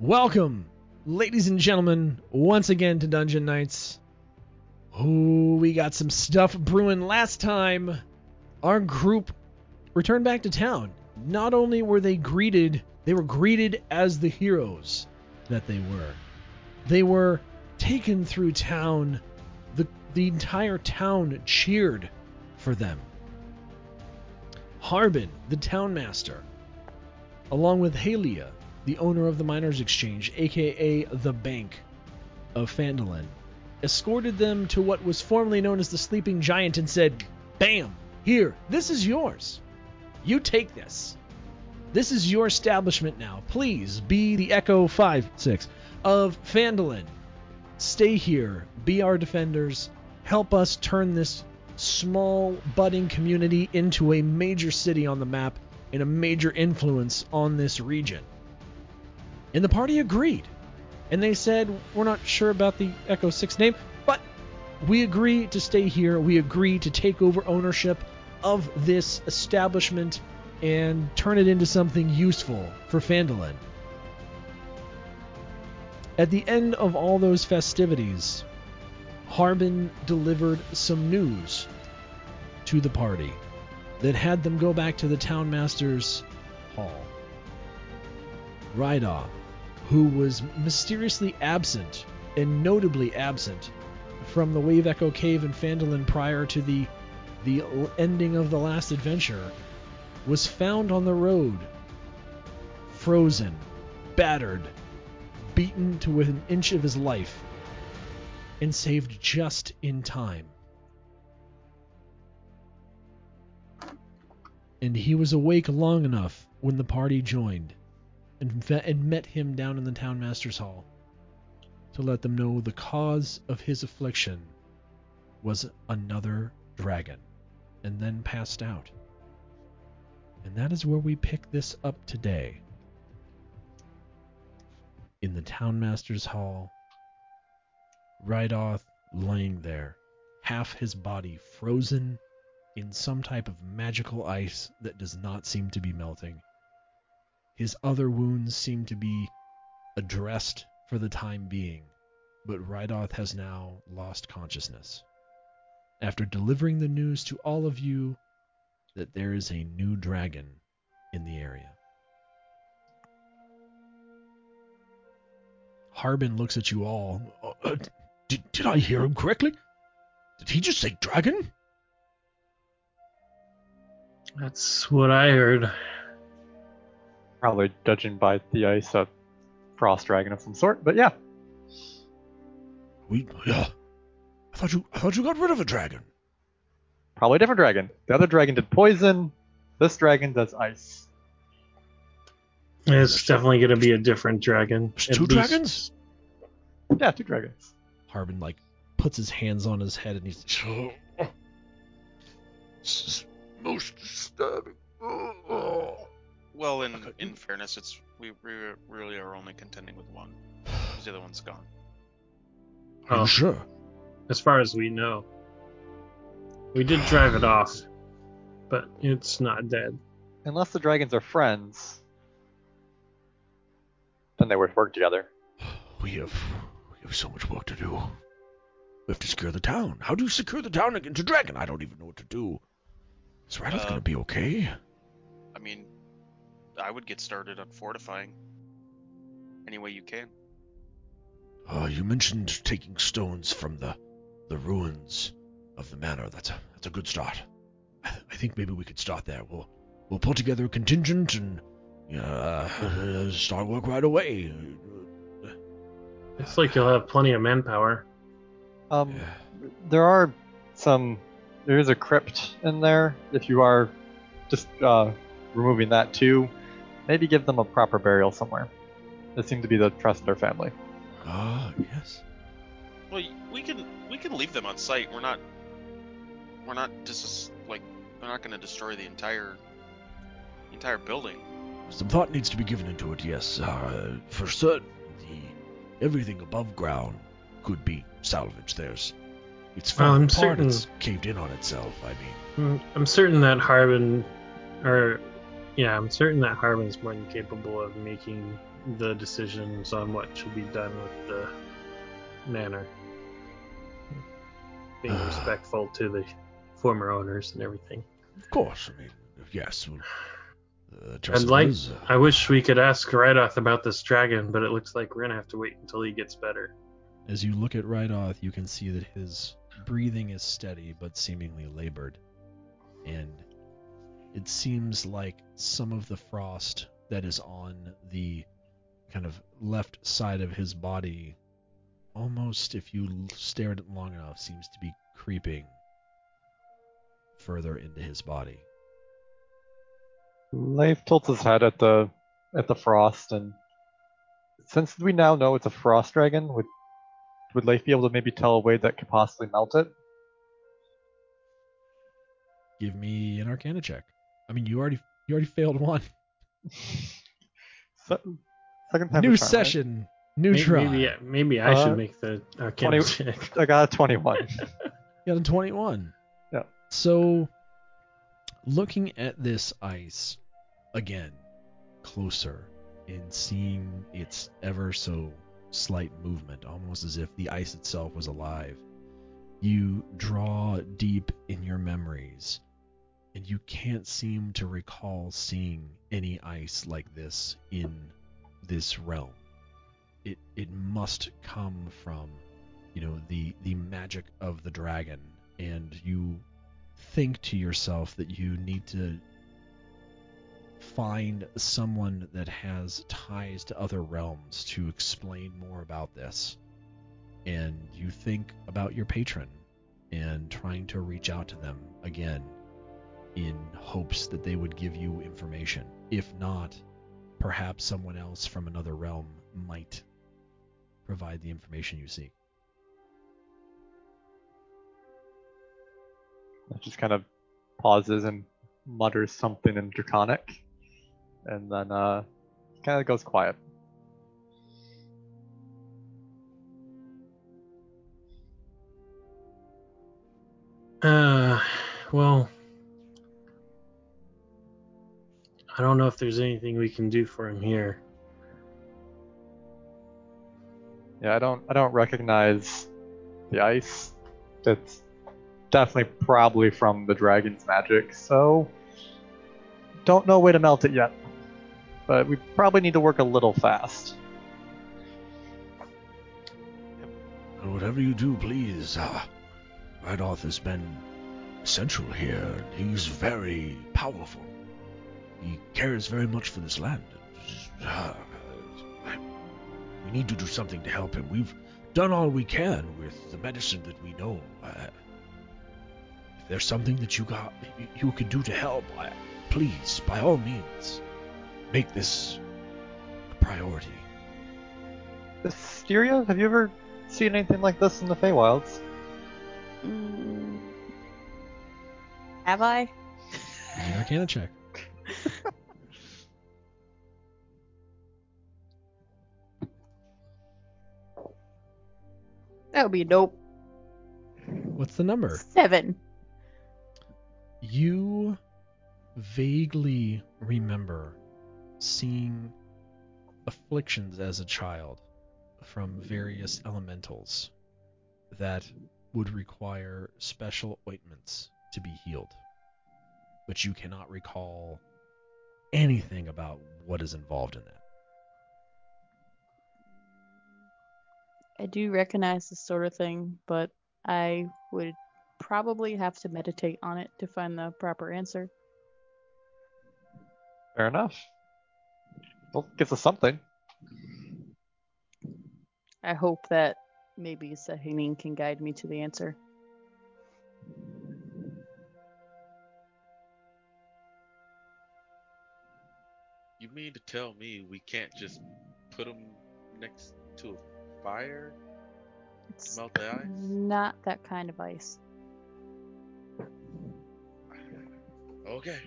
Welcome, ladies and gentlemen, once again to Dungeon Nytes. Oh, we got some stuff brewing last time. Our group returned back to town. Not only were they greeted, they were greeted as the heroes that they were. They were taken through town. The, the entire town cheered for them. Harbin, the townmaster, along with Halia, the owner of the Miners Exchange, aka the Bank of Phandalin, escorted them to what was formerly known as the Sleeping Giant and said, Bam! Here, this is yours. You take this. This is your establishment now. Please be the Echo 5 6 of Phandalin. Stay here, be our defenders, help us turn this small, budding community into a major city on the map and a major influence on this region. And the party agreed. And they said, We're not sure about the Echo 6 name, but we agree to stay here. We agree to take over ownership of this establishment and turn it into something useful for Phandalin. At the end of all those festivities, Harbin delivered some news to the party that had them go back to the townmaster's hall. Ryda, who was mysteriously absent and notably absent from the Wave Echo Cave in Phandalin prior to the the ending of the last adventure, was found on the road, frozen, battered, beaten to within an inch of his life, and saved just in time. And he was awake long enough when the party joined and, and met him down in the townmaster's hall to let them know the cause of his affliction was another dragon, and then passed out. And that is where we pick this up today. In the townmaster's hall, Rydoth laying there, half his body frozen in some type of magical ice that does not seem to be melting. His other wounds seem to be addressed for the time being, but Rydoth has now lost consciousness. After delivering the news to all of you that there is a new dragon in the area. Harbin looks at you all. Uh, did, did I hear him correctly? Did he just say dragon? That's what I heard. Probably judging by the ice, a frost dragon of some sort. But yeah, We yeah. I thought you I thought you got rid of a dragon. probably a different dragon. The other dragon did poison. This dragon does ice. It's definitely going to be a different dragon. There's two least- dragons? Yeah, two dragons. Harbin like puts his hands on his head and he's This is most disturbing. Oh. Well, in Okay. in fairness, it's we, we really are only contending with one. the other one's gone. Are Oh. you sure? As far as we know, we did drive it off, but it's not dead. Unless the dragons are friends, then they would work together. We have we have so much work to do. We have to secure the town. How do you secure the town against a dragon? I don't even know what to do. Is Rydoth Uh, gonna be okay? I mean, I would get started on fortifying. Any way you can. Uh, you mentioned taking stones from the the ruins of the manor. That's a that's a good start. I, I think maybe we could start there. We'll we'll pull together a contingent and uh, start work right away. It's like you'll have plenty of manpower. Um, Yeah. there are some. There is a crypt in there. If you are just uh, removing that too, maybe give them a proper burial somewhere. They seem to be the Tressler family. Ah, yes. Well, we can we can leave them on site. We're not we're not dis like we're not going to destroy the entire entire building. Some thought needs to be given into it. Yes, uh, for certain, the everything above ground could be salvaged. There's it's Well, fallen I'm apart. certain- It's caved in on itself. I mean, I'm certain that Harbin, or yeah, I'm certain that Harbin's more than capable of making the decisions on what should be done with the manor. Being respectful to the former owners and everything. Of course, I mean, yes. well, Uh, I'd like. is, uh, I wish we could ask Rydoth about this dragon, but it looks like we're gonna have to wait until he gets better. As you look at Rydoth, you can see that his breathing is steady but seemingly labored. And it seems like some of the frost that is on the kind of left side of his body, almost if you stare at it long enough, seems to be creeping further into his body. Leif tilts his head at the at the frost, and since we now know it's a frost dragon, would would Leif be able to maybe tell a way that could possibly melt it? Give me an Arcana check. I mean, you already you already failed one. Se- second time. New a charm, right? session, new Maybe, try. maybe, maybe I Uh, should make the arcana 20 check. I got a twenty-one. You got a 21. Yeah. So, looking at this ice again, closer, and seeing its ever so slight movement, almost as if the ice itself was alive, you draw deep in your memories, and you can't seem to recall seeing any ice like this in this realm. It it must come from you know the the magic of the dragon and you think to yourself that you need to find someone that has ties to other realms to explain more about this and you think about your patron and trying to reach out to them again in hopes that they would give you information if not perhaps someone else from another realm might provide the information you seek It just kind of pauses and mutters something in Draconic, and then uh, kind of goes quiet. Uh, well, I don't know if there's anything we can do for him here. Yeah, I don't I don't recognize the ice. It's definitely probably from the dragon's magic, so don't know a way to melt it yet. But we probably need to work a little fast. And whatever you do, please. Uh, Rydoth has been central here. He's very powerful. He cares very much for this land. We need to do something to help him. We've done all we can with the medicine that we know. Uh, if there's something that you got, you, you could do to help, I, please, by all means, make this a priority. Mysteria, have you ever seen anything like this in the Feywilds? Mm. Have I? Give me an Arcana check. That would be dope. What's the number? Seven. You vaguely remember seeing afflictions as a child from various elementals that would require special ointments to be healed. But you cannot recall anything about what is involved in that. I do recognize this sort of thing, but I would probably have to meditate on it to find the proper answer. Fair enough. Well, gives us something. I hope that maybe Sahinin can guide me to the answer. You mean to tell me we can't just put them next to a fire It's melt the ice? not that kind of ice. Okay.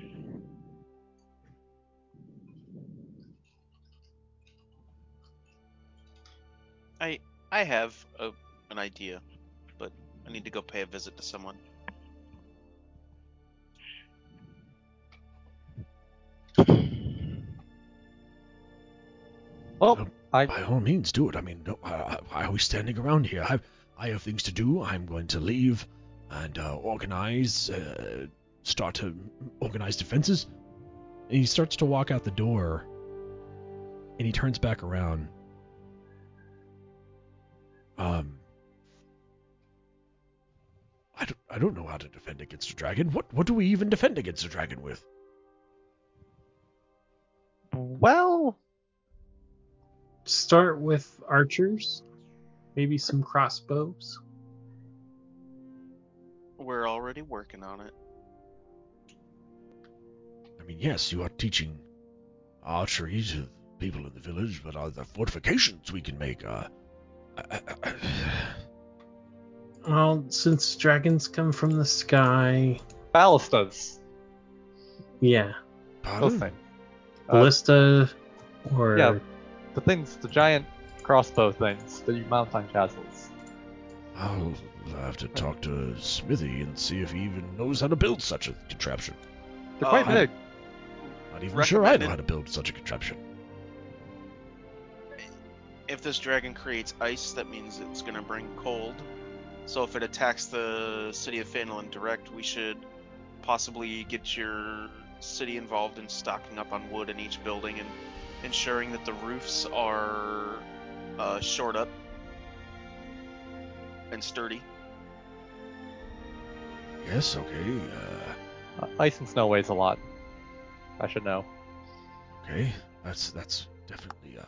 I I have a, an idea, but I need to go pay a visit to someone. Oh, I By all means, do it. I mean, no, uh, why are we standing around here? I, I have things to do. I'm going to leave and uh, organize, uh, start to organize defenses. And he starts to walk out the door, and he turns back around. Um, I don't, I don't know how to defend against a dragon. What, what do we even defend against a dragon with? well, Start with archers, maybe some crossbows. We're already working on it. I mean, yes, you are teaching archery to people in the village, but are there fortifications we can make? Uh, uh, uh, Well, since dragons come from the sky, ballistas. yeah, Those pardon? things. Uh, ballista or yeah. The things, the giant crossbow things that you mount on castles. I'll have to talk to Smithy and see if he even knows how to build such a contraption. They're quite Uh, big. Not even sure I know how to build such a contraption. If this dragon creates ice, that means it's gonna bring cold. So if it attacks the city of Phandalin direct, we should possibly get your city involved in stocking up on wood in each building and ensuring that the roofs are uh, shored up and sturdy. Yes, okay, uh, Uh, ice and snow weighs a lot. I should know. okay. That's that's definitely uh,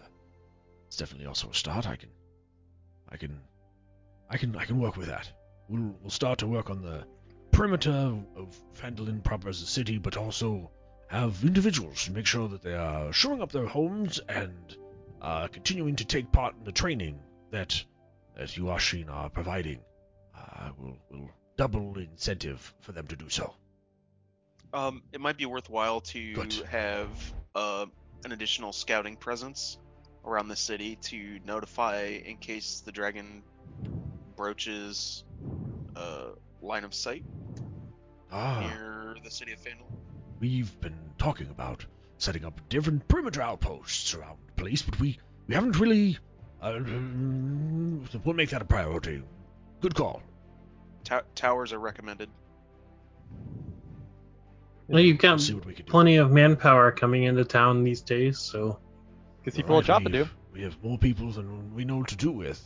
it's definitely also a start. I can, I can, I can, I can work with that. We'll we'll start to work on the perimeter of Phandalin proper as a city, but also have individuals to make sure that they are shoring up their homes and uh, continuing to take part in the training that that Yuashin are providing. Uh, will will double incentive for them to do so. Um, it might be worthwhile to Good. have uh, an additional scouting presence around the city to notify in case the dragon broaches uh, line of sight Ah, near the city of Phandalin. We've been talking about setting up different perimeter outposts around the place, but we we haven't really. Uh, we'll make that a priority. Good call. Tow- towers are recommended. well, you've We'll got see what we can do. plenty of manpower coming into town these days, so Gives people a Alright, job to do. we've- more people than we know to do with.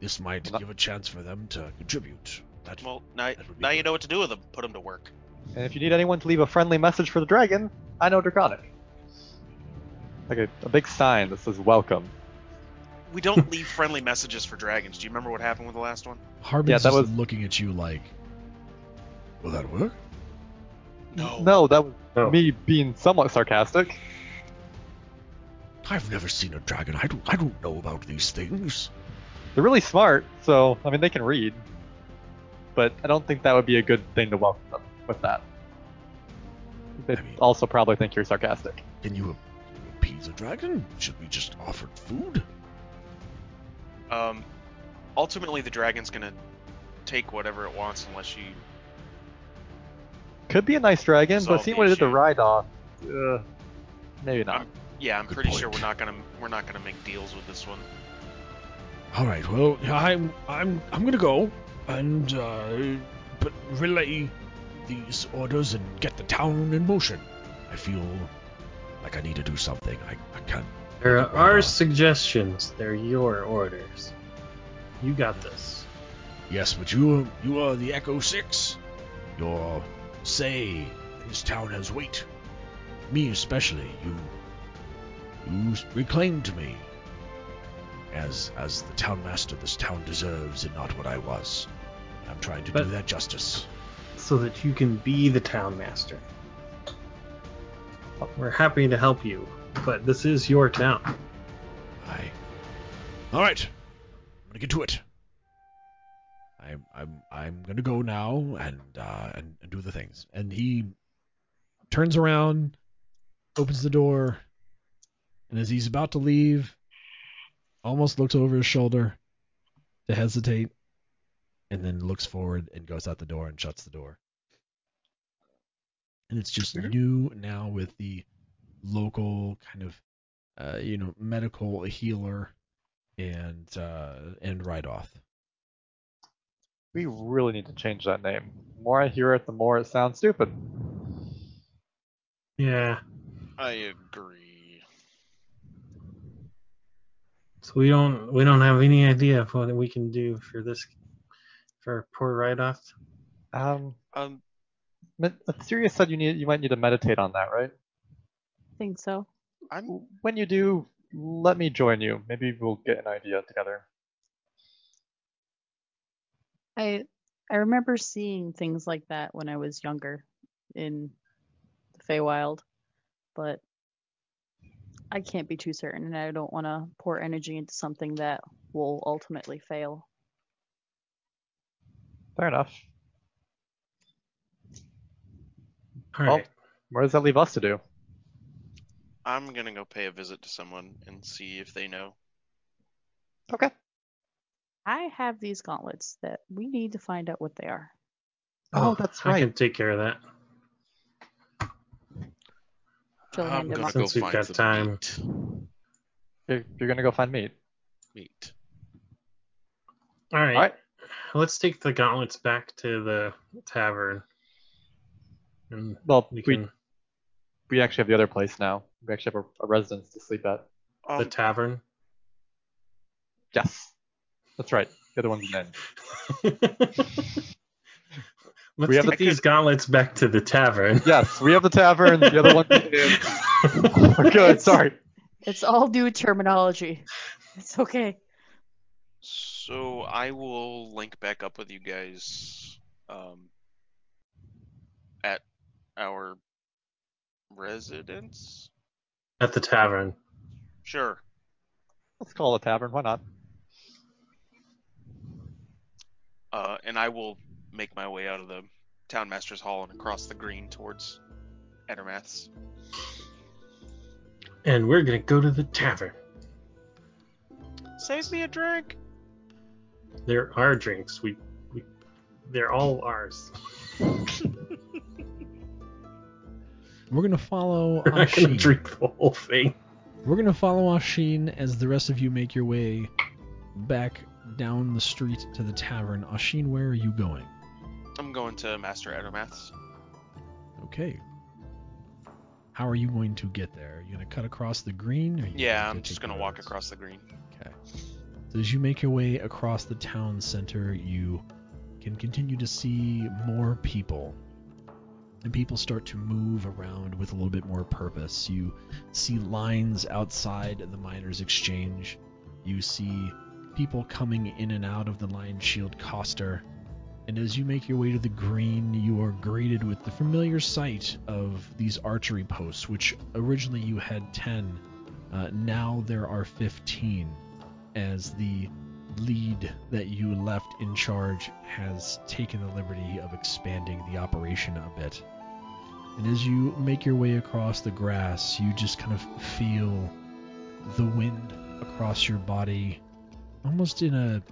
This might Well, give a chance for them to contribute. That, Well, now, that would be now you know what to do with them. Put them to work. And if you need anyone to leave a friendly message for the dragon, I know Draconic. Like a, a big sign that says welcome. We don't leave friendly messages for dragons. Do you remember what happened with the last one? Harbin's Yeah, that just was- looking at you like, Will that work? No. No, that was No. me being somewhat sarcastic. I've never seen a dragon. I don't. I don't know about these things. They're really smart, so I mean they can read. But I don't think that would be a good thing to welcome them with that. They'd I mean- also probably think you're sarcastic. Can you appease a dragon? Should we just offer food? Um, ultimately, the dragon's gonna take whatever it wants unless you. Could be a nice dragon, but Solve seeing what it did to issue. Rydoth, uh, maybe not. I'm, yeah, I'm Good pretty sure we're not gonna we're not gonna make deals with this one. All right. Well, I'm. I'm. I'm gonna go and uh, but relay these orders and get the town in motion. I feel like I need to do something. I. I can't. there are on. suggestions. They're your orders. You got this. Yes, but you. You are the Echo Six. Your say in this town has weight. Me especially. You. You reclaimed me as as the town master this town deserves, and not what I was. I'm trying to do that justice. So that you can be the town master. We're happy to help you, but this is your town. I. All right. I'm gonna get to it. I'm I'm I'm gonna go now and uh and, and do the things. and he turns around, opens the door, and as he's about to leave, almost looks over his shoulder to hesitate, and then looks forward and goes out the door and shuts the door. And it's just new now with the local kind of uh, you know, medical healer, and uh, and off. We really need to change that name. The more I hear it, the more it sounds stupid. Yeah. I agree. So we don't we don't have any idea of what we can do for this for poor Rydoth. Um, Um, Me- Sirius said you need you might need to meditate on that, right? I think so. I'm When you do, let me join you. Maybe we'll get an idea together. I I remember seeing things like that when I was younger in the Feywild, but I can't be too certain, and I don't want to pour energy into something that will ultimately fail. Fair enough. All Well, right. where does that leave us to do? I'm gonna go pay a visit to someone and see if they know. Okay. I have these gauntlets that we need to find out what they are. Oh, oh that's right. I can take care of that. She'll I'm them gonna off. go Since we've find got some time. meat. You're, you're gonna go find meat. Meat. All right. All right. Let's take the gauntlets back to the tavern. And Well, we we can we actually have the other place now. We actually have a, a residence to sleep at. Um, the tavern. Yes, that's right. The other one's an inn. Let's We have take the- these gauntlets back to the tavern. Yes, we have the tavern. The other one's an inn. We're good. Sorry. It's all new terminology. It's okay. So I will link back up with you guys um, at our residence. At the tavern. Sure. Let's call it a tavern. Why not? Uh, and I will make my way out of the townmaster's hall and across the green towards Edermath's. And we're gonna go to the tavern. Save me a drink. There are drinks. We, we they're all ours. We're gonna follow We're not gonna drink the whole thing. We're gonna follow Ashin as the rest of you make your way back down the street to the tavern. Ashin, where are you going? I'm going to Master Edermath's. Okay. How are you going to get there? Are you gonna cut across the green? Or are you Yeah, I'm just gonna the walk across the green. Okay. As you make your way across the town center, you can continue to see more people. And people start to move around with a little bit more purpose. You see lines outside the Miners Exchange. You see people coming in and out of the Lion Shield Coster. And as you make your way to the green, you are greeted with the familiar sight of these archery posts, which originally you had 10. Uh, now there are 15 as the lead that you left in charge has taken the liberty of expanding the operation a bit. And as you make your way across the grass, you just kind of feel the wind across your body, almost in a,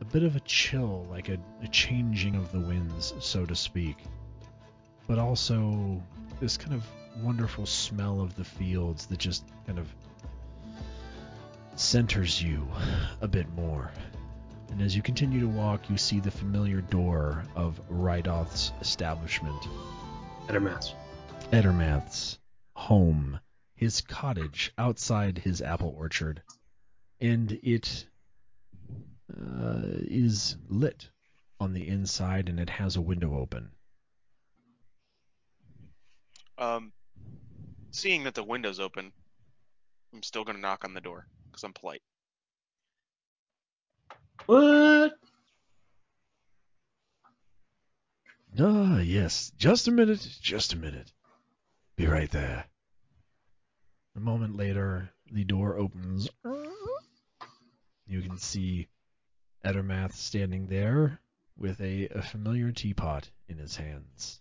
a bit of a chill, like a, a changing of the winds, so to speak. But also this kind of wonderful smell of the fields that just kind of centers you a bit more. And as you continue to walk, you see the familiar door of Rydoth's establishment, Edermath's. Edermath's home, his cottage outside his apple orchard. And it uh, is lit on the inside and it has a window open. Um, seeing that the window's open, I'm still gonna knock on the door because I'm polite. What? Ah, yes. Just a minute. Just a minute. Be right there. A moment later, the door opens. You can see Edermath standing there with a, a familiar teapot in his hands.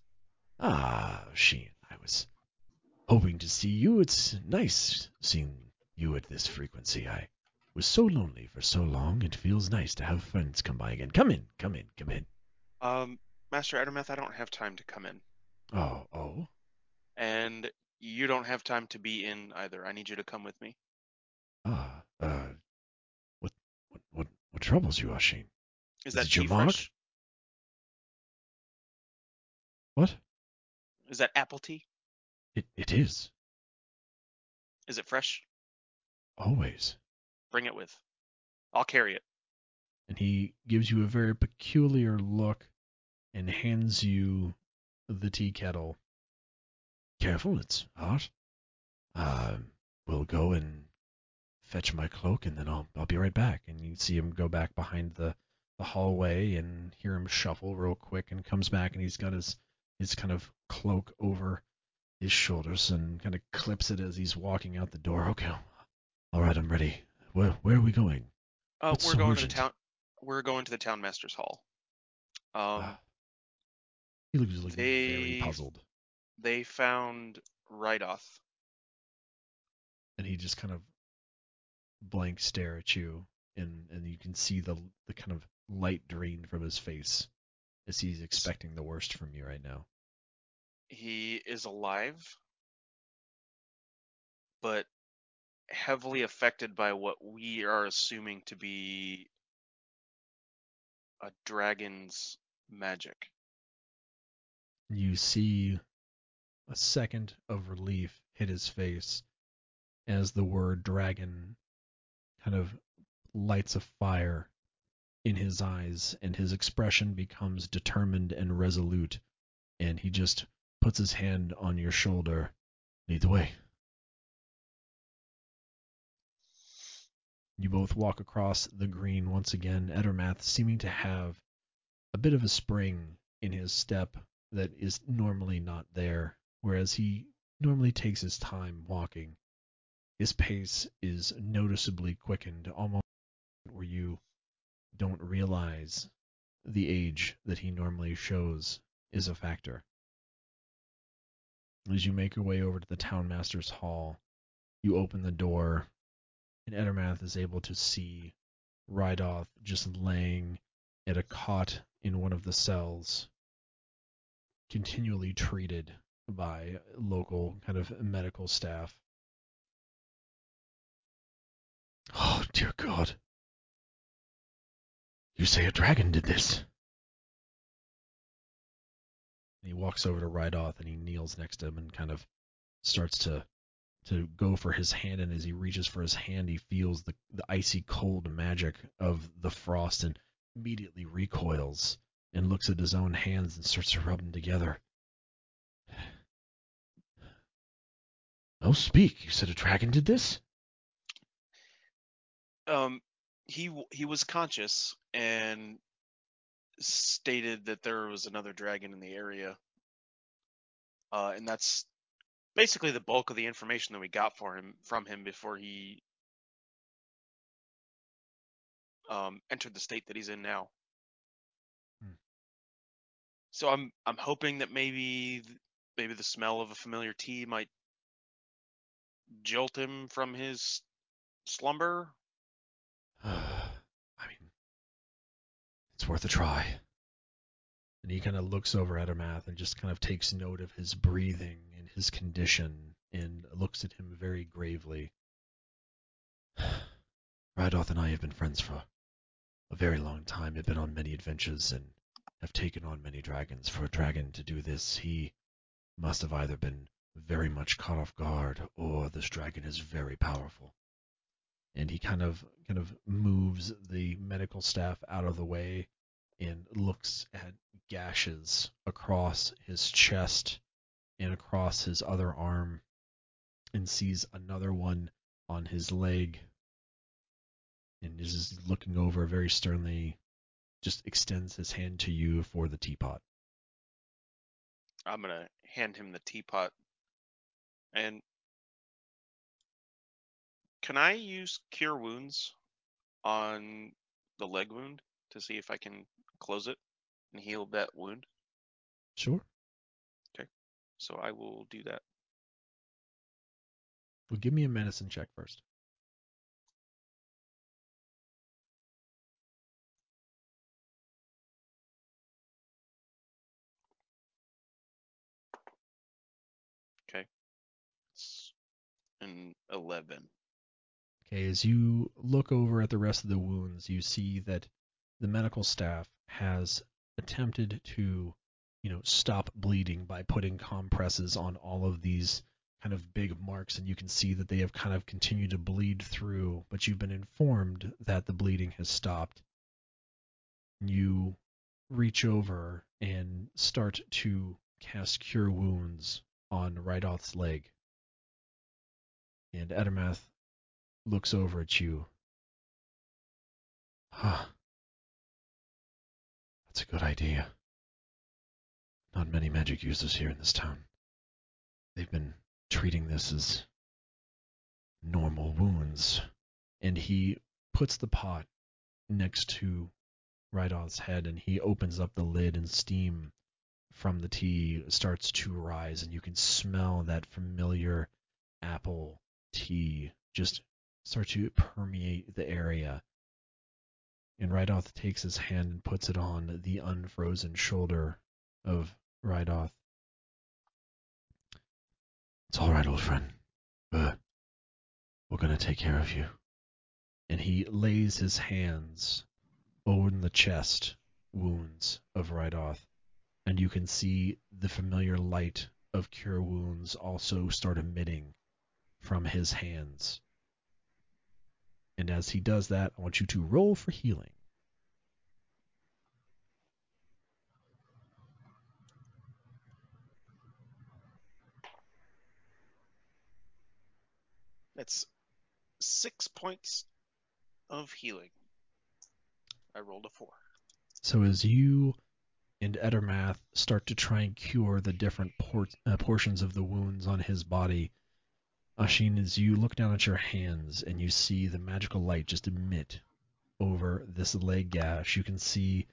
Ah, Ashin, I was hoping to see you. It's nice seeing you at this frequency. I was so lonely for so long. It feels nice to have friends come by again. Come in, come in, come in. Um, Master Edermath, I don't have time to come in. Oh, oh. And you don't have time to be in either. I need you to come with me. Ah, uh, what, what, what, what troubles you, Ashin? Is, Is that your mark? Fresh? What? Is that apple tea? It, it is. Is it fresh? Always. Bring it with. I'll carry it. and he gives you a very peculiar look and hands you the tea kettle. Careful, it's hot. Uh, we'll go and fetch my cloak, and then I'll I'll be right back. And you see him go back behind the, the hallway and hear him shuffle real quick and comes back and he's got his his kind of cloak over his shoulders and kind of clips it as he's walking out the door. Okay. All right, I'm ready. Where where are we going? Uh, What's we're so going urgent? to the town. We're going to the town master's hall. Um, Ah, He looks very They- puzzled. they found Rydoth. and he just kind of blank stare at you and and you can see the the kind of light drain from his face as he's expecting the worst from you right now He is alive, but heavily affected by what we are assuming to be a dragon's magic. you see a second of relief hit his face as the word dragon kind of lights a fire in his eyes and his expression becomes determined and resolute and he just puts his hand on your shoulder lead the way. You both walk across the green once again, Edermath seeming to have a bit of a spring in his step that is normally not there, whereas he normally takes his time walking. His pace is noticeably quickened, almost where you don't realize the age that he normally shows is a factor. As you make your way over to the townmaster's hall, you open the door and Edermath is able to see Rydoth just laying at a cot in one of the cells, continually treated by local kind of medical staff. Oh dear God! You say a dragon did this? And he walks over to Rydoth and he kneels next to him and kind of starts to to go for his hand and as he reaches for his hand he feels the, the icy cold magic of the frost and immediately recoils and looks at his own hands and starts to rub them together. Oh, speak! You said a dragon did this? Um, he he was conscious and stated that there was another dragon in the area. Uh, and that's basically the bulk of the information that we got for him from him before he um, entered the state that he's in now. Hmm. So I'm I'm hoping that maybe maybe the smell of a familiar tea might jolt him from his slumber. I mean, it's worth a try. And he kind of looks over at Amath and just kind of takes note of his breathing and his condition and looks at him very gravely. Rydoth and I have been friends for a very long time, have been on many adventures, and have taken on many dragons. For a dragon to do this, he must have either been very much caught off guard, or this dragon is very powerful. and he kind of kind of moves the medical staff out of the way and looks at gashes across his chest and across his other arm and sees another one on his leg and is just looking over very sternly just extends his hand to you for the teapot I'm gonna hand him the teapot. And can I use cure wounds on the leg wound to see if I can close it and heal that wound? sure Okay. So I will do that. well give me a medicine check first It's an eleven. Okay, as you look over at the rest of the wounds, you see that the medical staff has attempted to, you know, stop bleeding by putting compresses on all of these kind of big marks, and you can see that they have kind of continued to bleed through, but you've been informed that the bleeding has stopped. You reach over and start to cast Cure Wounds on Rydoth's leg. And Edermath looks over at you. Huh. Ah. That's a good idea. Not many magic users here in this town. They've been treating this as normal wounds. And he puts the pot next to Rydoth's head and he opens up the lid and steam from the tea starts to rise and you can smell that familiar apple tea just start to permeate the area. And Rydoth takes his hand and puts it on the unfrozen shoulder of Rydoth. It's all right, old friend. We're, we're gonna take care of you. And he lays his hands over the chest wounds of Rydoth, and you can see the familiar light of cure wounds also start emitting from his hands. And as he does that, I want you to roll for healing. That's six points of healing. I rolled a four. So as you and Edermath start to try and cure the different por- uh, portions of the wounds on his body, Ashin, as you look down at your hands and you see the magical light just emit over this leg gash, you can see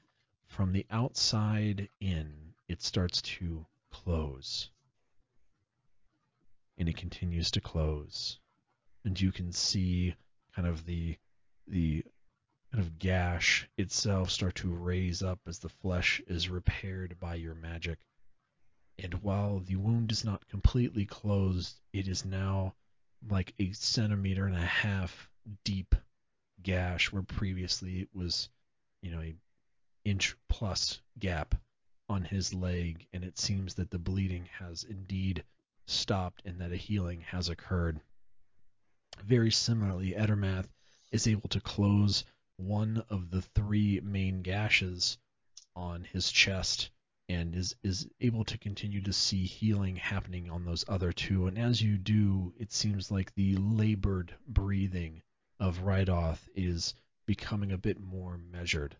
from the outside in, it starts to close. And it continues to close. And you can see kind of the the kind of gash itself start to raise up as the flesh is repaired by your magic. And while the wound is not completely closed, it is now like a centimeter and a half deep gash where previously it was, you know, a inch plus gap on his leg, and it seems that the bleeding has indeed stopped and that a healing has occurred. Very similarly, Edermath is able to close one of the three main gashes on his chest and is is able to continue to see healing happening on those other two. And as you do it seems like the labored breathing of Rydoth is becoming a bit more measured.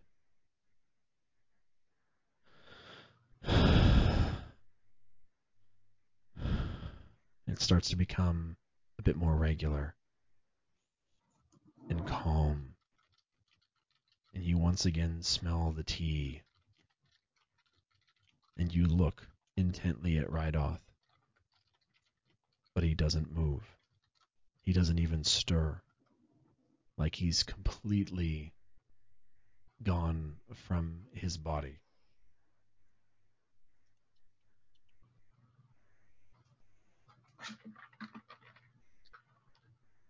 It starts to become a bit more regular and calm. And you once again smell the tea and you look intently at Rydoth. But he doesn't move. He doesn't even stir. Like he's completely gone from his body.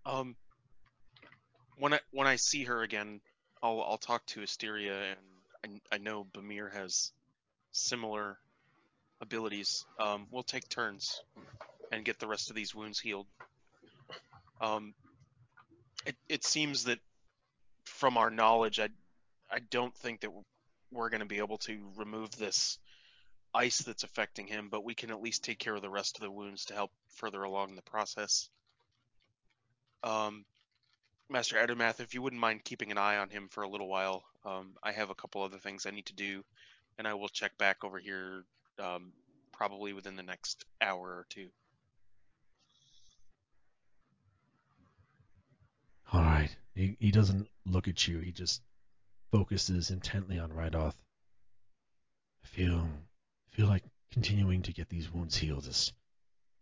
Um, when I when I see her again, I'll I'll talk to Asteria, and I, I know Bamir has similar abilities. Um, we'll take turns and get the rest of these wounds healed. Um, it it seems that from our knowledge, I I don't think that we're going to be able to remove this ice that's affecting him, but we can at least take care of the rest of the wounds to help further along the process. Um, Master Edermath, if you wouldn't mind keeping an eye on him for a little while, um, I have a couple other things I need to do, and I will check back over here um, probably within the next hour or two. All right. He, he doesn't look at you. He just focuses intently on Rydoth. I feel feel like continuing to get these wounds healed is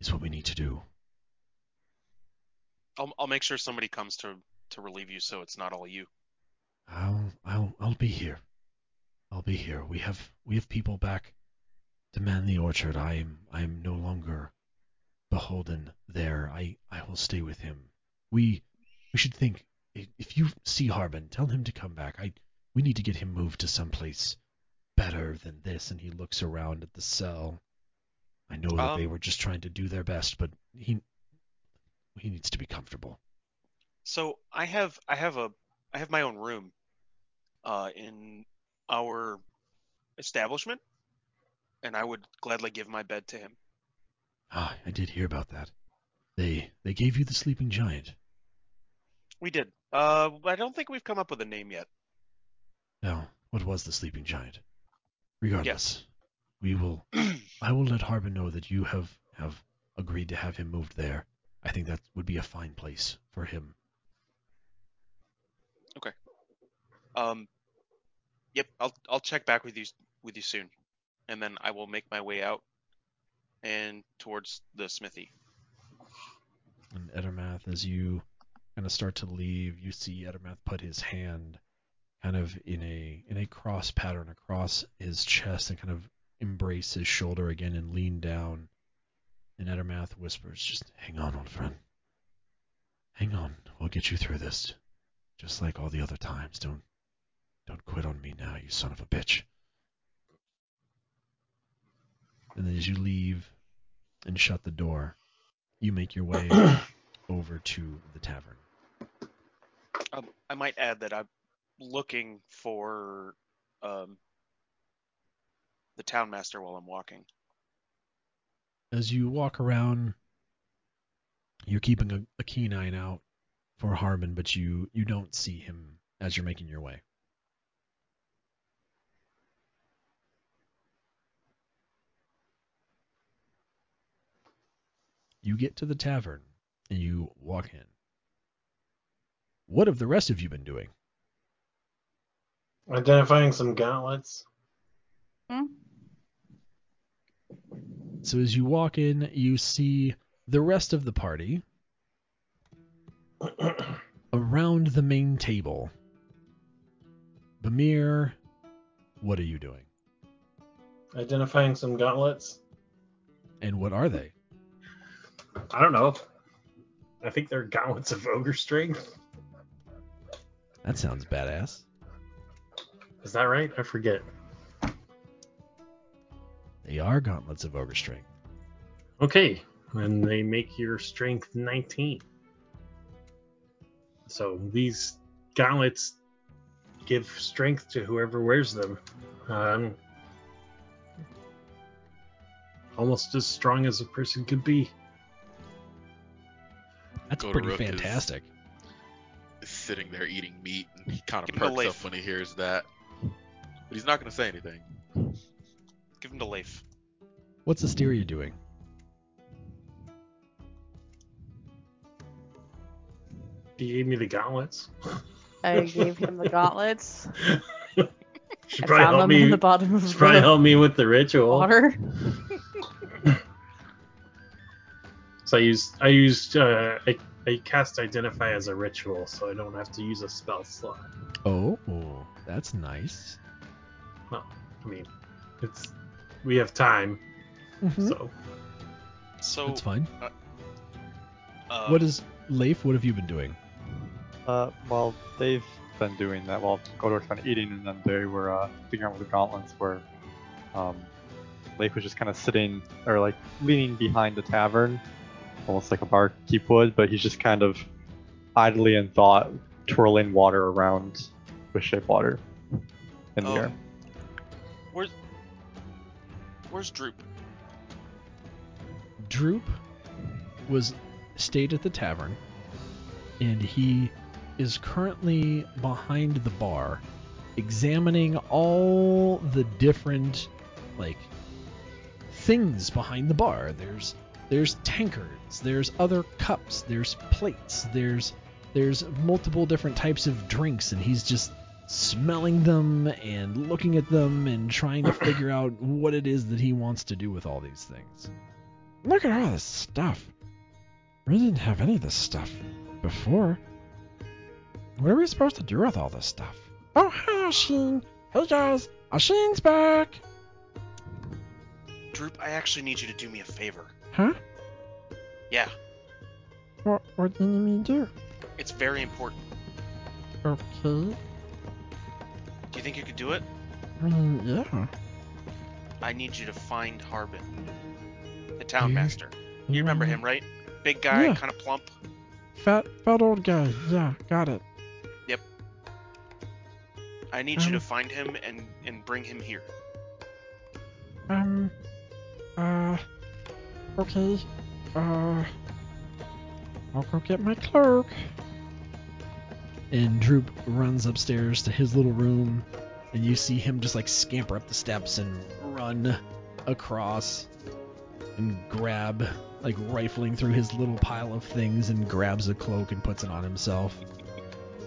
is what we need to do. I'll I'll make sure somebody comes to to relieve you, so it's not all you. I'll I'll I'll be here. I'll be here. We have we have people back to man the orchard. I am I am no longer beholden there. I I will stay with him. We we should think. If you see Harbin, tell him to come back. I we need to get him moved to someplace better than this. And he looks around at the cell. I know that they Um, were just trying to do their best, but he he needs to be comfortable. So I have I have a I have my own room uh, in our establishment, and I would gladly give my bed to him. Ah, I did hear about that. They they gave you the sleeping giant. We did. Uh, I don't think we've come up with a name yet. Now, what was the sleeping giant? Regardless, we will. I will let Harbin know that you have have agreed to have him moved there. I think that would be a fine place for him. Okay. Um, yep, I'll I'll check back with you with you soon, and then I will make my way out and towards the smithy. And Edermath, as you kind of start to leave, you see Edermath put his hand kind of in a in a cross pattern across his chest and kind of embrace his shoulder again and lean down. And Edermath whispers, "Just hang on, old friend. Hang on. We'll get you through this, just like all the other times. Don't don't quit on me now, you son of a bitch." And then as you leave and shut the door, you make your way over to the tavern. Um, I might add that I'm looking for um the townmaster while I'm walking. As you walk around, you're keeping a, a keen eye out for Harbin, but you you don't see him as you're making your way. You get to the tavern and you walk in. What have the rest of you been doing? Identifying some gauntlets. Hmm? So as you walk in, you see the rest of the party around the main table. Bamir, what are you doing? Identifying some gauntlets. And what are they? I don't know. I think they're gauntlets of ogre strength. That sounds badass. Is that right? I forget. They are gauntlets of ogre strength. Okay, and they make your strength 19. So these gauntlets give strength to whoever wears them. Um, almost as strong as a person could be. That's Go pretty Rook is- fantastic. Is sitting there eating meat, and he kind of Give perks up when he hears that. But he's not going to say anything. Give him the Leif. What's Asteria doing? He gave me the gauntlets. Oh, I gave him the gauntlets. Should I probably found help them me. in the bottom of should probably the help me with the ritual. water. So I used I used uh, I, I cast identify as a ritual, so I don't have to use a spell slot. Oh, that's nice. Well, I mean, it's we have time, Mhm. so So That's fine. uh, what is Leif? What have you been doing? Uh, well, they've been doing that. Well, Godor's been eating, and then they were uh, figuring out where the gauntlets were. Um, Lake was just kind of sitting, or like leaning behind the tavern, almost like a barkeep would, but he's just kind of idly in thought, twirling water around with shape water in the um, air. Where's Where's Droop? Droop was stayed at the tavern, and he is currently behind the bar, examining all the different like things behind the bar. There's there's tankards, there's other cups, there's plates, there's there's multiple different types of drinks, and he's just smelling them and looking at them and trying to figure out what it is that he wants to do with all these things. Look at all this stuff. We didn't have any of this stuff before. What are we supposed to do with all this stuff? Oh, hi, Ashin. Hey, guys. Ashin's back. Droop, I actually need you to do me a favor. Huh? Yeah. What, what do you need me to do? It's very important. Okay. Do you think you could do it? I mean, yeah. I need you to find Harbin, the town master. You remember him, right? Big guy, Yeah. kind of plump. Fat, fat old guy. Yeah, got it. Yep. I need you to Um. find him and and bring him here. Um. Okay. Uh. I'll go get my cloak. And Droop runs upstairs to his little room, and you see him just like scamper up the steps and run across and grab, like rifling through his little pile of things, and grabs a cloak and puts it on himself.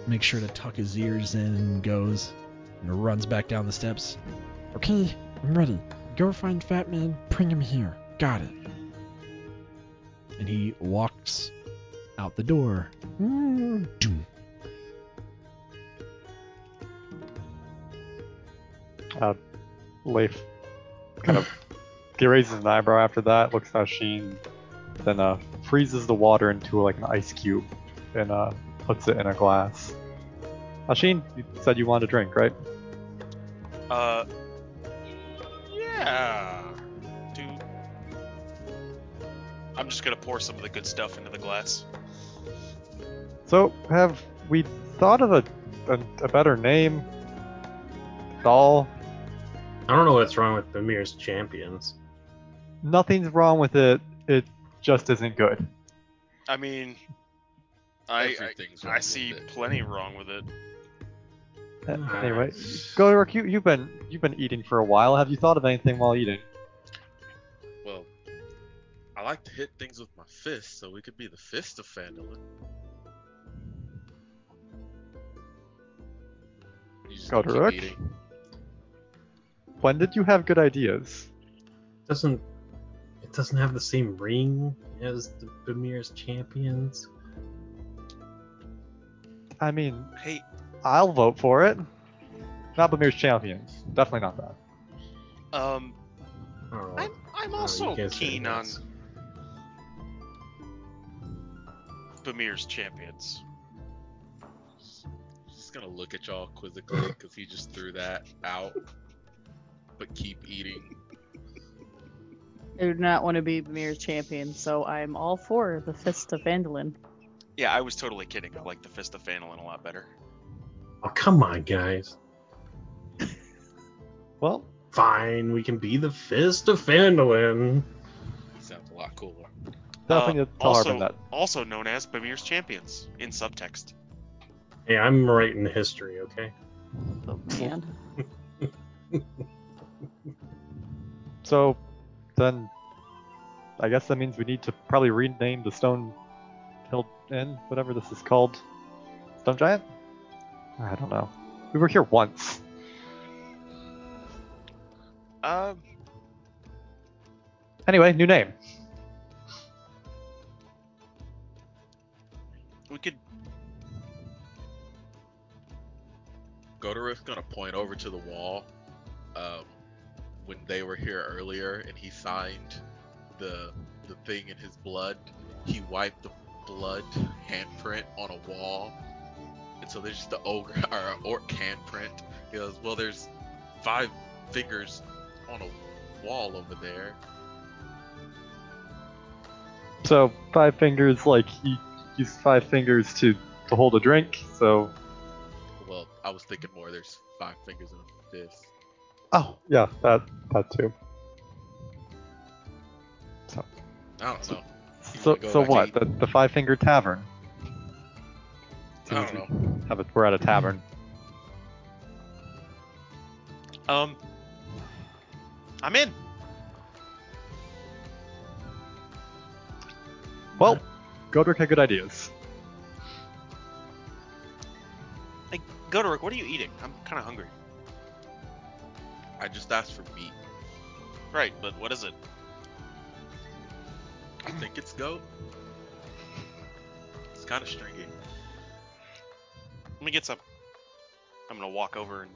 Makes sure to tuck his ears in and goes and runs back down the steps. Okay, I'm ready. Go find Fat Man. Bring him here. Got it. And he walks out the door. Doom. Uh, Leif kind of he raises an eyebrow after that, looks at Sheen, then uh, freezes the water into like an ice cube and uh, puts it in a glass. Ashin, you said you wanted a drink, right? Uh, yeah. I'm just gonna pour some of the good stuff into the glass. So, have we thought of a, a, a better name? Doll? I don't know what's wrong with Bamir's champions. Nothing's wrong with it. It just isn't good. I mean, I Everything's I, I see it. plenty wrong with it. Uh, Anyway, go to work. You, you've been you've been eating for a while. Have you thought of anything while eating? Well, I like to hit things with my fist, so we could be the fist of Phandalin. You just Go gonna to keep work. eating? When did you have good ideas? doesn't it doesn't have the same ring as the Bamir's champions? I mean, Hey, I'll vote for it. Not Bamir's champions. Definitely not that. um, I don't know. I'm I'm also keen on this. Bamir's champions. Just gonna look at y'all quizzically because he just threw that out. But keep eating. I do not want to be Mirror's champion, so I'm all for the Fist of Phandalin. Yeah, I was totally kidding. I like the Fist of Phandalin a lot better. Oh come on, guys. Well, Fine, we can be the Fist of Phandalin. He sounds a lot cooler. Definitely Uh, tell also, Harbin that. also known as Bamir's champions in subtext. Hey, I'm writing history, okay? Oh man. So, then, I guess that means we need to probably rename the Stone Hill Inn, whatever this is called. Stone Giant? I don't know. We were here once. Um, Anyway, new name. Godorith's gonna point over to the wall. Um, when they were here earlier, and he signed the the thing in his blood, he wiped the blood handprint on a wall, and so there's just the ogre or orc handprint. He goes, "Well, there's five fingers on a wall over there." So, five fingers, like, he used five fingers to, to hold a drink, so. Well, I was thinking more. There's five fingers in a fist. Oh, yeah, that, that too. So, I don't know. You so, so what? The, the Five Finger Tavern. I don't know. Have it, we're at a tavern. Um, I'm in. Well, Godric had good ideas. Hey, Godoric, what are you eating? I'm kind of hungry. I just asked for meat. Right, but what is it? I think it's goat. It's kind of stringy. Let me get some. I'm gonna walk over and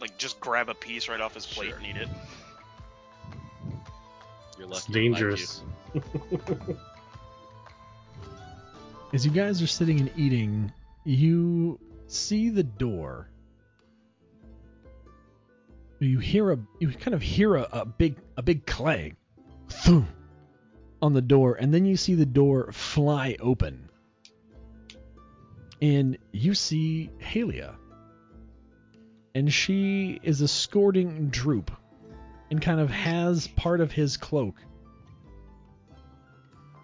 like just grab a piece right off his plate Sure. and eat it. You're It's lucky. I like you. dangerous. as you guys are sitting and eating, you see the door. You hear a you kind of hear a, a big a big clang thump, on the door, and then you see the door fly open. And you see Halia. And she is escorting Droop and kind of has part of his cloak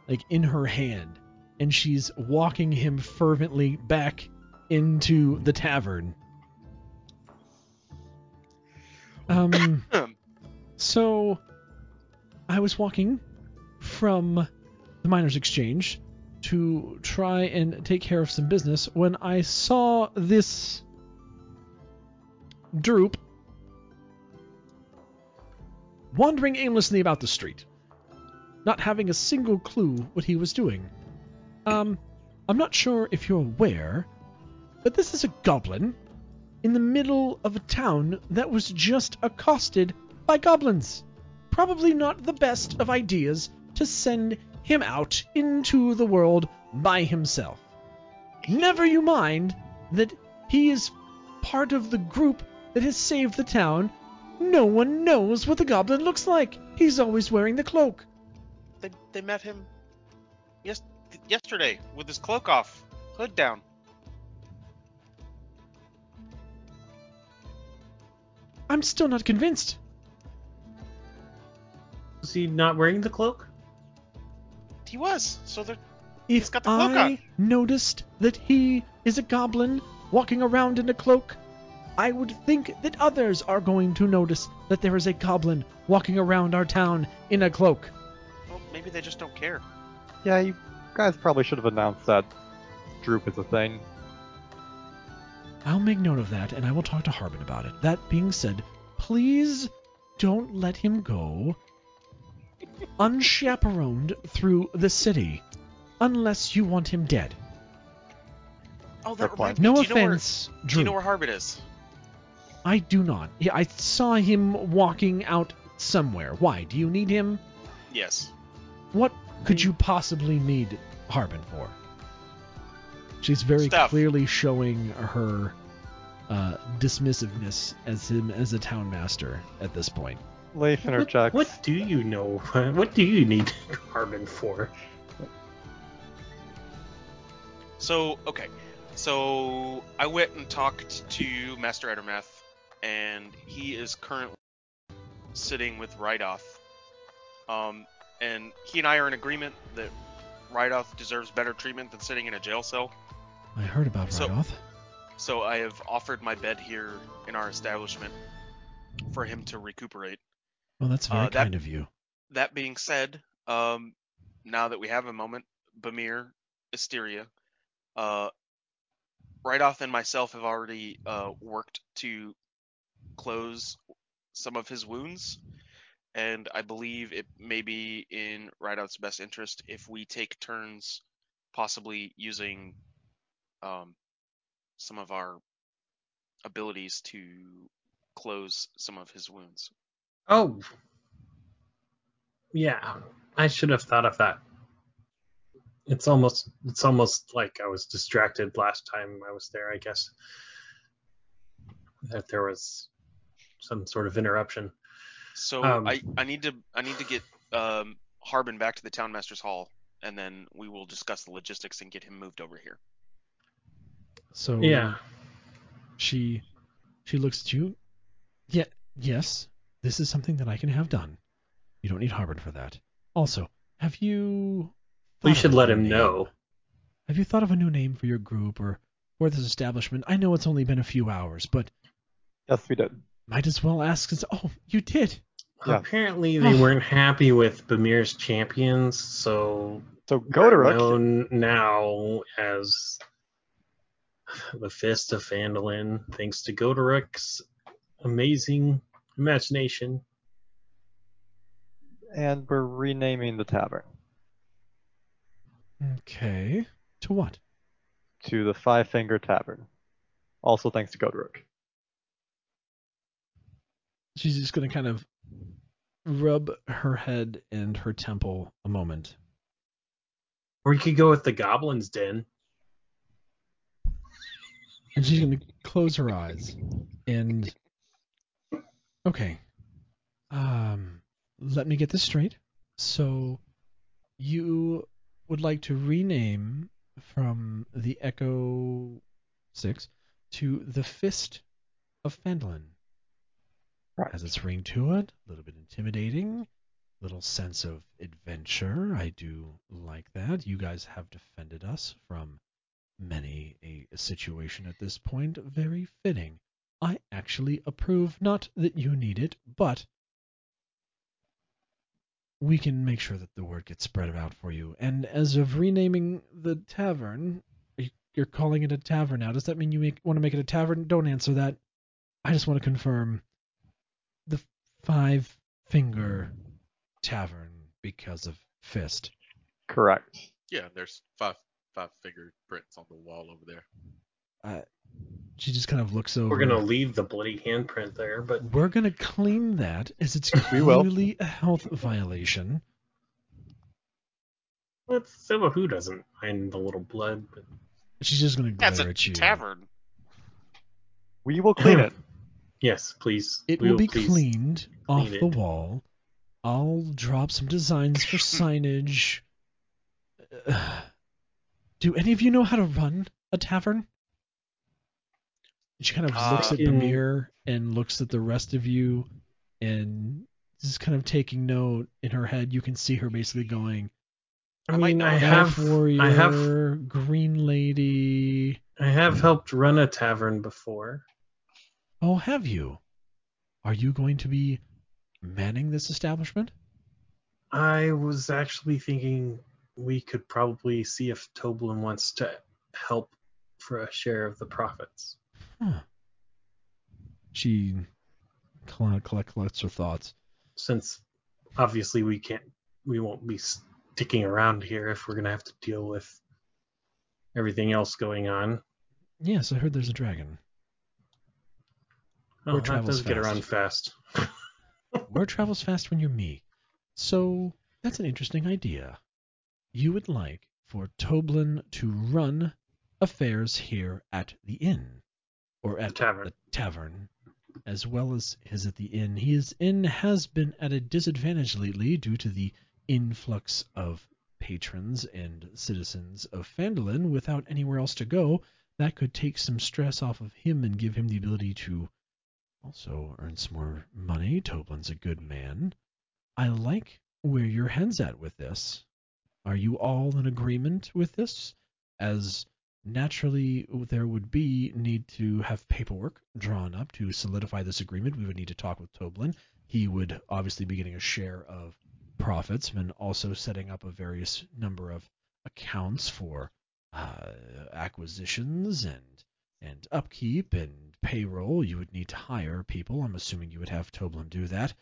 like in her hand and she's walking him fervently back into the tavern. Um so I was walking from the miners exchange to try and take care of some business when I saw this droop wandering aimlessly about the street, not having a single clue what he was doing. Um, I'm not sure if you're aware, but this is a goblin in the middle of a town that was just accosted by goblins. Probably not the best of ideas to send him out into the world by himself. Never you mind that he is part of the group that has saved the town. No one knows what the goblin looks like. He's always wearing the cloak. They, they met him yesterday with his cloak off, hood down. I'm still not convinced. Was he not wearing the cloak? He was. So they're If got the cloak I on. noticed that he is a goblin walking around in a cloak, I would think that others are going to notice that there is a goblin walking around our town in a cloak. well, maybe they just don't care. Yeah, you guys probably should have announced that Droop is a thing. I'll make note of that and I will talk to Harbin about it. That being said, please don't let him go unchaperoned through the city unless you want him dead. Oh, that reminds me. No do you know where- offense, do you know where Harbin is? I do not. Yeah, I saw him walking out somewhere. Why? Do you need him? Yes. What could you possibly need Harbin for? She's very Stuff. clearly showing her uh, dismissiveness as him as a town master at this point. Leif What, interjects. what do you know? What do you need Harbin for? So okay, so I went and talked to Master Edermath, and he is currently sitting with Rydoth. Um, and he and I are in agreement that Rydoth deserves better treatment than sitting in a jail cell. I heard about So- Rydoth. So I have offered my bed here in our establishment for him to recuperate. Well, that's very uh, that- kind of you. That being said, um, now that we have a moment, Bamir, Asteria, uh, Rydoth and myself have already uh, worked to close some of his wounds, and I believe it may be in Rydoth's best interest if we take turns, possibly using um, some of our abilities to close some of his wounds. Oh. Yeah, I should have thought of that. It's almost it's almost like I was distracted last time I was there, I guess. That there was some sort of interruption. So Um, I, I need to I need to get um, Harbin back to the town master's hall, and then we will discuss the logistics and get him moved over here. So Yeah. she she looks at you. Yeah, yes, this is something that I can have done. You don't need Harbin for that. Also, have you? We thought should let him name? know. Have you thought of a new name for your group or for this establishment? I know it's only been a few hours, but Yes, we did. might as well ask. Since, oh, you did. Yeah. Apparently they weren't happy with Bamir's champions, so So we're known now as the Fist of Phandalin, thanks to Godoruk's amazing imagination. and we're renaming the tavern Okay. To what? to the Five Finger Tavern. Also thanks to Godoruk. She's just gonna kind of rub her head and her temple a moment. Or we could go with the Goblin's Den. And she's going to close her eyes. And. Okay. Um, let me get this straight. So, you would like to rename from the Echo 6 to the Fist of Phandalin. Right. Has its ring to it, a little bit intimidating, little sense of adventure. I do like that. You guys have defended us from many a, situation at this point. Very fitting. I actually approve. Not that you need it, but we can make sure that the word gets spread out for you. And as of renaming the tavern, you- you're calling it a tavern now. Does that mean you make, want to make it a tavern? Don't answer that. I just want to confirm Five Finger Tavern because of Fist. Correct. Yeah, there's five five finger prints on the wall over there. Uh, she just kind of looks over. We're gonna leave the bloody handprint there, but We're gonna clean that as it's clearly a health violation. let's Silva who doesn't mind the little blood. But She's just gonna glare That's a at you. tavern. We will clean it. Yes, please. It we will be cleaned off clean the wall. I'll drop some designs for signage. Uh, Do any of you know how to run a tavern? She kind of looks Uh, at in- Bamir and looks at the rest of you and is kind of taking note in her head. You can see her basically going, I mean, I have, warrior, I have, green lady. I have helped run a tavern before. Oh, have you? Are you going to be manning this establishment? I was actually thinking we could probably see if Toblin wants to help for a share of the profits. Huh. She collect, collect, collects her thoughts. Since obviously we can't, we won't be sticking around here if we're gonna have to deal with everything else going on. Yes, I heard there's a dragon. Oh, Word travels does get fast. around fast. Word travels fast when you're me. So that's an interesting idea. You would like for Toblin to run affairs here at the inn, or at tavern. the tavern, as well as his at the inn. His inn has been at a disadvantage lately due to the influx of patrons and citizens of Phandalin without anywhere else to go. That could take some stress off of him and give him the ability to also earn some more money. Toblin's a good man. I like where your head's at with this. Are you all in agreement with this? As naturally there would be need to have paperwork drawn up to solidify this agreement. We would need to talk with Toblin. He would obviously be getting a share of profits and also setting up a various number of accounts for uh, acquisitions and and upkeep and payroll. You would need to hire people. I'm assuming you would have Toblin do that.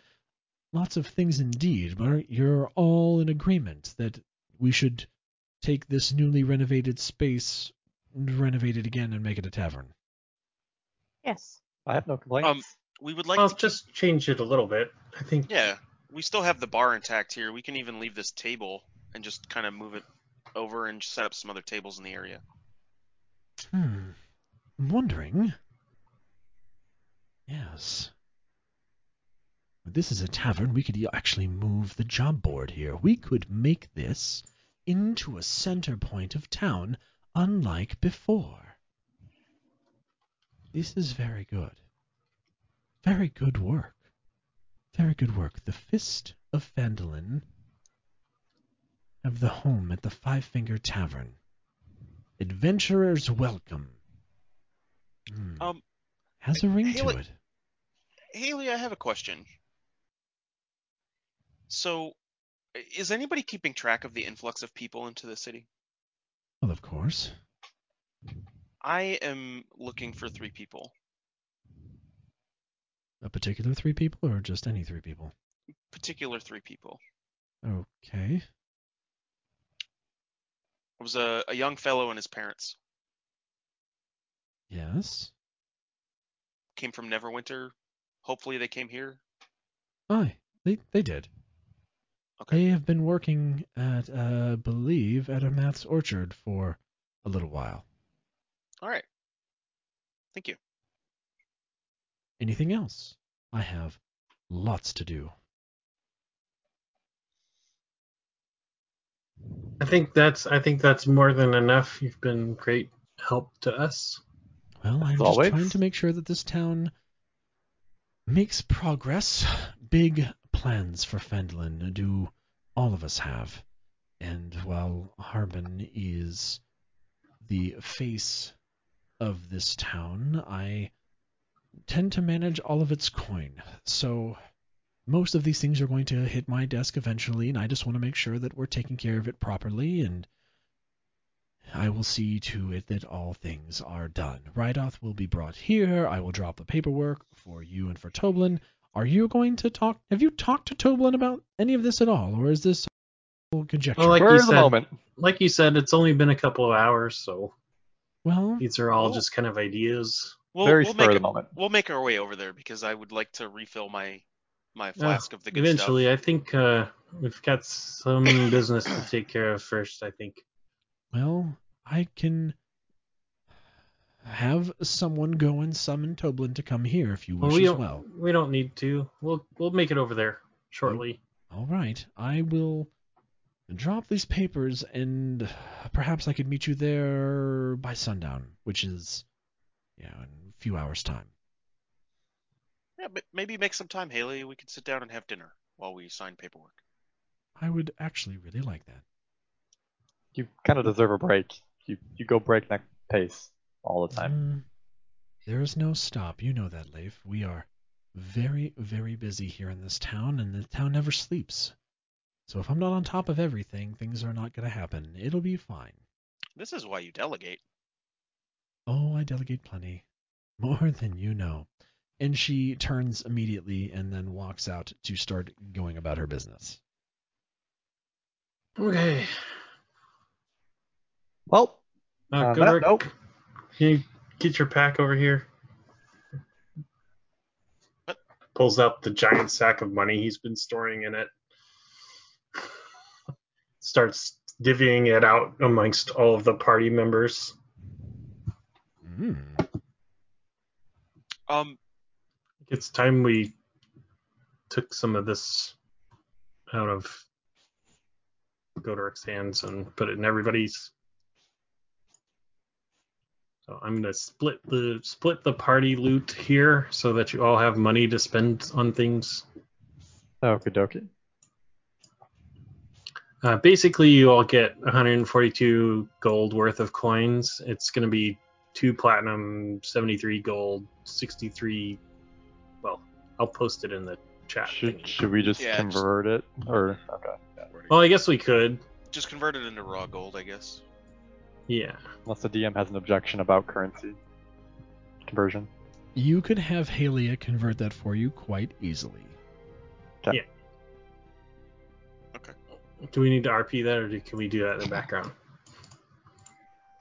Lots of things indeed, but you're all in agreement that we should take this newly renovated space, and renovate it again, and make it a tavern. Yes. I have no complaints. Um, We would like Well, to keep- just change it a little bit. I think. Yeah, we still have the bar intact here. We can even leave this table and just kind of move it over and set up some other tables in the area. Hmm. I'm wondering. Yes. This is a tavern. We could actually move the job board here. We could make this into a center point of town, unlike before. This is very good. Very good work. Very good work. The Fist of Phandalin have the home at the Five Finger Tavern. Adventurers welcome. Hmm. Um, Has a ring Haley- to it. Haley, I have a question. So, is anybody keeping track of the influx of people into the city? Well, of course. I am looking for three people. A particular three people or just any three people? Particular three people. Okay. It was a, a young fellow and his parents. Yes. Came from Neverwinter. Hopefully they came here. Aye, they they did. Okay. They have been working at, uh, believe, at a Math's orchard for a little while. All right. Thank you. Anything else? I have lots to do. I think that's I think that's more than enough. You've been great help to us. Well, I'm just always. trying to make sure that this town makes progress. Big plans for Phandalin do all of us have. And while Harbin is the face of this town, I tend to manage all of its coin. So most of these things are going to hit my desk eventually, and I just want to make sure that we're taking care of it properly and I will see to it that all things are done. Rydoth will be brought here. I will drop the paperwork for you and for Toblin. Are you going to talk? Have you talked to Toblin about any of this at all, or is this all conjecture? Well, like Spur you the said- moment. Like you said, it's only been a couple of hours, so well, these are all Well- just kind of ideas. We'll, Very we'll spur make of the it- moment. We'll make our way over there because I would like to refill my my flask of the good Eventually, stuff. I think uh, we've got some business to take care of first. I think. Well, I can have someone go and summon Toblin to come here if you Well, wish we as don't. well. We don't need to. We'll we'll make it over there shortly. All right, I will drop these papers, and perhaps I could meet you there by sundown, which is, yeah, in a few hours' time. Yeah, but maybe make some time, Haley. We could sit down and have dinner while we sign paperwork. I would actually really like that. You kind of deserve a break. You you go breakneck pace all the time. Mm, there is no stop. You know that, Leif. We are very, very busy here in this town, and the town never sleeps. So if I'm not on top of everything, things are not going to happen. It'll be fine. This is why you delegate. Oh, I delegate plenty. More than you know. And she turns immediately and then walks out to start going about her business. Okay. Well, Uh, On that Godric, note- can you get your pack over here? What? Pulls out the giant sack of money he's been storing in it. Starts divvying it out amongst all of the party members. Mm. Um, It's time we took some of this out of Godric's hands and put it in everybody's. So I'm gonna split the split the party loot here so that you all have money to spend on things. okie dokie. Uh, basically, you all get 142 gold worth of coins. It's gonna be two platinum, 73 gold, 63. Well, I'll post it in the chat. Should thingy. should we just Yeah, just- convert it or okay? Well, I guess we could. just convert it into raw gold, I guess. Yeah. Unless the DM has an objection about currency conversion. You could have Halia convert that for you quite easily. Yeah. Okay. Do we need to RP that, or can we do that in the background?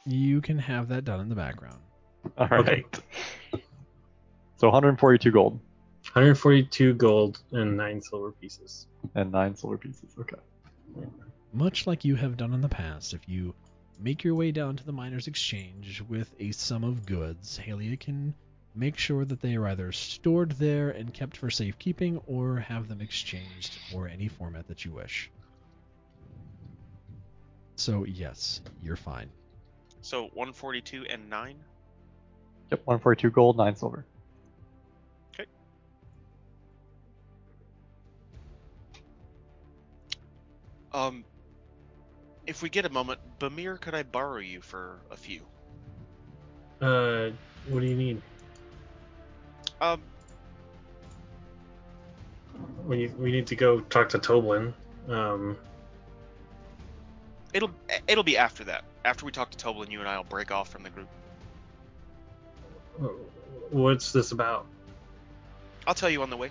You can have that done in the background. All right. Okay. So 142 gold 142 gold and nine silver pieces. and nine silver pieces. Okay. Much like you have done in the past, if you make your way down to the miners' exchange with a sum of goods, Halia can make sure that they are either stored there and kept for safekeeping or have them exchanged for any format that you wish. So, yes, you're fine. So 142 and 9. Yep. 142 gold, nine silver. Okay. Um, if we get a moment, Bamir, could I borrow you for a few? Uh, what do you mean? Um, We we need to go talk to Toblin. Um, it'll it'll be after that. After we talk to Toblin, you and I'll break off from the group. what's this about? I'll tell you on the way.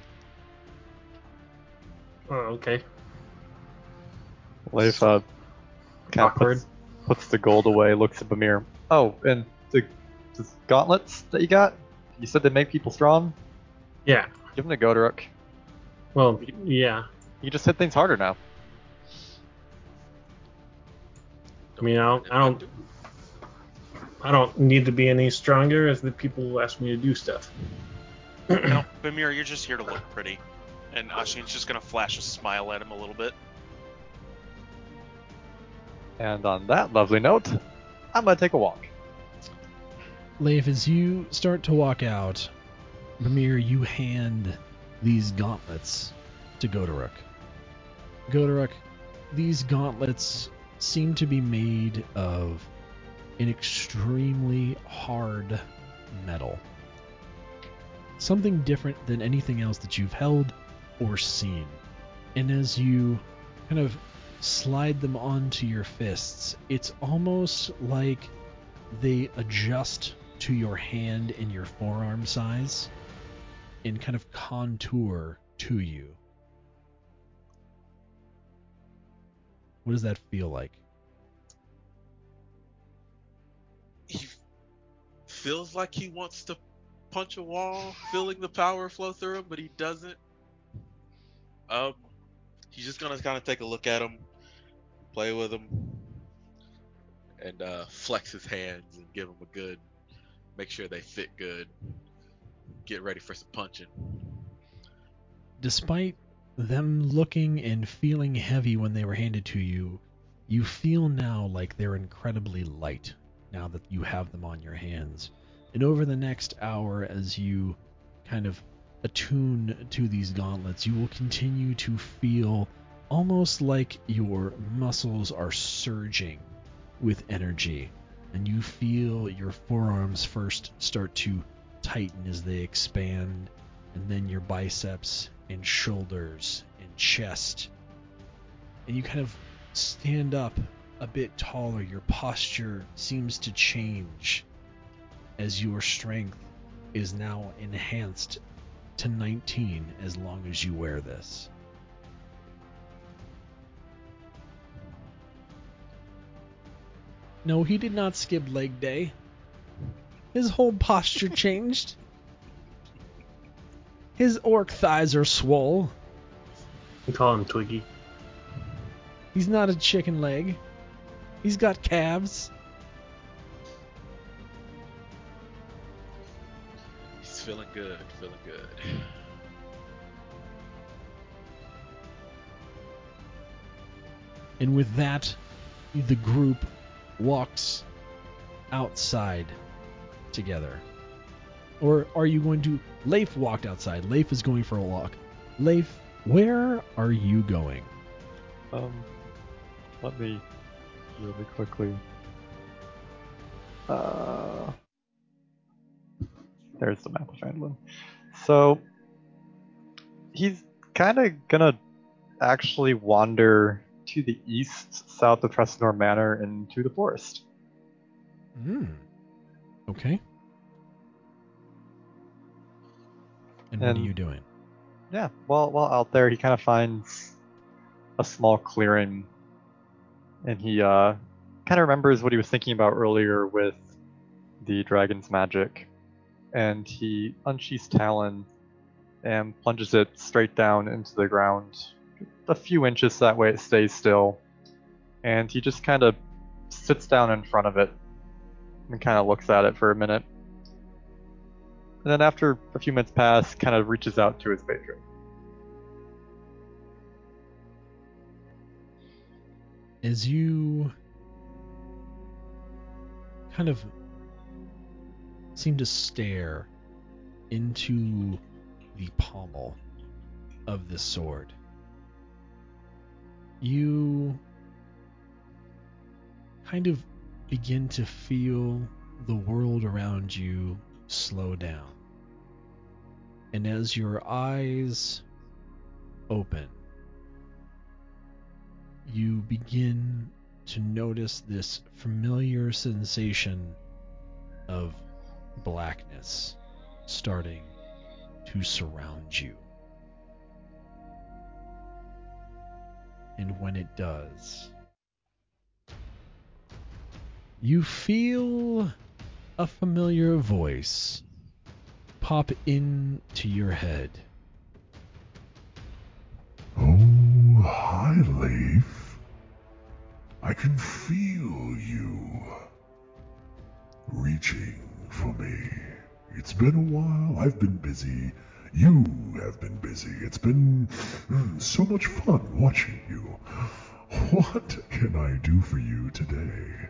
Oh, okay. Leif uh, kind of Awkward. Puts, the gold away, looks at Bamir. Oh, and the, the, gauntlets that you got? You said they make people strong? Yeah. Give them to Godoruk. Well, yeah. You just hit things harder now. I mean, I don't, I don't, I don't need to be any stronger as the people ask me to do stuff. no, Bamir, you're just here to look pretty, and Ashin's just gonna flash a smile at him a little bit. And on that lovely note, I'm gonna take a walk. Leif, as you start to walk out, Ramir, you hand these gauntlets to Godoruk. Godoruk, these gauntlets seem to be made of an extremely hard metal. Something different than anything else that you've held or seen. And as you kind of slide them onto your fists, it's almost like they adjust to your hand and your forearm size and kind of contour to you. What does that feel like? He feels like he wants to punch a wall, feeling the power flow through him, but he doesn't. Um, he's just gonna kind of take a look at him, play with him, and uh, flex his hands and give him a good, make sure they fit good. Get ready for some punching. Despite them looking and feeling heavy when they were handed to you, you feel now like they're incredibly light now that you have them on your hands. And over the next hour, as you kind of attune to these gauntlets, you will continue to feel almost like your muscles are surging with energy. And you feel your forearms first start to tighten as they expand, and then your biceps and shoulders and chest. And you kind of stand up a bit taller. Your posture seems to change as your strength is now enhanced to 19 as long as you wear this. No, he did not skip leg day. His whole posture changed. His orc thighs are swole. We call him Twiggy. He's not a chicken leg. He's got calves. He's feeling good, feeling good. And with that, the group walks outside together. Or are you going to. Leif walked outside. Leif is going for a walk. Leif, where are you going? Um, let me really quickly. Uh, there's the map of Phandalin. So he's kind of gonna actually wander to the east, south of Tresendar Manor, into the forest. Hmm. Okay. And, what are you doing? Yeah, well, while out there, he kind of finds a small clearing, and he uh, kind of remembers what he was thinking about earlier with the dragon's magic, and he unsheaths Talon and plunges it straight down into the ground, a few inches that way it stays still, and he just kind of sits down in front of it and kind of looks at it for a minute. And then after a few minutes pass, kind of reaches out to his patron. As you kind of seem to stare into the pommel of this sword, you kind of begin to feel the world around you slow down. And as your eyes open, you begin to notice this familiar sensation of blackness starting to surround you. And when it does, you feel a familiar voice pop into your head. Oh, hi, Leif. I can feel you reaching for me. It's been a while. I've been busy. You have been busy. It's been mm, so much fun watching you. What can I do for you today?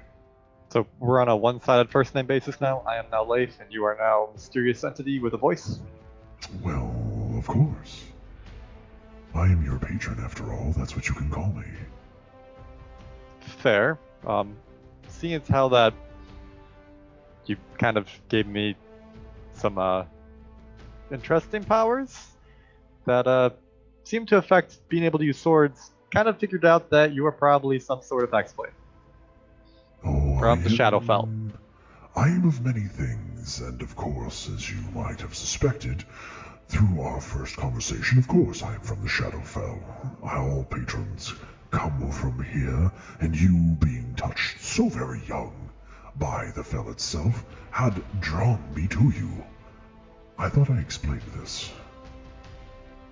So we're on a one-sided first name basis now. I am now Leif, and you are now a mysterious entity with a voice. Well, of course. I am your patron after all. That's what you can call me. Fair. Um, seeing as how that you kind of gave me some uh, interesting powers that uh, seem to affect being able to use swords, kind of figured out that you are probably some sort of Hexblade. Oh, From I the Shadowfell. am- I am of many things, and of course, as you might have suspected, through our first conversation, of course, I am from the Shadowfell. All patrons come from here, and you, being touched so very young by the fell itself, had drawn me to you. I thought I explained this.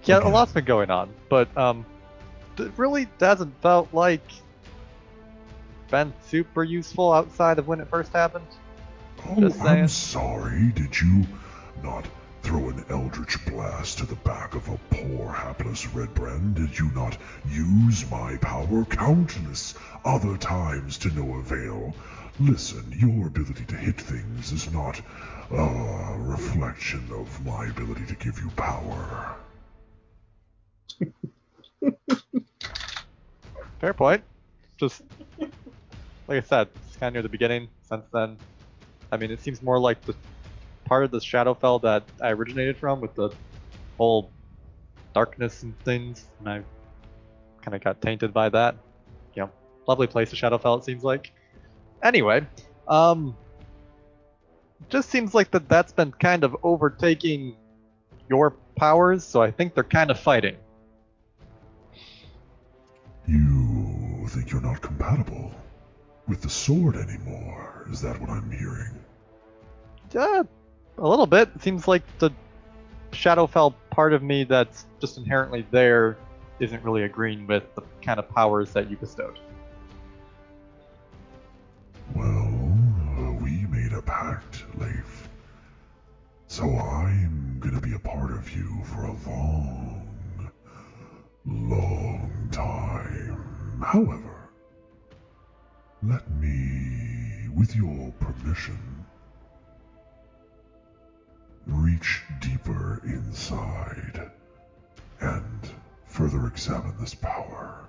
Yeah, Okay. a lot's been going on, but um, it really hasn't felt like been super useful outside of when it first happened. Oh. I'm sorry. Did you not throw an eldritch blast to the back of a poor hapless Redbrand? Did you not use my power countless other times to no avail? Listen, your ability to hit things is not a reflection of my ability to give you power. Fair point. Just like I said, it's kind of near the beginning. Since then, I mean, it seems more like the part of the Shadowfell that I originated from, with the whole darkness and things, and I kind of got tainted by that. You know, lovely place, the Shadowfell. It seems like. Anyway, um, just seems like that that's been kind of overtaking your powers, so I think they're kind of fighting. You think you're not compatible with the sword anymore? Is that what I'm hearing? Uh, a little bit. It seems like the Shadowfell part of me that's just inherently there isn't really agreeing with the kind of powers that you bestowed. Well, So I'm gonna be a part of you for a long, long time. However, let me, with your permission, reach deeper inside and further examine this power.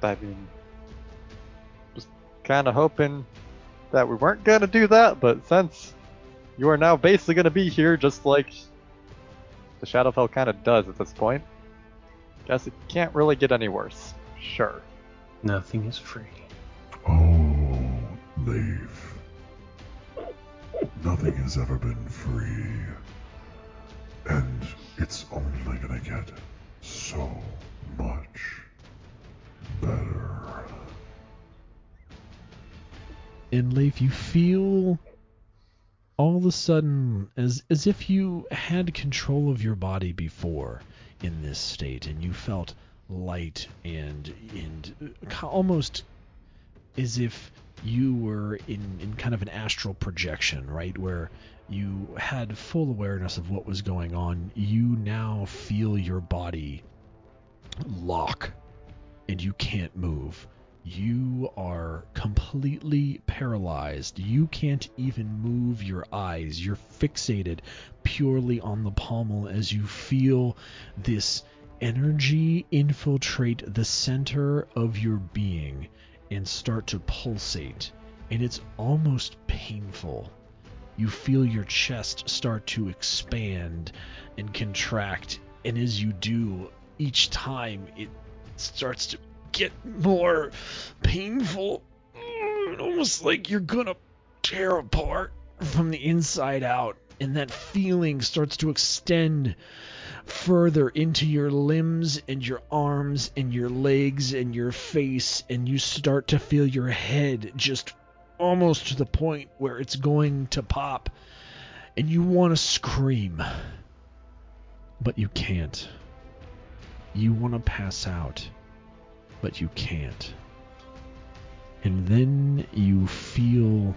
I mean, just kind of hoping that we weren't gonna do that, but since you are now basically gonna be here, just like the Shadowfell kind of does at this point, guess it can't really get any worse. Sure. Nothing is free. Oh, Leif. Nothing has ever been free. And it's only gonna get so much better. And Leif, you feel all of a sudden as as if you had control of your body before in this state, and you felt light and and almost as if you were in in kind of an astral projection, right, where you had full awareness of what was going on. You now feel your body lock, and you can't move you are completely paralyzed. You can't even move your eyes. You're fixated purely on the pommel as you feel this energy infiltrate the center of your being and start to pulsate. And it's almost painful. You feel your chest start to expand and contract. And as you do, each time it starts to get more painful. Mm, Almost like you're gonna tear apart from the inside out. And that feeling starts to extend further into your limbs and your arms and your legs and your face. And you start to feel your head just almost to the point where it's going to pop. And you want to scream. But you can't. You want to pass out but you can't. And then you feel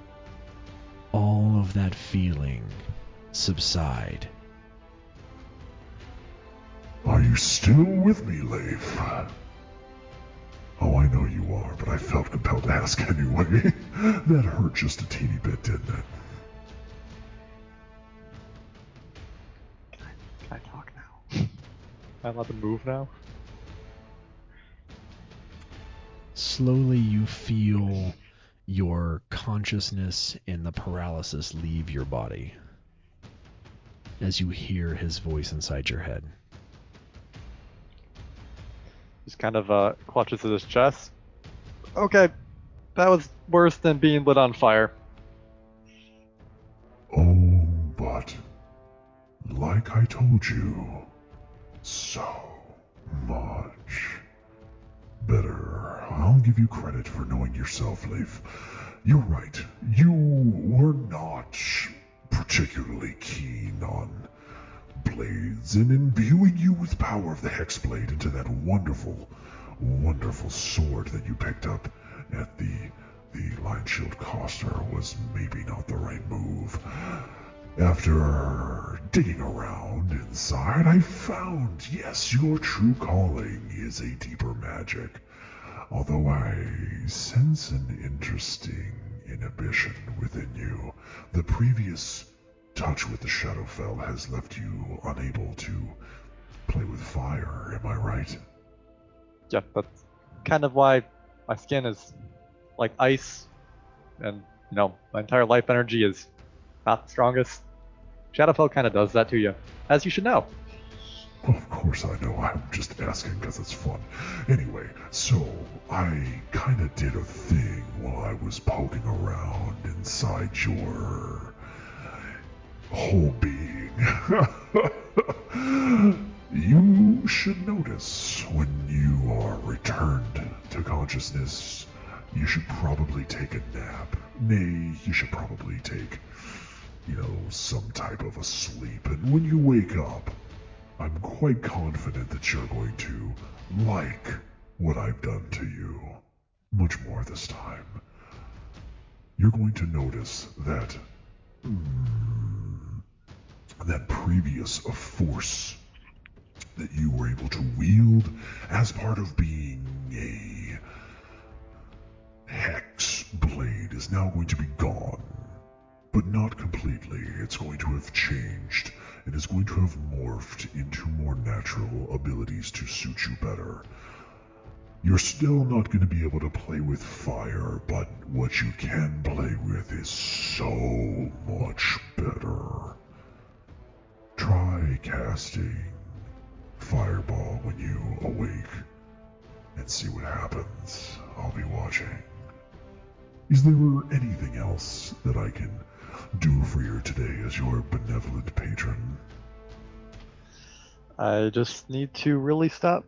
all of that feeling subside. Are you still with me, Leif? Oh, I know you are, but I felt compelled to ask anyway. that hurt just a teeny bit, didn't it? Can I talk now? Am I allowed to move now? Slowly, you feel your consciousness and the paralysis leave your body as you hear his voice inside your head. Just kind of uh, clutches at his chest. Okay, that was worse than being lit on fire. Oh, but like I told you, so much better. I'll give you credit for knowing yourself, Leif. You're right. You were not particularly keen on blades and imbuing you with power of the Hexblade into that wonderful, wonderful sword that you picked up at the the Lion Shield Coster was maybe not the right move. After digging around inside, I found, yes, your true calling is a deeper magic. Although I sense an interesting inhibition within you. The previous touch with the Shadowfell has left you unable to play with fire, am I right? Yeah, that's kind of why my skin is like ice, and you know my entire life energy is not the strongest. Shadowfell kind of does that to you, as you should know. Of course I know. I'm just asking because it's fun. Anyway, so I kind of did a thing while I was poking around inside your whole being. you should notice when you are returned to consciousness, you should probably take a nap. Nay, you should probably take, you know, some type of a sleep. And when you wake up, I'm quite confident that you're going to like what I've done to you. Much more this time. You're going to notice that mm, that previous force that you were able to wield as part of being a hex blade is now going to be gone. But not completely. It's going to have changed and is going to have morphed into more natural abilities to suit you better. You're still not going to be able to play with fire, but what you can play with is so much better. Try casting Fireball when you awake and see what happens. I'll be watching. Is there anything else that I can do for you today as your benevolent patron? I just need to really stop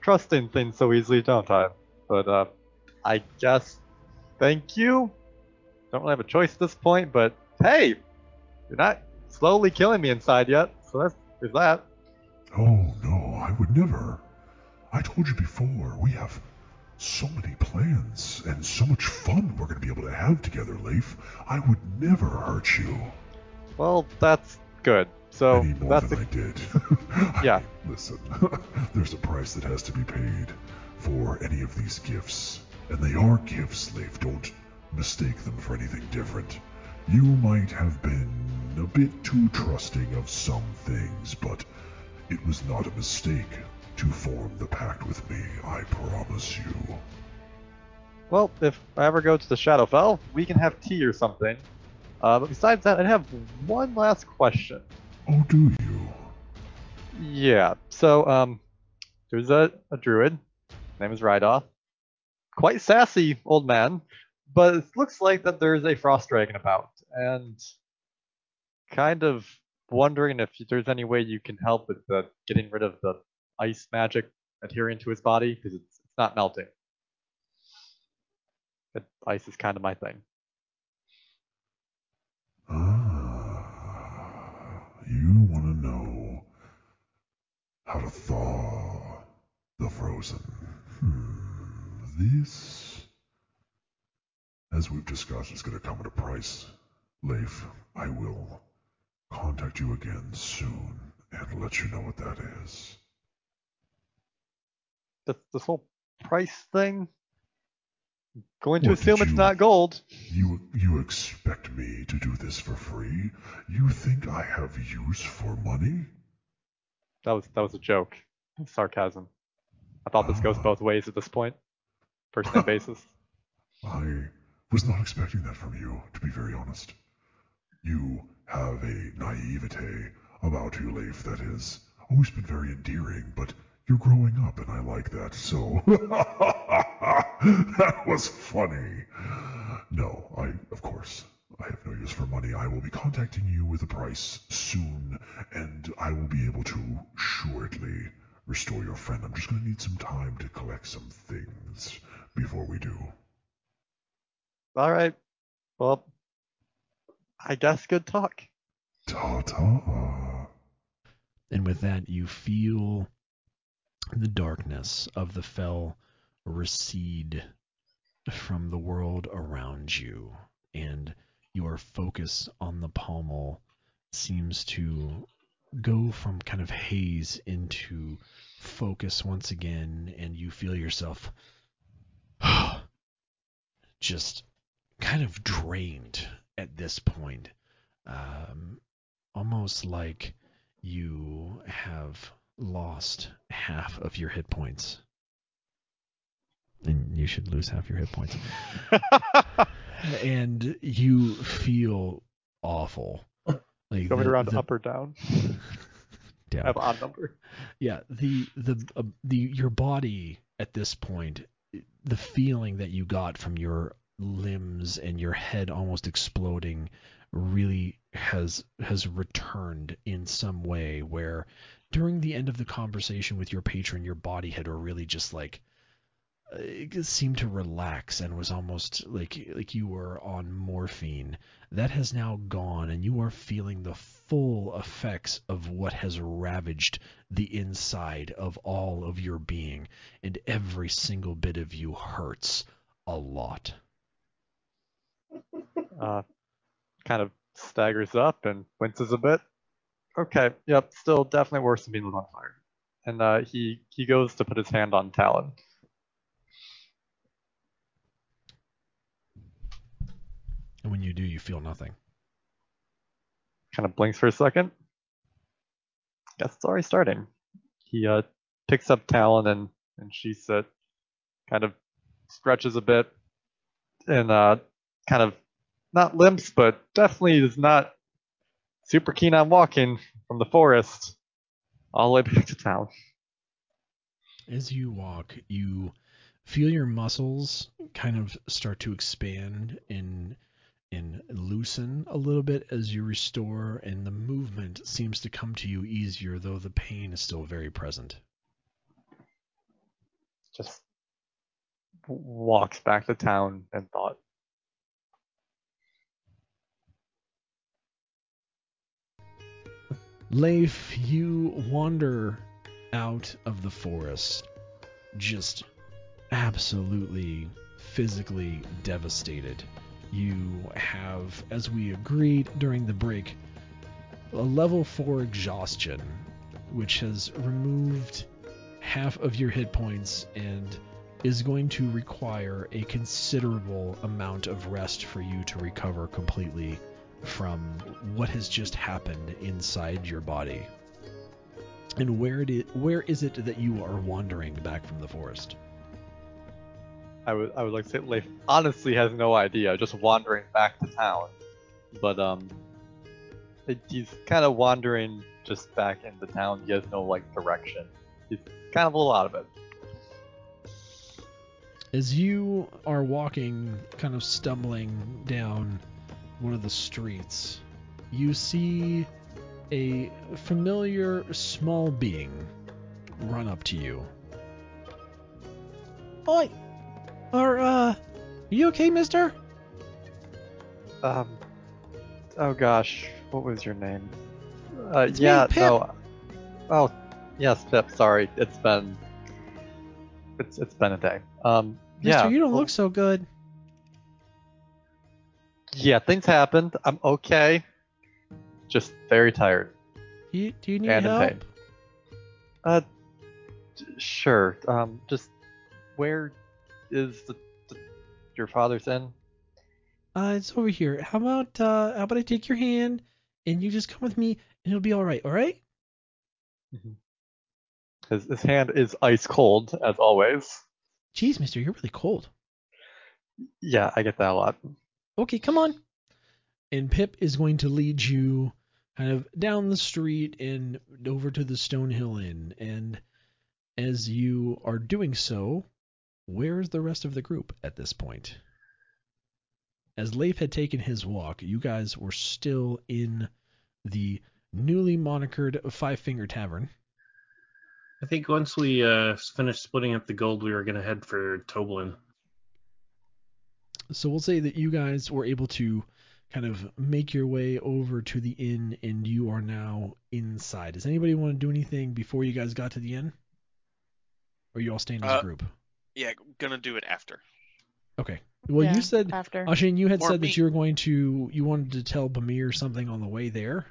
trusting things so easily, don't I? But uh, I guess thank you. Don't really have a choice at this point, but hey, you're not slowly killing me inside yet, so that's there's that. Oh no, I would never. I told you before, we have so many plans and so much fun we're going to be able to have together, Leif. I would never hurt you Well, that's good. So any more that's than a- I did. Yeah. Listen, there's a price that has to be paid for any of these gifts, and they are gifts, Leif. Don't mistake them for anything different. You might have been a bit too trusting of some things, but it was not a mistake to form the pact with me, I promise you. Well, if I ever go to the Shadowfell, we can have tea or something. Uh, but besides that, I have one last question. Oh, do you? Yeah. So, um, there's a, a druid. His name is Rydoth. Quite sassy old man, but it looks like that there's a frost dragon about, and kind of wondering if there's any way you can help with the getting rid of the ice magic adhering to his body because it's, it's not melting. But ice is kind of my thing. Ah, you want to know how to thaw the frozen. Hmm. this, as we've discussed, is going to come at a price. Leif, I will contact you again soon and let you know what that is. This, this whole price thing. Going to What, assume it's you- not gold. You you expect me to do this for free? You think I have use for money? That was that was a joke. Sarcasm. I thought this goes ah. both ways at this point. First name basis. I was not expecting that from you, to be very honest. You have a naivete about you, Leif, that has always been very endearing, but you're growing up, and I like that, so. that was funny. No, I, of course, I have no use for money. I will be contacting you with a price soon, and I will be able to shortly restore your friend. I'm just going to need some time to collect some things before we do. All right. Well, I guess good talk. Ta ta. And with that, you feel the darkness of the fell recede from the world around you, and your focus on the pommel seems to go from kind of haze into focus once again, and you feel yourself just kind of drained at this point. Um, almost like you have lost half of your hit points. And you should lose half your hit points. and you feel awful. Like Going the- around the- up or down. down. I have odd number. Yeah, the the uh, the your body at this point, the feeling that you got from your limbs and your head almost exploding really has has returned in some way where during the end of the conversation with your patron your body had really just like uh, it seemed to relax and was almost like like you were on morphine that has now gone and you are feeling the full effects of what has ravaged the inside of all of your being and every single bit of you hurts a lot Uh, kind of staggers up and winces a bit. Okay, yep, still definitely worse than being lit on fire. And uh, he he goes to put his hand on Talon. and when you do you feel nothing Kind of blinks for a second. Guess it's already starting. He uh, picks up Talon and and she's uh, kind of stretches a bit and uh, kind of not limps, but definitely is not super keen on walking from the forest all the way back to town. As you walk, you feel your muscles kind of start to expand and and loosen a little bit as you restore, and the movement seems to come to you easier, though the pain is still very present. Just walks back to town and thought. Leif, you wander out of the forest, just absolutely physically devastated. You have, as we agreed during the break, a level 4 exhaustion, which has removed half of your hit points and is going to require a considerable amount of rest for you to recover completely from what has just happened inside your body. And where it is, where is it that you are wandering back from the forest? I would I would like to say Leif honestly has no idea, just wandering back to town. But um, he's kind of wandering just back into town. He has no like direction. He's kind of a little out of it. As you are walking, kind of stumbling down one of the streets, you see a familiar small being run up to you. Oi! Are, uh, you okay, mister? Um, oh gosh, what was your name? Uh, It's me, yeah, Pip. no. Oh, yes, Pip. Sorry, it's been it's it's been a day. Um, Yeah. Mister, you don't well, look so good. Yeah, things happened. I'm okay. Just very tired. Do you, do you need And in help? pain. Uh, d- sure. Um, just where is the, the your father's inn? Uh, it's over here. How about uh, how about I take your hand and you just come with me and it'll be all right. All right? His his hand is ice cold as always. Jeez, Mister, you're really cold. Yeah, I get that a lot. Okay, come on. And Pip is going to lead you kind of down the street and over to the Stonehill Inn. And as you are doing so, where's the rest of the group at this point? As Leif had taken his walk, you guys were still in the newly monikered Five Finger Tavern. I think once we uh, finish splitting up the gold, we were gonna head for Toblin. So we'll say that you guys were able to kind of make your way over to the inn and you are now inside. Does anybody want to do anything before you guys got to the inn? Or you all staying as a Uh, group? Yeah, gonna do it after. Okay. Well, Yeah, you said, after. Ashin, you had Or said me. that you were going to, you wanted to tell Bamir something on the way there.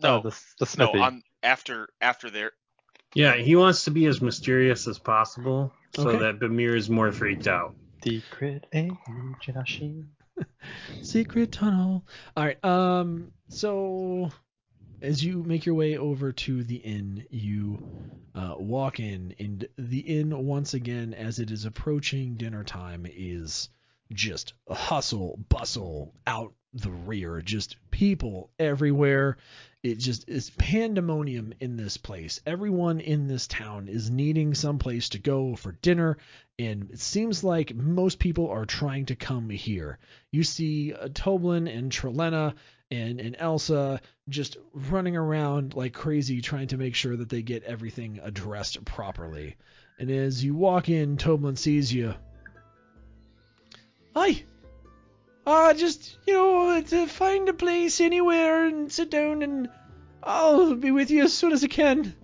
No, Uh, the the no, smithy. on after after there. Yeah, he wants to be as mysterious as possible so Okay. that Bamir is more freaked out. Secret age in Ashin. Secret tunnel. All right. Um. So, as you make your way over to the inn, you uh, walk in, and the inn once again, as it is approaching dinner time, is just hustle bustle out the rear. Just people everywhere. It just is pandemonium in this place. Everyone in this town is needing some place to go for dinner, and it seems like most people are trying to come here. You see uh, Toblin and Trilena and, and Elsa just running around like crazy trying to make sure that they get everything addressed properly. And as you walk in, Toblin sees you. Hi! Uh, just, you know, to find a place anywhere and sit down and I'll be with you as soon as I can.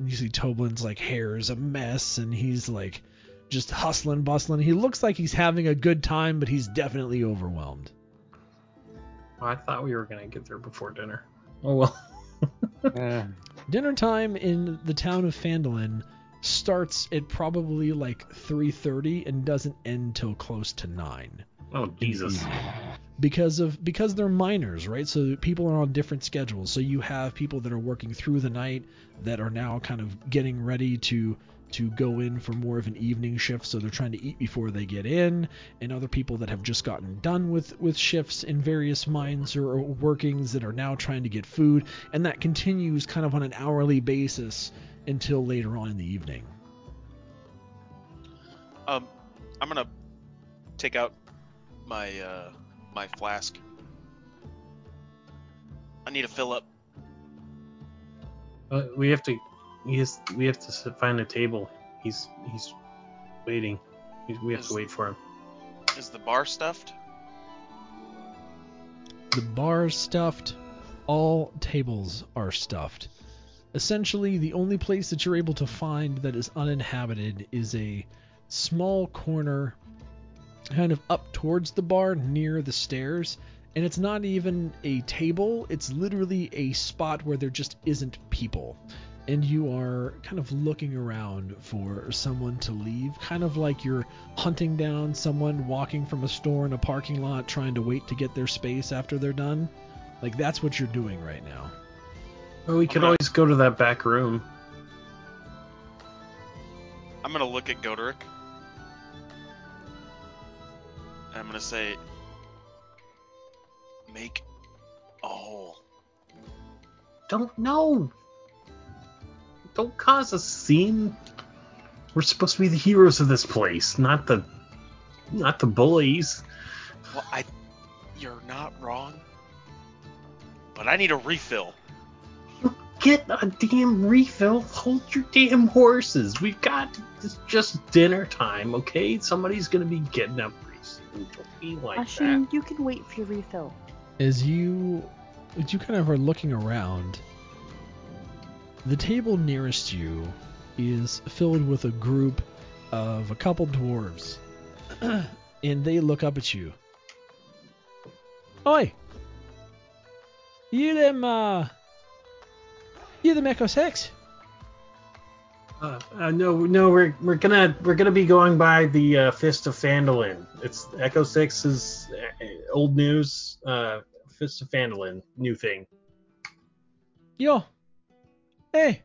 And you see Toblin's like hair is a mess and he's like just hustling, bustling. He looks like he's having a good time, but he's definitely overwhelmed. Well, I thought we were gonna get there before dinner. Oh well. Eh, Dinner time in the town of Phandalin starts at probably like 3:30 and doesn't end till close to 9 Oh Jesus. because of because they're miners, right? So people are on different schedules. So you have people that are working through the night that are now kind of getting ready to to go in for more of an evening shift, so they're trying to eat before they get in, and other people that have just gotten done with with shifts in various mines or, or workings that are now trying to get food, and that continues kind of on an hourly basis until later on in the evening. Um, I'm gonna take out my uh my flask. I need a fill up. Uh, we have to. He has, we have to find a table. He's he's waiting. We- We have Is- to wait for him. Is the bar stuffed? The bar stuffed. All tables are stuffed. Essentially, the only place that you're able to find that is uninhabited is a small corner kind of up towards the bar near the stairs. And it's not even a table, it's literally a spot where there just isn't people. And you are kind of looking around for someone to leave, kind of like you're hunting down someone walking from a store in a parking lot trying to wait to get their space after they're done. Like that's what you're doing right now. Well, we could gonna- always go to that back room. I'm gonna look at Goderic. And I'm gonna say, make a hole. Don't know. Don't cause a scene. We're supposed to be the heroes of this place, not the not the bullies. Well, I, you're not wrong. But I need a refill. Get a damn refill. Hold your damn horses. We've got it's just dinner time, okay? Somebody's gonna be getting up pretty soon. Don't be like Ashin, that. you can wait for your refill. As you as you kind of are looking around, the table nearest you is filled with a group of a couple dwarves, and they look up at you. Oi! You them, uh. You them Echo 6? Uh, uh, no, no, we're we're gonna we're gonna be going by the uh, Fist of Phandalin. It's Echo Six is uh, old news. Uh, Fist of Phandalin, new thing. Yo. Hey.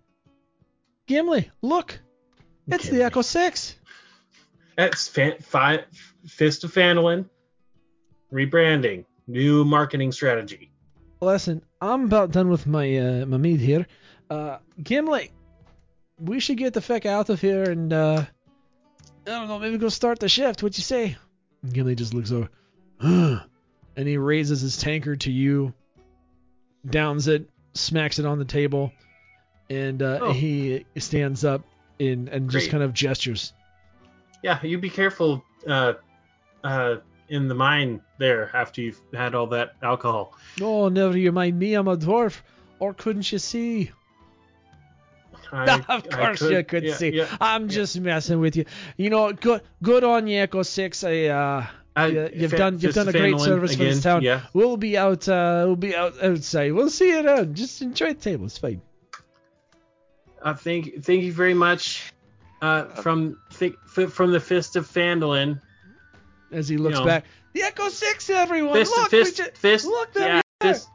Gimli, look. It's the Echo 6. That's fa- fi- Fist of Phandalin, rebranding, new marketing strategy. Listen, I'm about done with my uh, my meat here. Uh, Gimli, we should get the feck out of here and uh, I don't know, maybe go start the shift. What you say? Gimli just looks over, and he raises his tankard to you, downs it, smacks it on the table, and uh, Oh. he stands up and and just kind of gestures. Yeah, you be careful uh, uh, in the mine there after you've had all that alcohol. Oh, never you mind me. I'm a dwarf. Or couldn't you see? I, of I course you could yeah, see. yeah. I'm just messing with you. You know, good good on you, Echo Six. I, uh, I- you've Fa- done you've done a great service for this town. Yeah. We'll be out. Uh, we'll be out outside. We'll see you around. Just enjoy the table. It's fine. Uh, thank thank you very much. Uh, from think, from the Fist of Phandalin. As he looks know. back, the Echo Six, everyone. Fist, look, fist, we ju- fist. look there yeah, fist.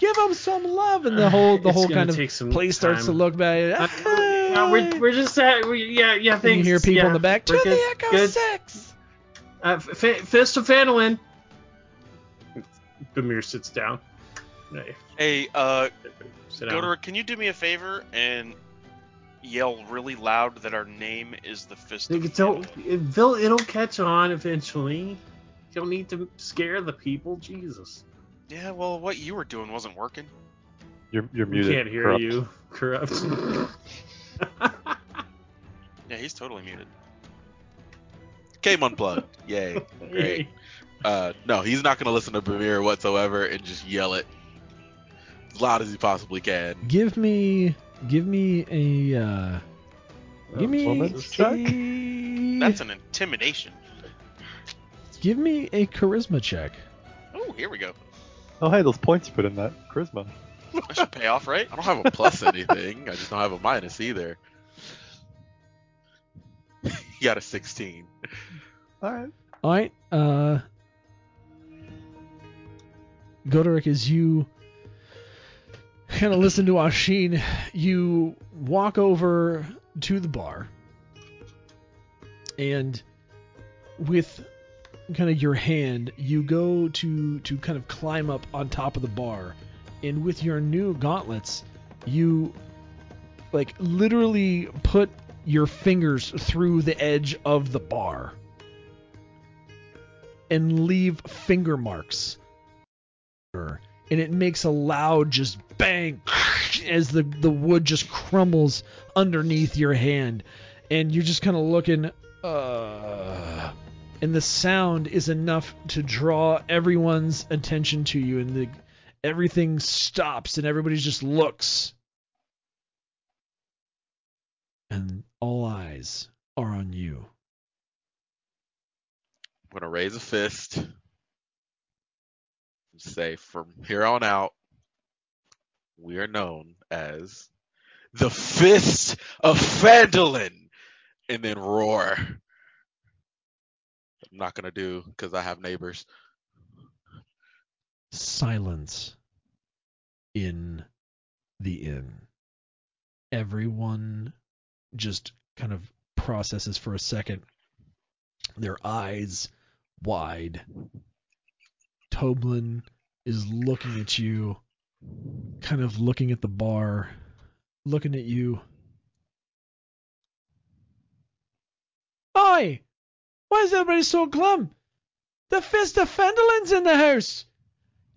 Give them some love, and the whole the It's whole kind of take some place starts to look back. Uh, uh, we're, we're just at, we, yeah yeah and you hear people yeah, in the back. To we're the Echo good. Six. Uh, F- F- Fist of Phandalin. Bamir sits down. Hey, Hey, uh, sit down. Godor, can you do me a favor and yell really loud that our name is the Fist of Like, don't, it, they'll, it'll catch on eventually. You don't need to scare the people. Jesus. Yeah, well, what you were doing wasn't working. You're, you're We muted. can't hear corrupt. you. Corrupt. Yeah, he's totally muted. Came unplugged. Yay. Great. Uh, no, he's not gonna listen to Bamir whatsoever and just yell it as loud as he possibly can. Give me, give me a, uh, give me Performance check? a, That's an intimidation. give me a charisma check. Oh, here we go. Oh, hey, those points you put in that charisma. That should pay off, right? I don't have a plus anything. I just don't have a minus either. you got a 16. All right. All right, uh, Goderic, as you kind of listen to Ashin, you walk over to the bar, and with kind of your hand, you go to to kind of climb up on top of the bar, and with your new gauntlets, you like literally put your fingers through the edge of the bar and leave finger marks. And it makes a loud just bang as the, the wood just crumbles underneath your hand. And you're just kind of looking, uh, and the sound is enough to draw everyone's attention to you, and the everything stops, and everybody just looks. And all eyes are on you. I'm gonna raise a fist and say, from here on out, we are known as the Fist of Phandalin, and then roar. I'm not gonna do because I have neighbors. silence in the inn. Everyone just kind of processes for a second, their eyes wide. Toblin is looking at you, kind of looking at the bar, looking at you. Oi! Why is everybody so glum? The Fist of Phandalin's in the house!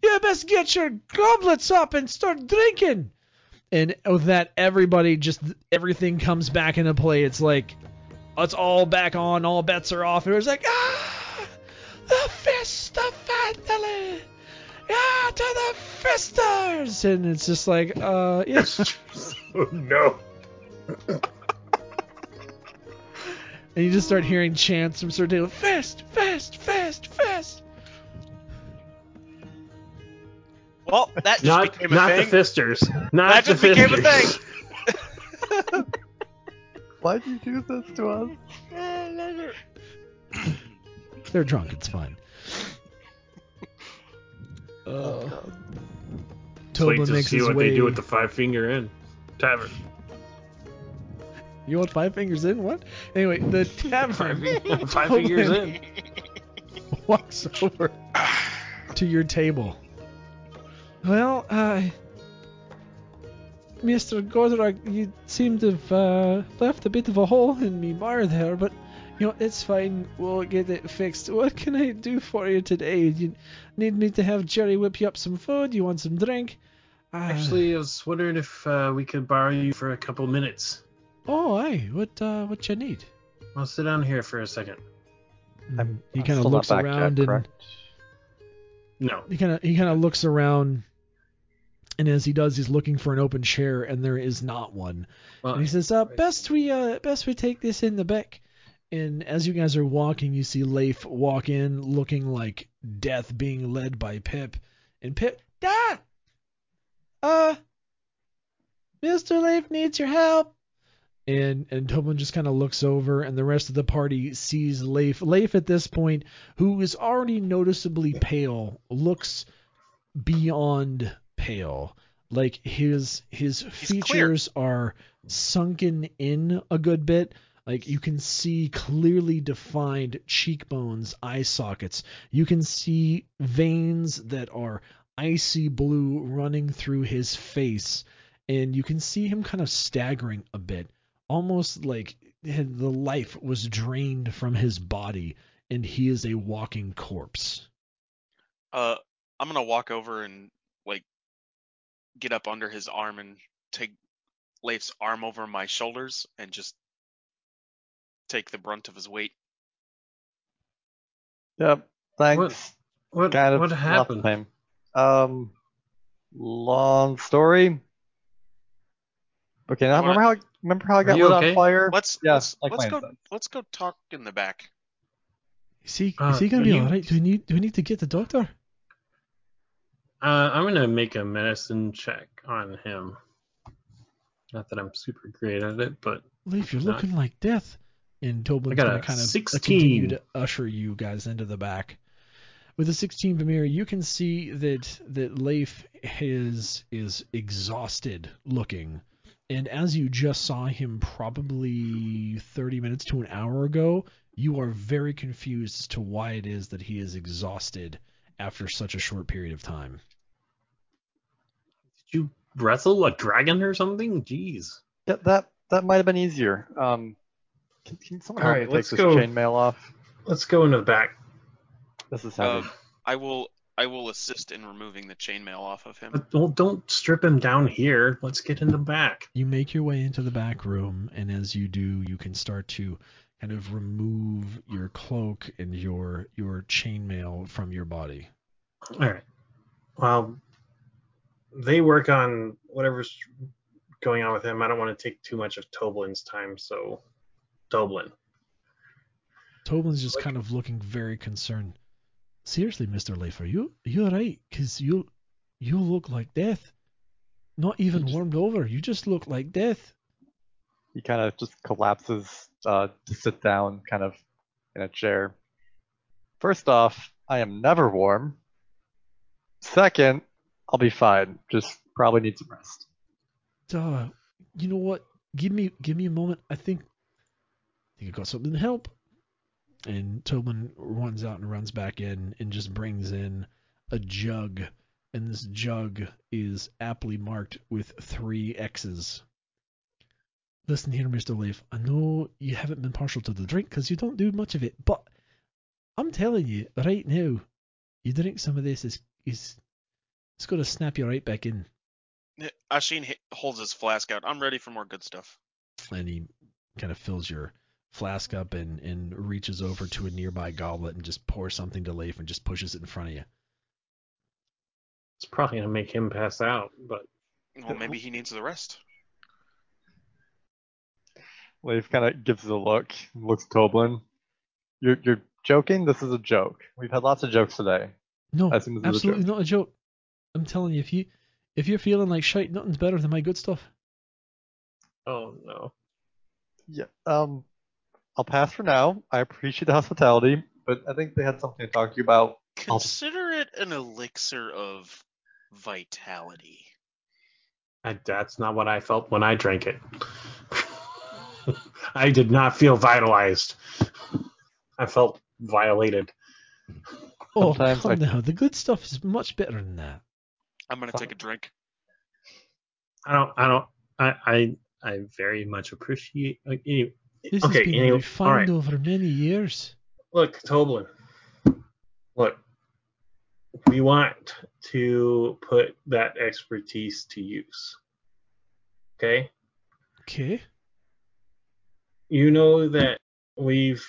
You best get your goblets up and start drinking. And with that, everybody just everything comes back into play. It's like it's all back on. All bets are off. And it's like ah, the fist of Phandalin. Ah, to the fisters. And it's just like uh, yes. oh no. and you just start hearing chants from Sir Dale. Fast, fast, fast, fast. Well, that just Not, became a not thing. the fisters. Not that the just became a thing. Why'd you do this to us? They're drunk. It's fine. Uh, Let's Toba wait to makes see his what way. they do with the five finger in tavern. You want five fingers in? What? Anyway, the tavern. Five, five fingers in. walks over to your table. Well, uh, Mr. Godrak, you seem to have uh, left a bit of a hole in me bar there, but you know it's fine. We'll get it fixed. What can I do for you today? You need me to have Jerry whip you up some food? You want some drink? Uh, Actually, I was wondering if uh, we could borrow you for a couple minutes. Oh, hey, What uh, what you need? I'll sit down here for a second. I'm, he kind of looks back yet, around and? No. he kind of he kind of looks around and as he does he's looking for an open chair and there is not one Well, and he says uh best we uh best we take this in the back and as you guys are walking you see Leif walk in looking like death being led by Pip and Pip Dad uh Mr. Leif needs your help and and Toblin just kind of looks over and the rest of the party sees Leif. Leif at this point who is already noticeably pale looks beyond pale. Like his his He's clear. features are sunken in a good bit. Like you can see clearly defined cheekbones eye sockets. You can see veins that are icy blue running through his face. And you can see him kind of staggering a bit almost like the life was drained from his body and he is a walking corpse Uh, I'm gonna walk over and like get up under his arm and take Leif's arm over my shoulders and just take the brunt of his weight. Yep. Thanks. What kind of what happened? same. Um, long story. Okay, now remember how remember how I got you lit okay? on fire? Let's Yeah, let's like let's go does. let's go talk in the back. is he Uh, is he gonna be you- all right do we need do we need to get the doctor Uh, I'm gonna make a medicine check on him. Not that I'm super great at it, but Leif, you're Not- looking like death. And Toblin's I gonna kind of 16. continue to usher you guys into the back. With a 16 Bamir, you can see that that Leif is is exhausted looking. And as you just saw him probably 30 minutes to an hour ago, you are very confused as to why it is that he is exhausted after such a short period of time. did you wrestle a dragon or something? Jeez. Yeah, that that might have been easier. Um, can, can someone All help me take let's this go. chainmail off? Let's go into the back. This is heavy. Um, I will I will assist in removing the chainmail off of him. But don't, don't strip him down here. Let's get in the back. You make your way into the back room, and as you do, you can start to kind of remove your cloak and your your chainmail from your body. All right. Well, they work on whatever's going on with him. I don't want to take too much of Toblin's time, so Toblin. Toblin's just Like- kind of looking very concerned. Seriously, Mister Leif, are you you alright? Cause you you look like death. Not even just- warmed over. You just look like death. He kind of just collapses uh, to sit down, kind of in a chair. First off, I am never warm. Second, I'll be fine. Just probably need some rest. Uh, you know what? Give me give me a moment. I think I think I got something to help. And Toblin runs out and runs back in and just brings in a jug. And this jug is aptly marked with three X's. Listen here, Mr. Leif. I know you haven't been partial to the drink because you don't do much of it, but I'm telling you right now, you drink some of this is is it's gonna snap you right back in. Ashin holds his flask out. I'm ready for more good stuff. and he kind of fills your flask up and, and reaches over to a nearby goblet and just pours something to Leif and just pushes it in front of you. It's probably gonna make him pass out, but Well, maybe he needs the rest. Leif kind of gives it a look, looks at Toblin. You're you're joking. This is a joke. We've had lots of jokes today. No, I assume this a absolutely not a joke. I'm telling you, if you if you're feeling like shite, nothing's better than my good stuff. Oh no. Yeah. Um, I'll pass for now. I appreciate the hospitality, but I think they had something to talk to you about. I'll- Consider it an elixir of vitality. I, that's not what I felt when I drank it. I did not feel vitalized. I felt violated. Oh, Sometimes come I- now. The good stuff is much better than that. I'm gonna take a drink. I don't. I don't. I. I. I very much appreciate. Uh, like, any, This okay. has been anyway, refined right. over many years. Look, Toblin. Look, we want to put that expertise to use. Okay. Okay. you know that we've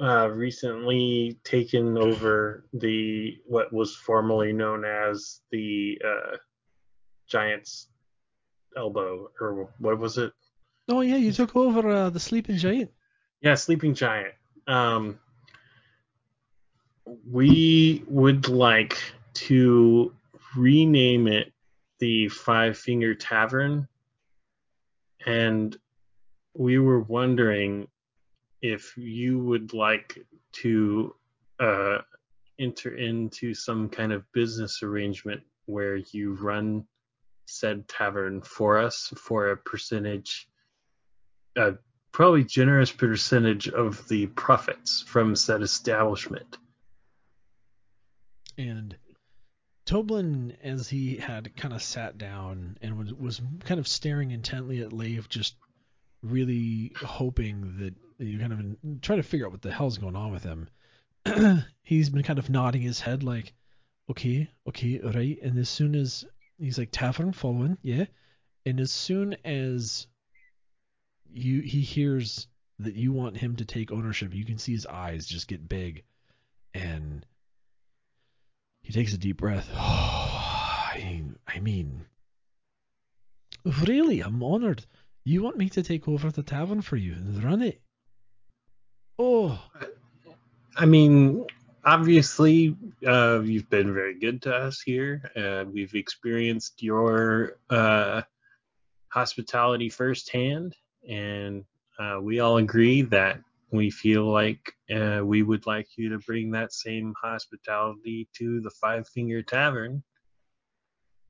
uh, recently taken over the what was formerly known as the uh, Giant's Elbow, or what was it? Oh yeah, you took over uh, the sleeping giant. Yeah, Sleeping Giant. Um, we would like to rename it the Five Finger Tavern, and we were wondering if you would like to uh, enter into some kind of business arrangement where you run said tavern for us for a percentage, a probably generous percentage of the profits from said establishment. And Toblin, as he had kind of sat down and was, was kind of staring intently at Lave, just really hoping that you kind of trying to figure out what the hell's going on with him. he's been kind of nodding his head like, okay, okay, right. And as soon as he's like tavern following, yeah. And as soon as you he hears that you want him to take ownership, you can see his eyes just get big, and he takes a deep breath. I, I mean, really, I'm honored. You want me to take over the tavern for you and run it? Oh, I mean, obviously, uh, you've been very good to us here. We've experienced your uh, hospitality firsthand, and uh, we all agree that we feel like uh, we would like you to bring that same hospitality to the Five Finger Tavern,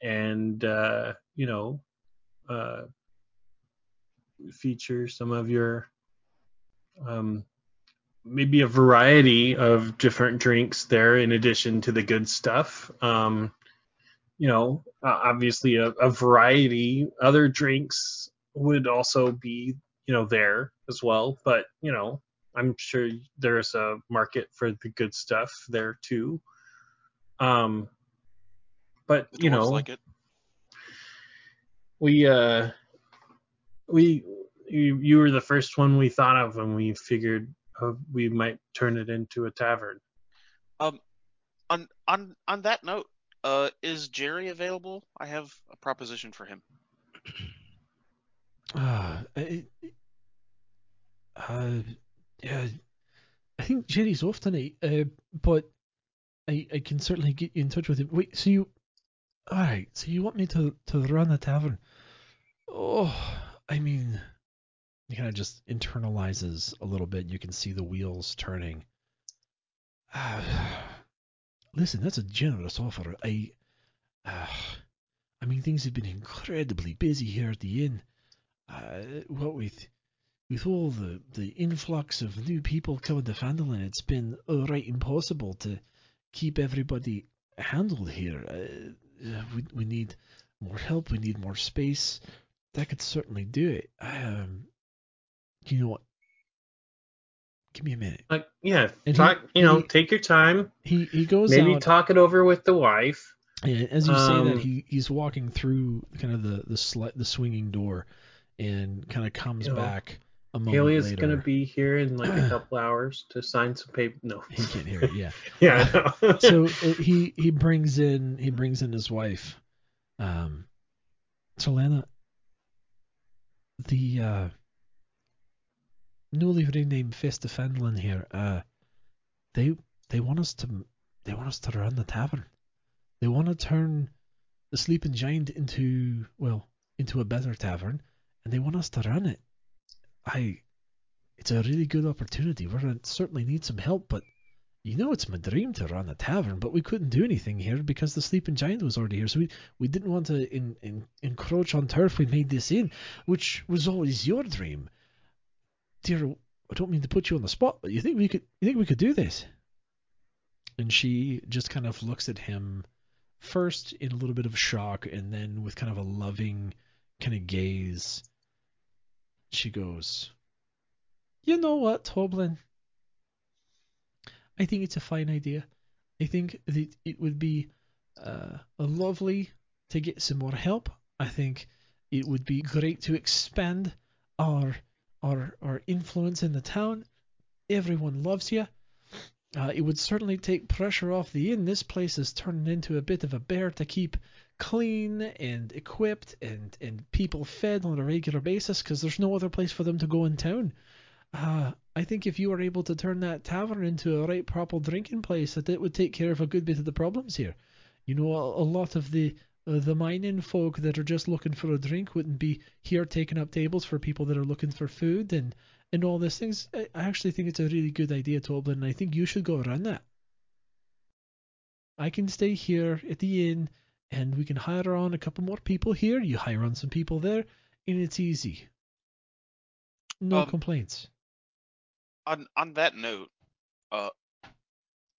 and uh, you know, uh, feature some of your um, maybe a variety of different drinks there in addition to the good stuff. Um, you know, obviously a, a variety other drinks would also be, you know, there as well. But you know, I'm sure there's a market for the good stuff there too. Um, but The you know, like it. we uh, we you, you were the first one we thought of when we figured uh, we might turn it into a tavern. Um, on on on that note, uh, is Jerry available? I have a proposition for him. uh, I, uh, yeah, I think Jerry's off tonight. Uh, but I I can certainly get you in touch with him. Wait, so you, all right? So you want me to to run a tavern? Oh, I mean, he kind of just internalizes a little bit. You can see the wheels turning. Uh, listen, that's a generous offer. I, uh, I mean, things have been incredibly busy here at the inn. Uh, what with with all the the influx of new people coming to Phandalin, it's been right impossible to keep everybody handled here. Uh, we we need more help. We need more space. That could certainly do it. Um, you know what? Give me a minute. Like, yeah, And he- talk. you know, he- take your time. He he goes Maybe out. talk it over with the wife. Yeah, as you say that, Um, he he's walking through kind of the the sli- the swinging door, and kind of comes You know, back a moment Halia is later. gonna be here in like a couple hours to sign some paper. No, He can't hear it. Yeah. yeah, so uh, he he brings in he brings in his wife. Um, so Lana, the uh, newly renamed Fist of here. Uh, they they want us to they want us to run the tavern. They want to turn the Sleeping Giant into well into a better tavern, and they want us to run it. I, it's a really good opportunity. We're gonna certainly need some help, but you know it's my dream to run a tavern, but we couldn't do anything here because the Sleeping Giant was already here. So we, we didn't want to in, in, encroach on turf we made this in, which was always your dream. Dear, I don't mean to put you on the spot, but you think we could you think we could do this? And she just kind of looks at him first in a little bit of shock and then with kind of a loving kind of gaze. She goes, You know what, Toblin? I think it's a fine idea. I think that it would be uh, lovely to get some more help. I think it would be great to expand our our our influence in the town. Everyone loves you. Uh, it would certainly take pressure off the inn. This place is turning into a bit of a bear to keep clean and equipped and and people fed on a regular basis because there's no other place for them to go in town. Uh, I think if you were able to turn that tavern into a right proper drinking place, that it would take care of a good bit of the problems here. You know, a, a lot of the uh, the mining folk that are just looking for a drink wouldn't be here taking up tables for people that are looking for food and and all these things. I, actually think it's a really good idea, Toblin, and I think you should go run that. I can stay here at the inn, and we can hire on a couple more people here. You hire on some people there, and it's easy. No Um, complaints. on on that note, uh,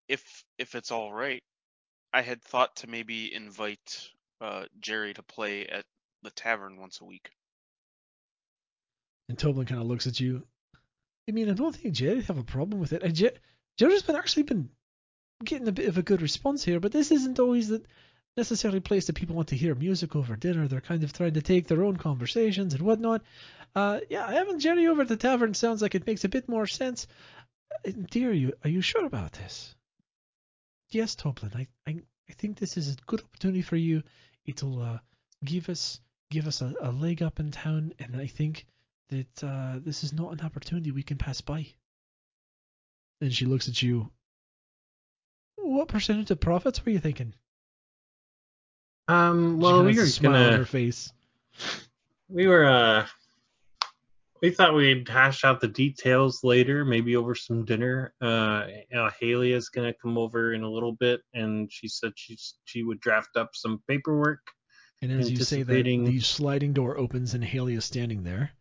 if if it's all right, I had thought to maybe invite uh Jerry to play at the tavern once a week. And Toblin kind of looks at you. I mean, I don't think Jerry'd have a problem with it. Jer- Jerry's been actually been getting a bit of a good response here, but this isn't always the necessarily place that people want to hear music over dinner. They're kind of trying to take their own conversations and whatnot. Uh, yeah, having Jerry over at the tavern sounds like it makes a bit more sense. Uh, Dear, you are you sure about this? Yes, Toblin. I, I I think this is a good opportunity for you. It'll uh, give us give us a, a leg up in town, and I think that uh, this is not an opportunity we can pass by. Then she looks at you. What percentage of profits were you thinking? Um, well, we were smile on gonna, her face. we were, uh, we thought we'd hash out the details later, maybe over some dinner. Uh, you Halia is gonna come over in a little bit, and she said she's she would draft up some paperwork. And as you say that, the sliding door opens and Halia is standing there.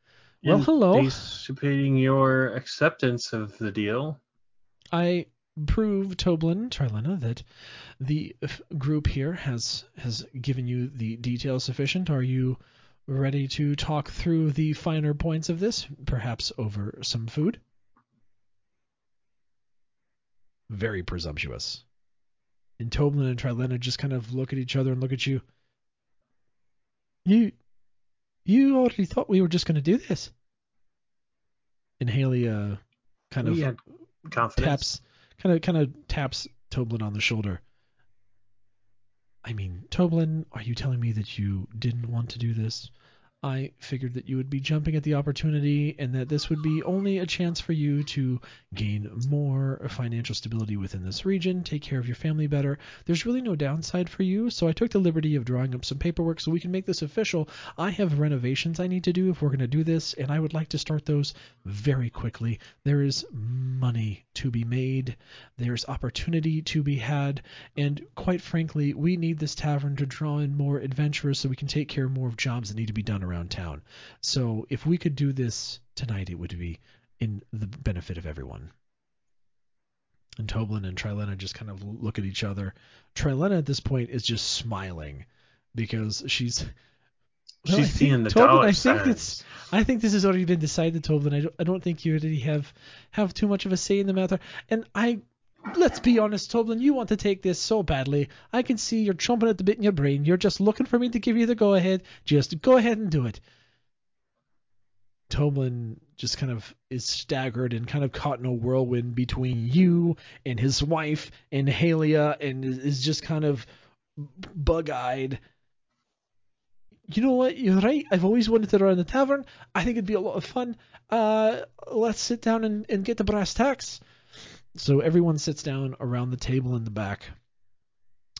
Well, hello. Anticipating your acceptance of the deal. I prove Toblin Trilena that the f- group here has has given you the details sufficient. Are you ready to talk through the finer points of this, perhaps over some food? Very presumptuous. And Toblin and Trilena just kind of look at each other and look at you. You you already thought we were just going to do this. And Halia uh kind we of taps kind of kind of taps Toblin on the shoulder. I mean, Toblin, are you telling me that you didn't want to do this? I figured that you would be jumping at the opportunity and that this would be only a chance for you to gain more financial stability within this region, take care of your family better. There's really no downside for you, so I took the liberty of drawing up some paperwork so we can make this official. I have renovations I need to do if we're going to do this, and I would like to start those very quickly. There is money to be made, there's opportunity to be had, and quite frankly, we need this tavern to draw in more adventurers so we can take care of more of jobs that need to be done around town. So if we could do this tonight, it would be in the benefit of everyone. And Toblin and Trilena just kind of look at each other. Trilena at this point is just smiling because she's well, She's seeing the Toblin, dollar I think it's signs. I think this has already been decided, Toblin. I don't, I don't think you really have have too much of a say in the matter. And I, let's be honest, Toblin, you want to take this so badly. I can see you're chomping at the bit in your brain. You're just looking for me to give you the go ahead. Just go ahead and do it. Toblin just kind of is staggered and kind of caught in a whirlwind between you and his wife and Halia and is just kind of bug-eyed. you know what? You're right. I've always wanted to run a tavern. I think it'd be a lot of fun. Uh, let's sit down and, and get the brass tacks. So everyone sits down around the table in the back,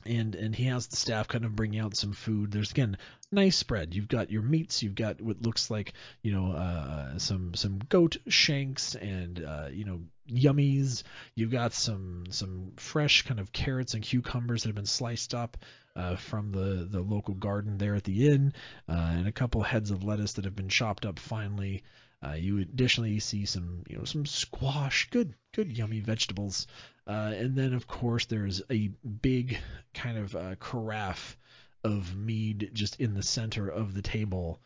and and he has the staff kind of bring out some food. There's again nice spread. You've got your meats. You've got what looks like you know uh, some some goat shanks and uh, you know yummies. You've got some some fresh kind of carrots and cucumbers that have been sliced up uh, from the the local garden there at the inn, uh, and a couple heads of lettuce that have been chopped up finely. Uh, you additionally see some, you know, some squash, good, good, yummy vegetables, uh, and then of course there's a big kind of uh, carafe of mead just in the center of the table,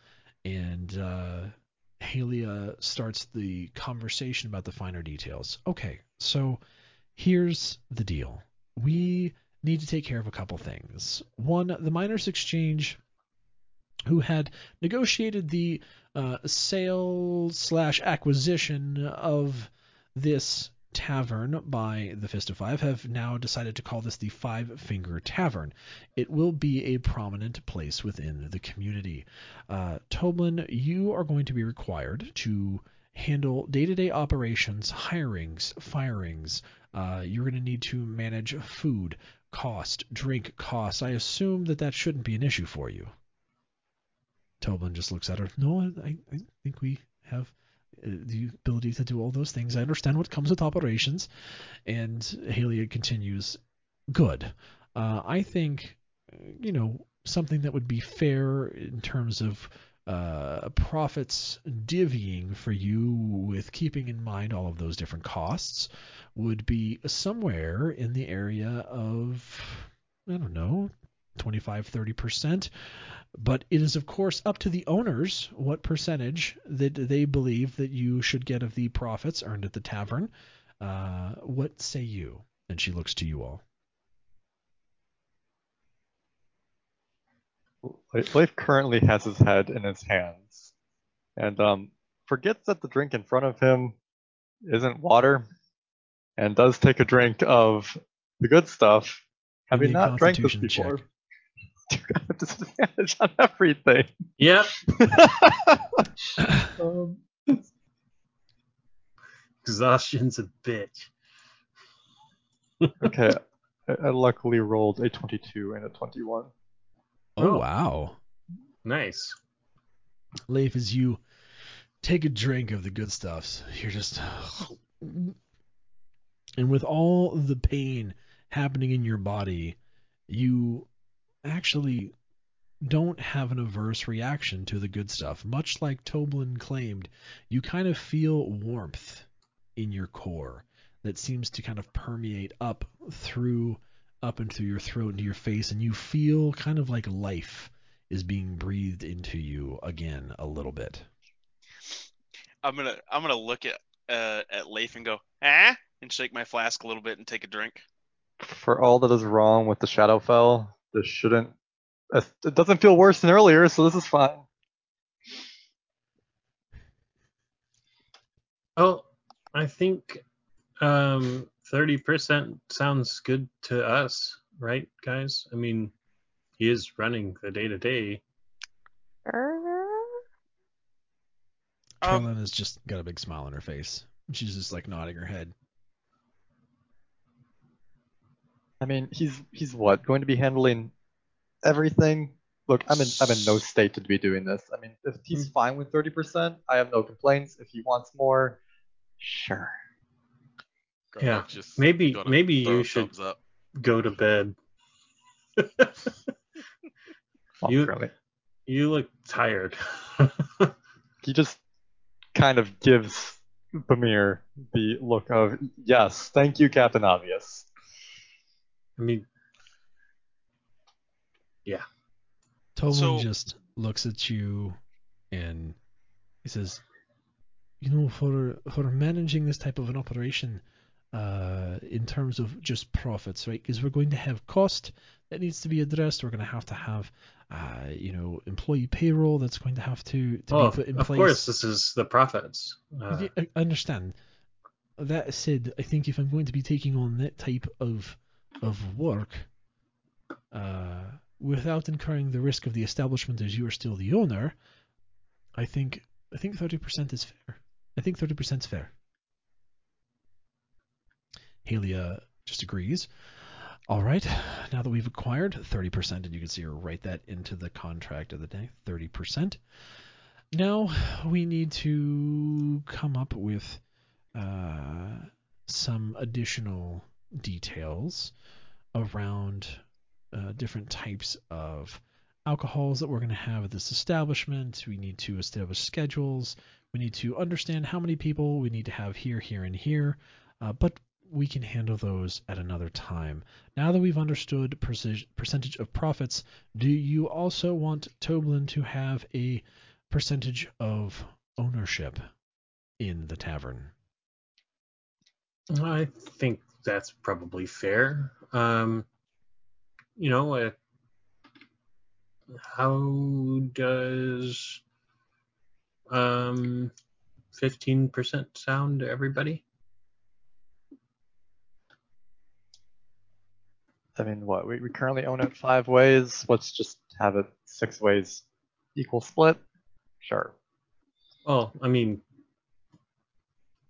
and uh, Halia starts the conversation about the finer details. Okay, so here's the deal: we need to take care of a couple things. One, the miners' exchange who had negotiated the uh, sale slash acquisition of this tavern by the Fist of Five have now decided to call this the Five Finger Tavern. It will be a prominent place within the community. Uh, Toblin, you are going to be required to handle day-to-day operations, hirings, firings. Uh, you're going to need to manage food, cost, drink costs. I assume that that shouldn't be an issue for you. Toblin just looks at her. No, I, I think we have uh, the ability to do all those things. I understand what comes with operations. And Halia continues, good. Uh, I think, you know, something that would be fair in terms of uh, profits divvying for you with keeping in mind all of those different costs would be somewhere in the area of, I don't know, 25 30%. But it is, of course, up to the owners what percentage that they believe that you should get of the profits earned at the tavern. Uh, what say you? And she looks to you all. Leif currently has his head in his hands and um, forgets that the drink in front of him isn't water and does take a drink of the good stuff, having not drank this before. check. You have disadvantage on everything. Yep. um, Exhaustion's a bitch. okay, I, I luckily rolled a 22 and a 21. Oh, Oh. wow. Nice. Leif, as you take a drink of the good stuffs, you're just. And with all the pain happening in your body, you actually don't have an averse reaction to the good stuff. Much like Toblin claimed, you kind of feel warmth in your core that seems to kind of permeate up through up and through your throat into your face and you feel kind of like life is being breathed into you again a little bit. I'm gonna I'm gonna look at uh, at Leif and go, ah, and shake my flask a little bit and take a drink. For all that is wrong with the Shadowfell, this shouldn't. It doesn't feel worse than earlier, so this is fine. Oh, I think um, 30% sounds good to us, right, guys? I mean, he is running the day to day. Um, Trilena has just got a big smile on her face. She's just like nodding her head. I mean, he's he's what going to be handling everything. Look, I'm in I'm in no state to be doing this. I mean, if he's mm-hmm. fine with 30%, I have no complaints. If he wants more, sure. Yeah, just maybe- maybe you should- up. Go to bed. You- really. You look tired. He just kind of gives Bamir the look of yes, thank you, Captain Obvious. I mean, Toblin So- just looks at you and he says, "You know, for for managing this type of an operation, uh, in terms of just profits, right? Because we're going to have cost that needs to be addressed. We're going to have to have, uh, you know, employee payroll that's going to have to to oh, be put in of place. Of course, this is the profits. Uh, Yeah, I I understand. That said, I think if I'm going to be taking on that type of of work, uh, without incurring the risk of the establishment as you are still the owner, I think I think 30% is fair. I think 30% is fair. Halia just agrees. All right, now that we've acquired 30%, and you can see her write that into the contract of the day, 30%. Now we need to come up with uh, some additional details around uh, different types of alcohols that we're going to have at this establishment. We need to establish schedules. We need to understand how many people we need to have here, here, and here. Uh, but we can handle those at another time. Now that we've understood percentage of profits, do you also want Toblin to have a percentage of ownership in the tavern? I think that's probably fair. Um, you know, uh, how does um, 15% sound to everybody? I mean, what we, we currently own it five ways. Let's just have it six ways, equal split. Sure. Well, I mean,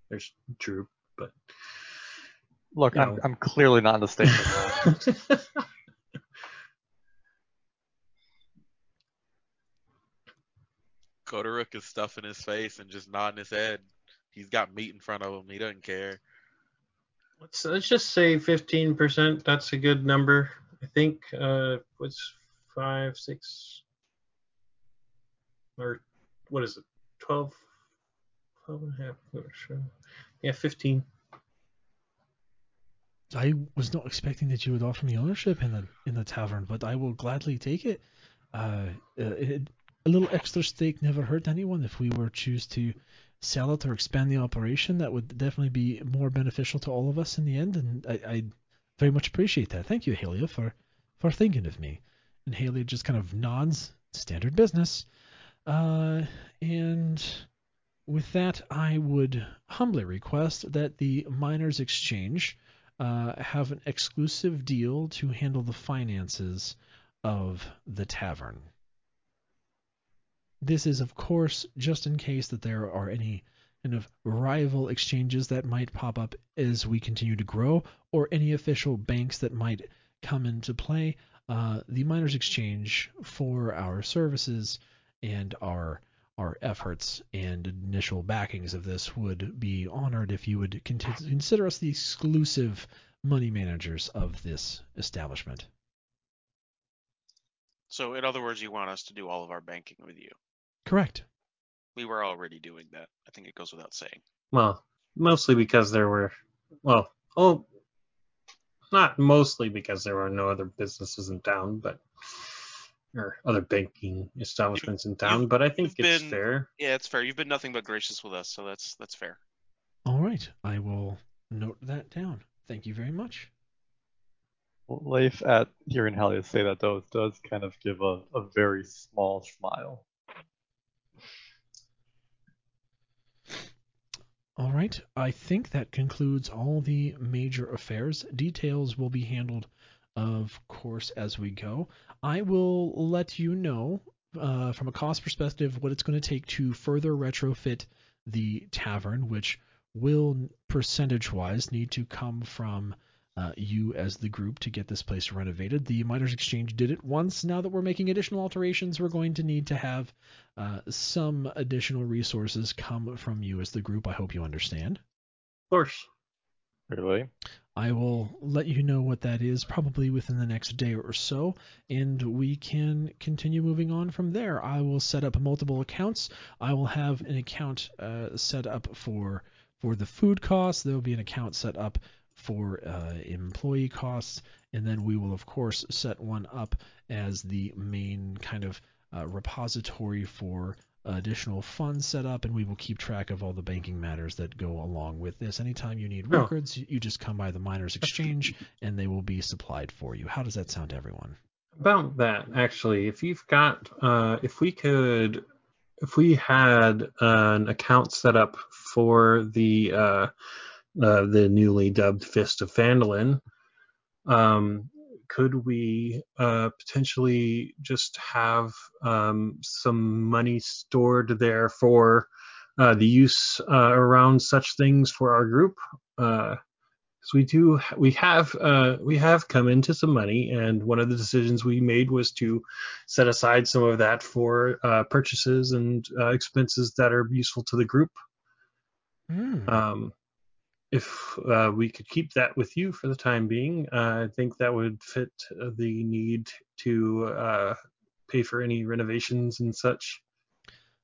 there's Drew, but look, I'm I'm clearly not in the state. Kodoruk is stuffing his face and just nodding his head. He's got meat in front of him. He doesn't care. Let's let's just say fifteen percent. That's a good number. I think uh what's five, six or what is it? 12, 12 and a half. Sure. Yeah, fifteen. I was not expecting that you would offer me ownership in the in the tavern, but I will gladly take it. Uh, it, a little extra stake never hurt anyone. If we were choose to sell it or expand the operation, that would definitely be more beneficial to all of us in the end. And I, I very much appreciate that. Thank you, Halia, for for thinking of me. And Halia just kind of nods, standard business. Uh, and with that, I would humbly request that the Miners Exchange uh, have an exclusive deal to handle the finances of the tavern. This is, of course, just in case that there are any kind of rival exchanges that might pop up as we continue to grow, or any official banks that might come into play. Uh, the Miners Exchange for our services and our our efforts and initial backings of this would be honored if you would consider us the exclusive money managers of this establishment. So, in other words, you want us to do all of our banking with you? Correct. We were already doing that. I think it goes without saying. Well, mostly because there were, well, oh, not mostly because there were no other businesses in town, but or other banking establishments in town. But I think it's been, fair. Yeah, it's fair. You've been nothing but gracious with us, so that's that's fair. All right, I will note that down. Thank you very much. Leif at hearing Halia say that though does kind of give a, a very small smile. All right, I think that concludes all the major affairs. Details will be handled, of course, as we go. I will let you know uh, from a cost perspective what it's going to take to further retrofit the tavern, which will percentage wise need to come from uh, you as the group to get this place renovated. The Miners Exchange did it once. Now that we're making additional alterations, we're going to need to have uh, some additional resources come from you as the group. I hope you understand. Of course. Really? I will let you know what that is probably within the next day or so, and we can continue moving on from there. I will set up multiple accounts. I will have an account uh, set up for for the food costs. There will be an account set up for uh, employee costs, and then we will of course set one up as the main kind of uh, repository for additional funds set up, and we will keep track of all the banking matters that go along with this. Anytime you need Oh. records, you just come by the Miners Exchange, and they will be supplied for you. How does that sound to everyone? About that, actually, if you've got, uh, if we could, if we had an account set up for the uh, uh, the newly dubbed Fist of Phandalin, um, could we uh, potentially just have um, some money stored there for uh, the use uh, around such things for our group? Because we do, we have, uh, we have come into some money, and one of the decisions we made was to set aside some of that for uh, purchases and uh, expenses that are useful to the group. Hmm. Um, if uh, we could keep that with you for the time being, uh, I think that would fit uh, the need to uh, pay for any renovations and such.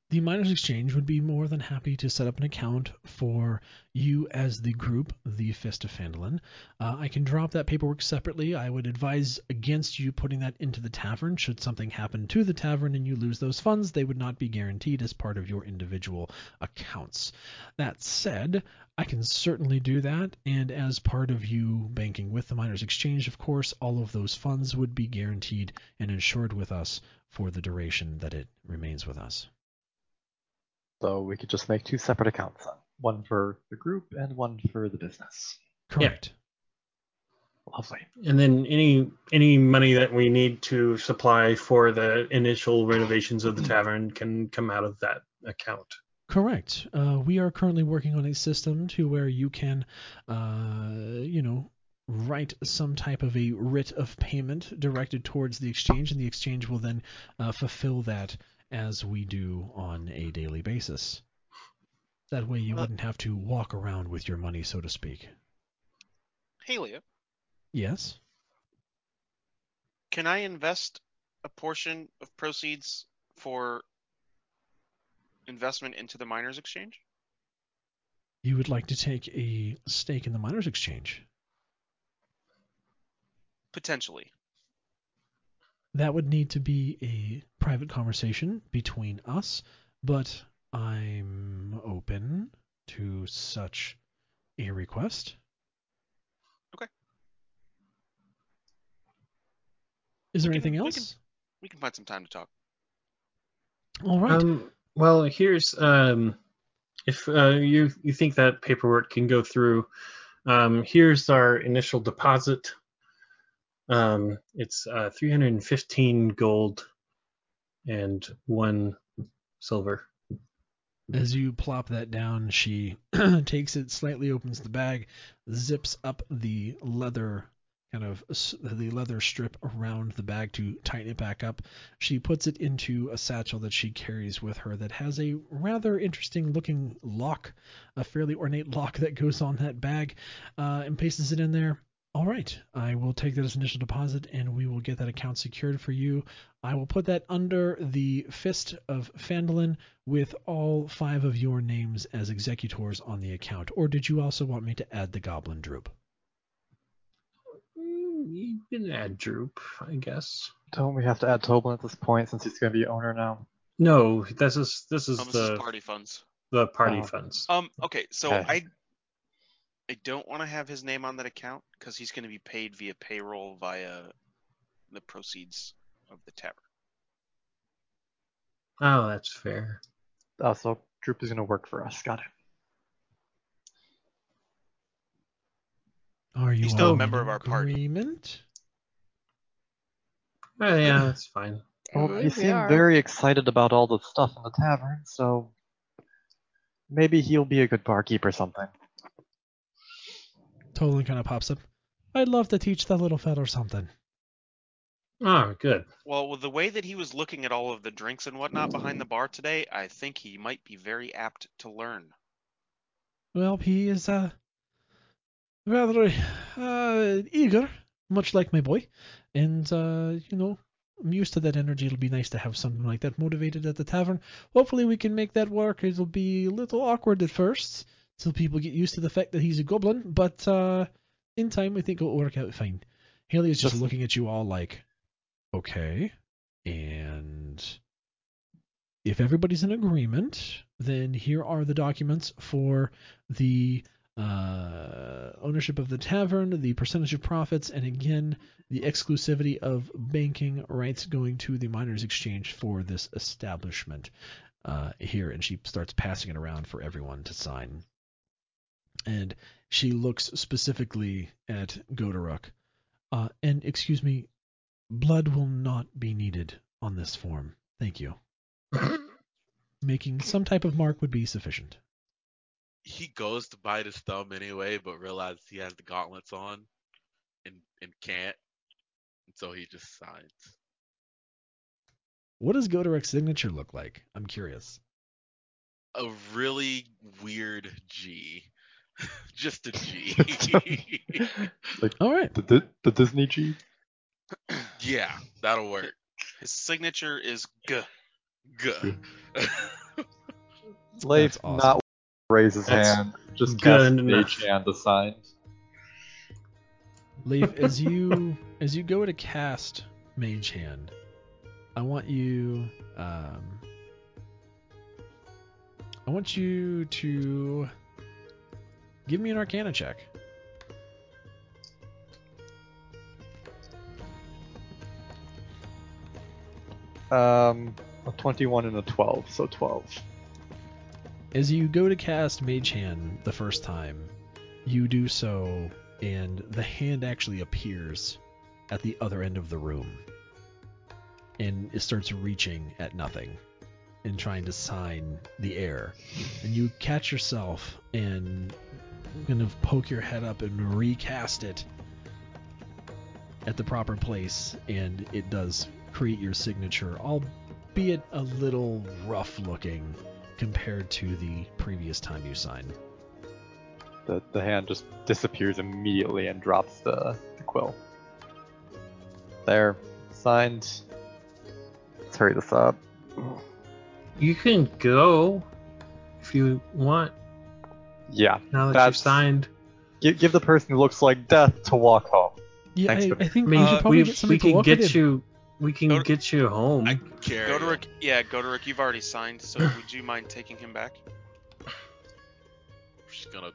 The Miners Exchange would be more than happy to set up an account for you as the group, the Fist of Phandalin. Uh, I can drop that paperwork separately. I would advise against you putting that into the tavern. Should something happen to the tavern and you lose those funds, they would not be guaranteed as part of your individual accounts. That said, I can certainly do that, and as part of you banking with the Miners Exchange, of course, all of those funds would be guaranteed and insured with us for the duration that it remains with us. So we could just make two separate accounts then. One for the group and one for the business. Correct. Lovely. And then any any money that we need to supply for the initial renovations of the tavern can come out of that account. Correct. Uh, we are currently working on a system to where you can, uh, you know, write some type of a writ of payment directed towards the exchange, and the exchange will then uh, fulfill that as we do on a daily basis. That way, you Uh, wouldn't have to walk around with your money, so to speak. Halia, Yes. can I invest a portion of proceeds for investment into the miners exchange? You would like to take a stake in the miners' exchange. Potentially. That would need to be a private conversation between us, but I'm open to such a request. Okay. Is there We can- anything we can- else? We can find some time to talk. All right. Um, well, here's um, if uh, you you think that paperwork can go through, um, here's our initial deposit. Um, it's uh, 315 gold and one silver. As you plop that down, she takes it, slightly opens the bag, zips up the leather kind of the leather strip around the bag to tighten it back up. She puts it into a satchel that she carries with her that has a rather interesting looking lock, a fairly ornate lock that goes on that bag, uh, and pastes it in there. All right, I will take that as initial deposit and we will get that account secured for you. I will put that under the Fist of Phandalin with all five of your names as executors on the account. Or did you also want me to add the Goblin Droop? Mm, You can add Droop, I guess. Don't we have to add Toblin at this point since he's going to be owner now? No, this is this is Um, this the is party funds. the party Oh. funds. Um. Okay. So Okay. I I don't want to have his name on that account because he's going to be paid via payroll via the proceeds of the tavern. Oh, that's fair. Uh, so Droop is going to work for us. Got it. Are you He's still a member of our party. agreement? Oh, yeah, that's fine. Well, believe he we seemed are. very excited about all the stuff in the tavern, so maybe he'll be a good barkeep or something. Tolan kind of pops up. I'd love to teach that little fella something. Oh, good. Well, with the way that he was looking at all of the drinks and whatnot behind the bar today, I think he might be very apt to learn. Well, he is uh, rather uh, eager, much like my boy. And, uh, you know, I'm used to that energy. It'll be nice to have something like that motivated at the tavern. Hopefully, we can make that work. It'll be a little awkward at first, till people get used to the fact that he's a goblin. But uh, in time, I think it'll work out fine. Halia is just Just- looking at you all like, okay. And if everybody's in agreement, then here are the documents for the uh, ownership of the tavern, the percentage of profits, and again, the exclusivity of banking rights going to the miners' exchange for this establishment uh, here. And she starts passing it around for everyone to sign. And she looks specifically at Godoruk. Uh, and excuse me, blood will not be needed on this form. Thank you. Making some type of mark would be sufficient. He goes to bite his thumb anyway, but realizes he has the gauntlets on and and can't. And so he just signs. What does Godorek's signature look like? I'm curious. A really weird G. just a G. like All right. the, the the Disney G. yeah, that'll work. His signature is G. G. Leif That's awesome. not raise his That's hand, just good cast enough. Mage hand to sign. Leif, as you as you go to cast Mage Hand, I want you um, I want you to give me an Arcana check. Um, a 21 and a 12, so 12. As you go to cast Mage Hand the first time, you do so, and the hand actually appears at the other end of the room. And it starts reaching at nothing and trying to sign the air. And you catch yourself and kind of poke your head up and recast it at the proper place, and it does create your signature, albeit a little rough looking compared to the previous time you signed. The, the hand just disappears immediately and drops the, the quill. There, signed. Let's hurry this up. You can go if you want. Yeah, Now that you've signed, give, give the person who looks like death to walk home. Yeah, Thanks I, for- I think I we mean, should probably we, get we somebody to can walk it get in. you. We can Go to- get you home. I can carry him. Goderick, yeah, Goderick, you've already signed, so would you mind taking him back? I'm just gonna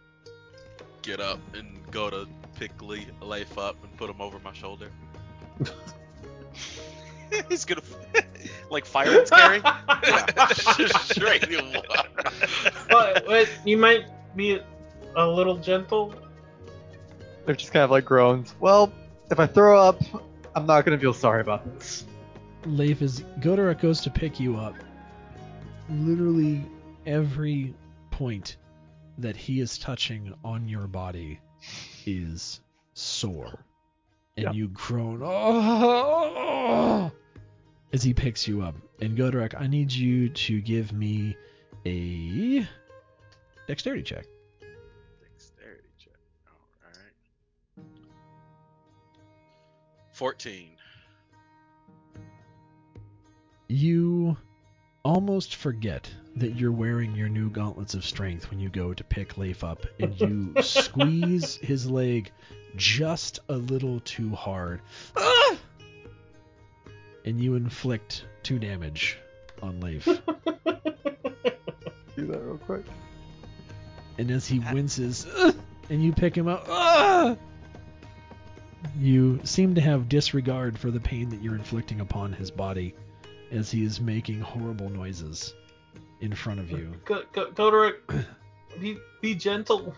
get up and go to pick Lee, Leif up and put him over my shoulder. He's gonna like fire and scary. Just straight but, but you might be a little gentle. They're just kind of like groans. Well, if I throw up, I'm not gonna feel sorry about this. Leif, is Goderic goes to pick you up, literally every point that he is touching on your body is sore. And Yeah. you groan "Oh!" as he picks you up. And Goderic, I need you to give me a dexterity check. Dexterity check. Alright. 14. You almost forget that you're wearing your new gauntlets of strength when you go to pick Leif up, and you squeeze his leg just a little too hard. Ah! And you inflict two damage on Leif. Do that real quick. And as he winces, "Ugh," and you pick him up, "Ah!" you seem to have disregard for the pain that you're inflicting upon his body as he is making horrible noises in front of you. Go, go, Goderic, be be gentle.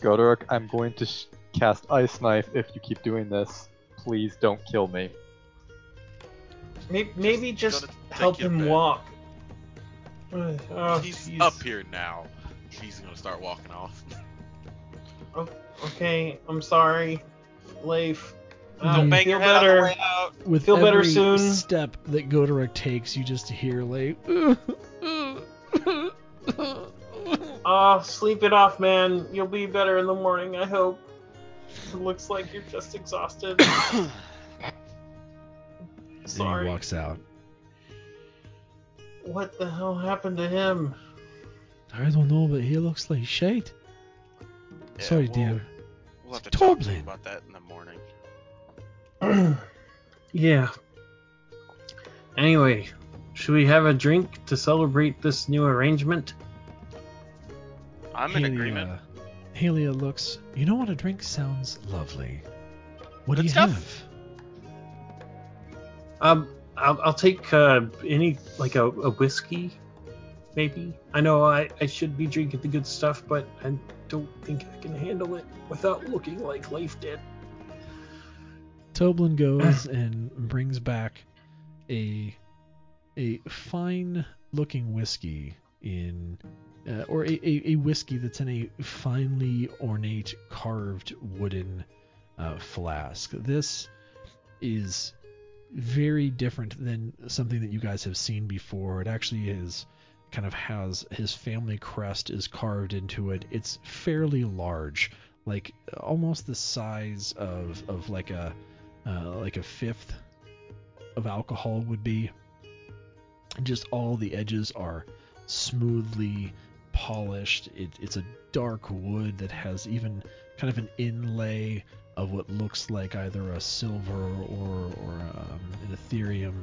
Goderic, I'm going to sh- cast Ice Knife if you keep doing this. Please don't kill me. Maybe, maybe just gonna help him there. walk. Uh, oh, He's jeez. up here now. He's gonna start walking off. Okay, I'm sorry, Leif. Don't Bang feel your head better. on the way out. With Feel better every soon. step that Goderic takes, you just hear Leif. Ah, sleep it off, man. You'll be better in the morning, I hope. It looks like you're just exhausted. And he walks out. What the hell happened to him? I don't know, but he looks like shite. Yeah, Sorry, we'll- dear. We'll have to talk to Toblin. him about that in the morning. yeah. Anyway, should we have a drink to celebrate this new arrangement? I'm in agreement. Halia, Halia looks. You know what? A drink sounds lovely. What do you stuff. have? Um, I'll, I'll take uh, any like a, a whiskey, maybe. I know I, I should be drinking the good stuff, but I don't think I can handle it without looking like Leif did. Toblin goes and brings back a a fine looking whiskey in uh, or a, a, a whiskey that's in a finely ornate carved wooden uh, flask. This is very different than something that you guys have seen before. It actually is kind of has his family crest is carved into it. It's fairly large, like almost the size of of like a uh, like a fifth of alcohol would be. Just all the edges are smoothly polished. It, it's a dark wood that has even kind of an inlay of what looks like either a silver or or um, an Ethereum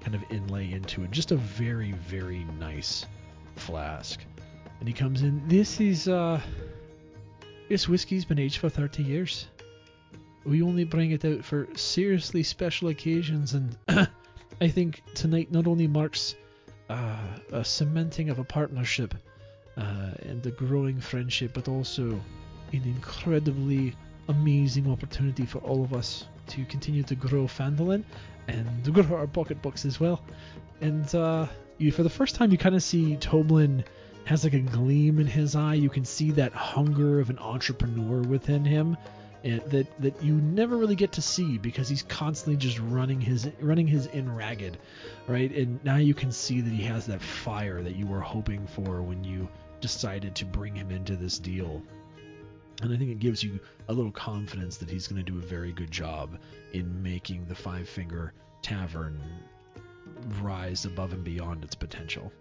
kind of inlay into it. Just a very very nice flask. And he comes in. This is uh, this whiskey's been aged for 30 years. We only bring it out for seriously special occasions, and I think tonight not only marks uh, a cementing of a partnership uh, and a growing friendship, but also an incredibly amazing opportunity for all of us to continue to grow Phandalin and grow our pocketbooks as well. And uh, you, for the first time, you kind of see Toblin has like a gleam in his eye. You can see that hunger of an entrepreneur within him. And that that you never really get to see because he's constantly just running his running his in ragged, right? And now you can see that he has that fire that you were hoping for when you decided to bring him into this deal. And I think it gives you a little confidence that he's going to do a very good job in making the Five Finger Tavern rise above and beyond its potential.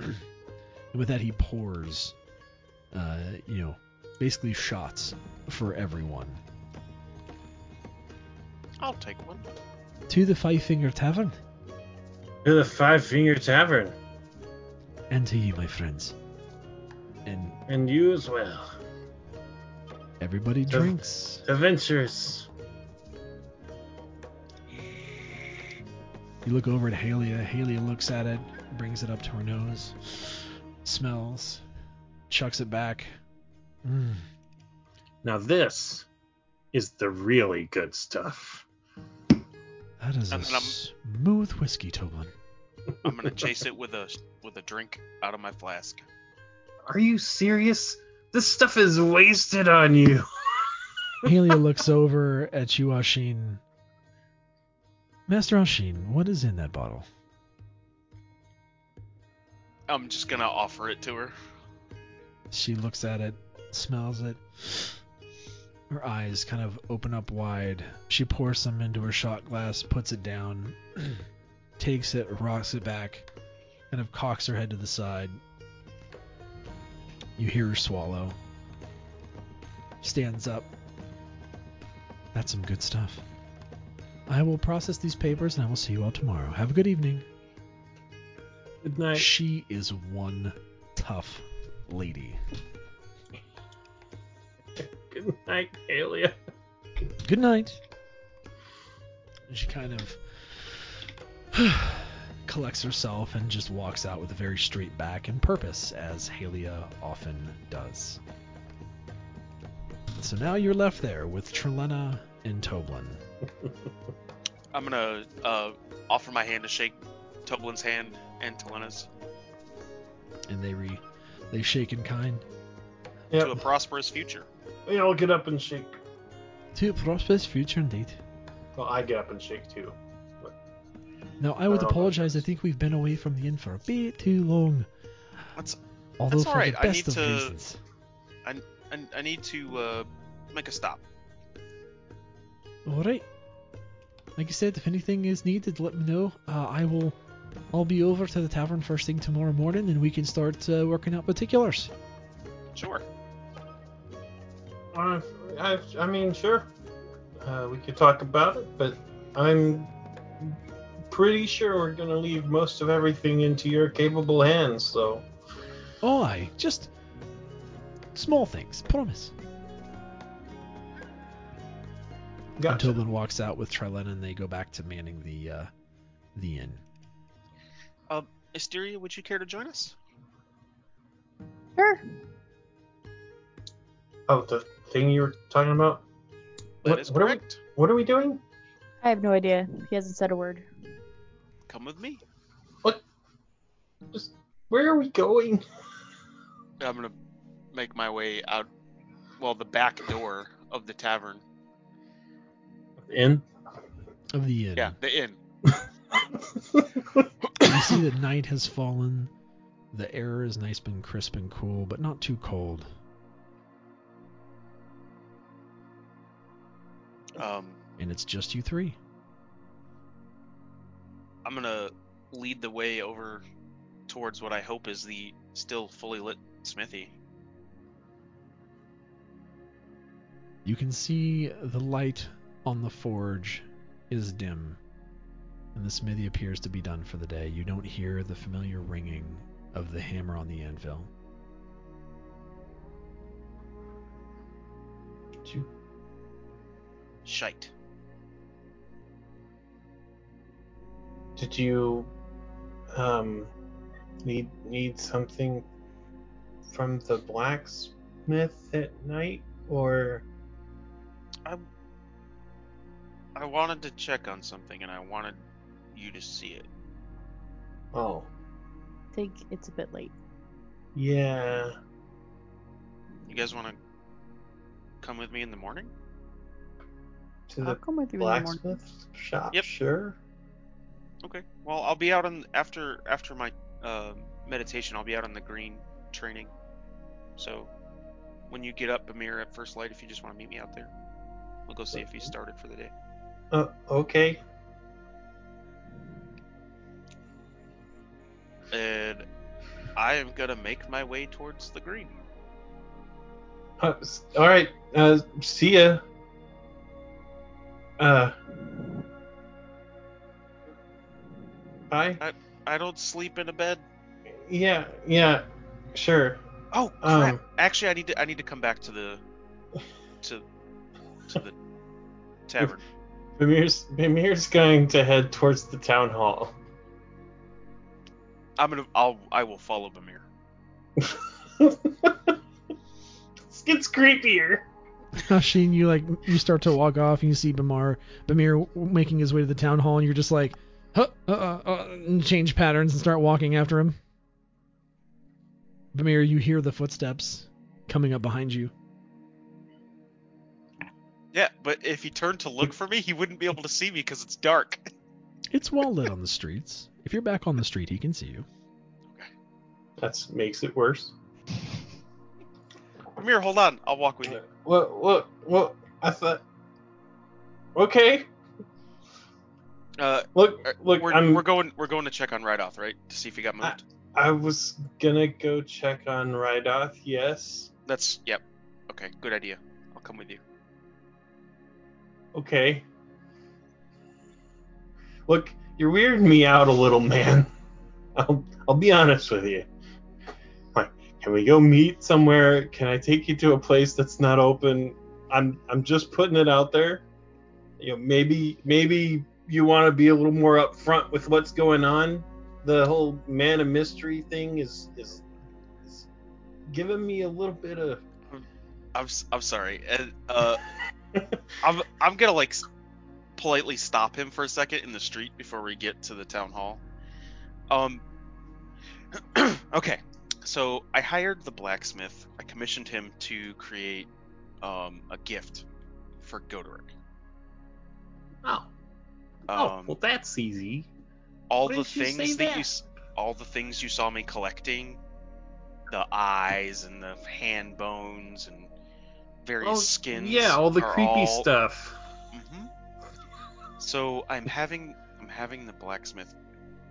and with that, he pours, uh, you know, basically shots for everyone. I'll take one. To the Five Finger Tavern, To the Five Finger Tavern. and to you, my friends. And And you as well. everybody drinks. Adventures. You look over at Halia. Halia looks at it, brings it up to her nose, smells, chucks it back. Mm. Now this is the really good stuff. That is a And I'm- smooth whiskey, Toblin. I'm gonna chase it with a with a drink out of my flask. Are you serious? This stuff is wasted on you. Halia looks over at you, Ashin. Master Ashin, what is in that bottle? I'm just gonna offer it to her. She looks at it, smells it. Her eyes kind of open up wide. She pours some into her shot glass, puts it down, takes it, rocks it back, kind of cocks her head to the side. You hear her swallow. Stands up. That's some good stuff. I will process these papers and I will see you all tomorrow. Have a good evening. Good night. She is one tough lady. Good night, Alia. Good night. And she kind of collects herself and just walks out with a very straight back and purpose, as Halia often does. So now you're left there with Trilena and Toblin. I'm gonna uh, offer my hand to shake Toblin's hand and Telena's And they re they shake in kind. to a prosperous future. We all get up and shake. To a prosperous future indeed. Well, I get up and shake too. Now I would apologize, I think we've been away from the inn for a bit too long. That's Although That's for alright, the I best need of to- reasons. I, I need to uh, make a stop. All right. Like I said, if anything is needed, let me know. Uh, I will. I'll be over to the tavern first thing tomorrow morning, and we can start uh, working out particulars. Sure. Uh, I, I mean, sure. Uh, we could talk about it, but I'm pretty sure we're gonna leave most of everything into your capable hands. So Oh, I just small things. Promise. Gotcha. And Toblin walks out with Trilena, and they go back to manning the uh, the inn. Asteria, would you care to join us? Sure. Oh, the thing you were talking about. That What- is what are we- correct. What are we doing? I have no idea. He hasn't said a word. Come with me. Just where are we going? I'm gonna make my way out. Well, the back door of the tavern. In. Of the inn. Yeah, the inn. You see that night has fallen. The air is nice and crisp and cool, but not too cold. Um, And it's just you three. I'm gonna lead the way over towards what I hope is the still fully lit smithy. You can see the light on the forge is dim, and the smithy appears to be done for the day. You don't hear the familiar ringing of the hammer on the anvil. Shite. Did you um need need something from the blacksmith at night or I I wanted to check on something and I wanted you to see it. oh I think it's a bit late. yeah You guys want to come with me in the morning? to I'll the come with you in the morning. blacksmith shop Yep. sure Okay. Well, I'll be out on after after my uh, meditation. I'll be out on the green training. So when you get up, Amir, at first light, if you just want to meet me out there, we'll go see if he's started for the day. Uh, okay And I am gonna make my way towards the green. uh, all right uh see ya uh bye I don't sleep in a bed. yeah yeah sure Oh crap! Um, Actually, I need to I need to come back to the to to the tavern. Mimir's Mimir's going to head towards the town hall I'm gonna I'll I will follow Bamir. this gets creepier Sheen, you like you start to walk off and you see Bamar Bamir making his way to the town hall and you're just like, huh, uh, uh, uh, and change patterns and start walking after him. Bamir, you hear the footsteps coming up behind you. Yeah, but if he turned to look for me, he wouldn't be able to see me because it's dark. It's well lit on the streets. If you're back on the street, he can see you. Okay. That makes it worse. Bamir, hold on. I'll walk with you. What? What? What? I thought. Okay. Uh, Look. Look. we're, I'm. we're going we're going to check on Rydoth, right? To see if he got moved. I was gonna go check on Rydoth. Yes. That's yep. Okay, good idea. I'll come with you. Okay. Look, you're weirding me out a little, man. I'll I'll be honest with you. Like, can we go meet somewhere? Can I take you to a place that's not open? I'm I'm just putting it out there. You know, maybe maybe you want to be a little more upfront with what's going on. The whole man of mystery thing is is, is giving me a little bit of. I'm I'm sorry. And, uh, I'm I'm gonna like politely stop him for a second in the street before we get to the town hall. Um. okay, so I hired the blacksmith. I commissioned him to create um a gift for Goderic. Oh. Um, oh, well, that's easy. all why the didn't you things that you all the things you saw me collecting the eyes and the hand bones and various skins Yeah, all the creepy all- stuff. hmm so i'm having i'm having the blacksmith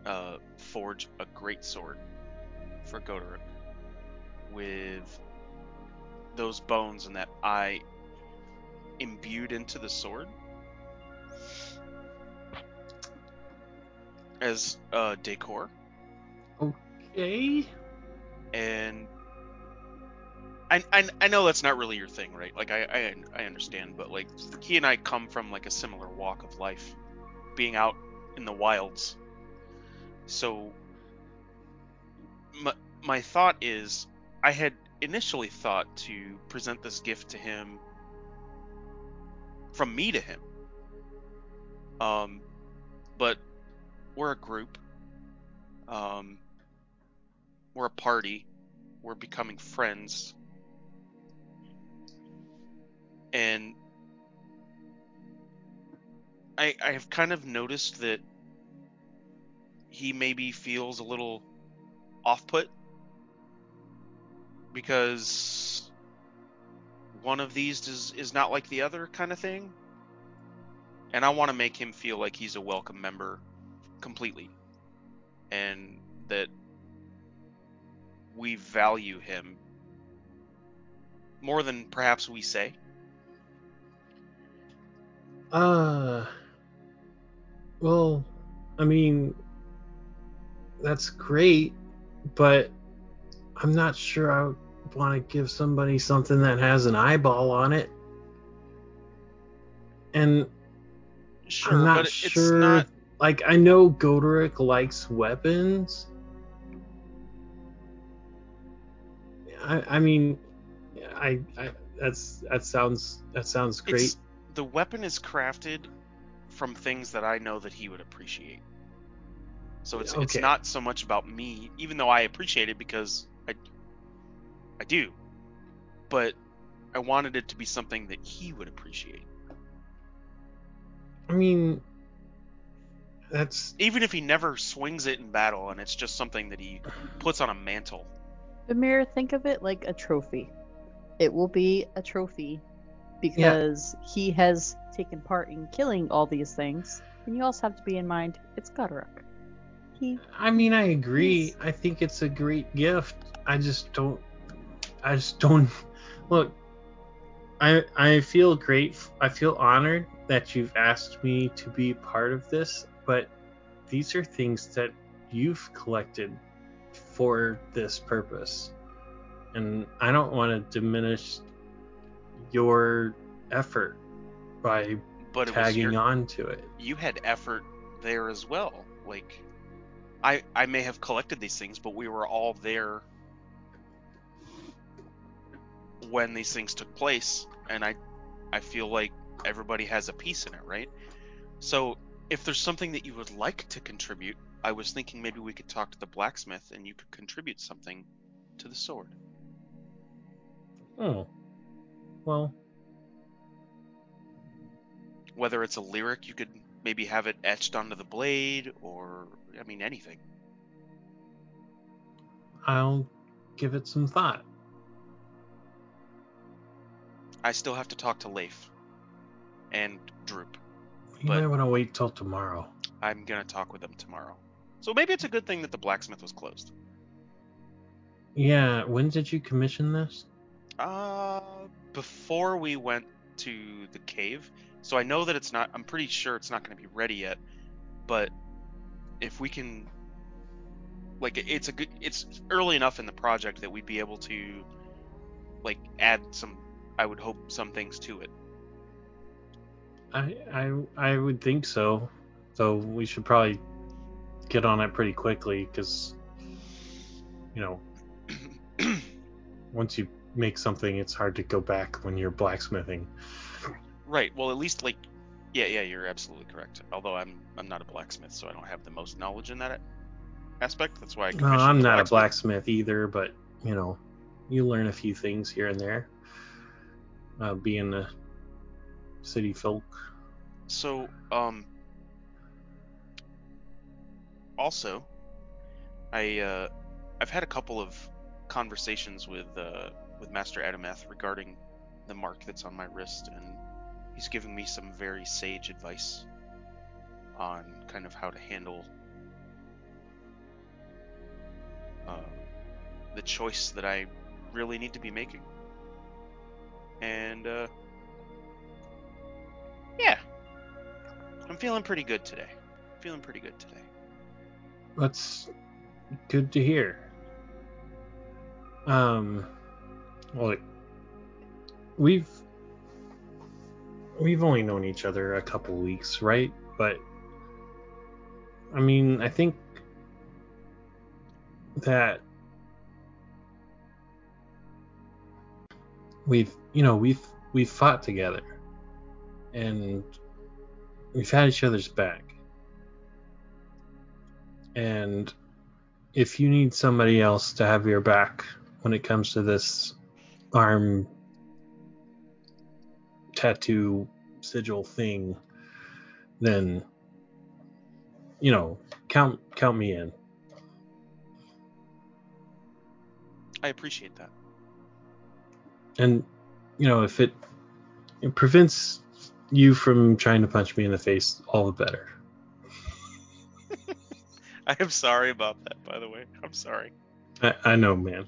uh, forge a great sword for Goderic with those bones and that eye imbued into the sword as uh, decor Okay. and I, I, I know that's not really your thing, right? Like I, I I understand, but like he and I come from like a similar walk of life, being out in the wilds. So my my thought is, I had initially thought to present this gift to him from me to him. Um, but we're a group. Um, we're a party. We're becoming friends. And I I have kind of noticed that he maybe feels a little off put because one of these is is not like the other kind of thing. And I want to make him feel like he's a welcome member completely. And that we value him more than perhaps we say. Uh, well, I mean, that's great, but I'm not sure I want to give somebody something that has an eyeball on it. And Sure, I'm not but it's sure. not Like, I know Goderic likes weapons. I, I mean, I, I that's that sounds that sounds great. It's, the weapon is crafted from things that I know that he would appreciate. So it's it's not so much about me, even though I appreciate it because I I do. But I wanted it to be something that he would appreciate. I mean, that's Even if he never swings it in battle and it's just something that he puts on a mantle. Amir, think of it like a trophy. It will be a trophy because he has taken part in killing all these things. And you also have to be in mind it's Godric. He I mean, I agree. I think it's a great gift. I just don't. I just don't. Look, I I feel great. I feel honored that you've asked me to be part of this, but these are things that you've collected for this purpose, and I don't want to diminish your effort by But tagging your, on to it. you had effort there as well. Like I I may have collected these things, but we were all there when these things took place, and I I feel like everybody has a piece in it, right? So if there's something that you would like to contribute, I was thinking maybe we could talk to the blacksmith and you could contribute something to the sword. Oh, well, Whether it's a lyric, you could maybe have it etched onto the blade, or I mean anything. I'll give it some thought. I still have to talk to Leif and Droop. You might want to wait till tomorrow. I'm gonna talk with them tomorrow. So maybe it's a good thing that the blacksmith was closed. Yeah, when did you commission this? Uh, before we went to the cave, so I know that it's not. I'm pretty sure it's not going to be ready yet. But if we can, like, it's a good. It's early enough in the project that we'd be able to, like, add some. I would hope some things to it. I I I would think so. So we should probably get on it pretty quickly because you know once you make something, it's hard to go back when you're blacksmithing. right. Well, at least like, yeah, yeah, you're absolutely correct. Although I'm I'm not a blacksmith, so I don't have the most knowledge in that aspect. That's why I. No, I'm not a blacksmith either, but you know, you learn a few things here and there. Uh, being a city folk. So, um, also, I uh, I've had a couple of conversations with uh, with Master Edermath regarding the mark that's on my wrist, and he's giving me some very sage advice on kind of how to handle uh, the choice that I really need to be making. And uh, yeah, I'm feeling pretty good today. Feeling pretty good today. That's good to hear. Um, well, we've we've only known each other a couple weeks, right? But I mean, I think that we've you know we've we've fought together, and we've had each other's back. And if you need somebody else to have your back when it comes to this arm tattoo sigil thing, then you know, count count me in. I appreciate that. And you know, if it, it prevents you from trying to punch me in the face, all the better. I am sorry about that, by the way. I'm sorry. I, I know, man.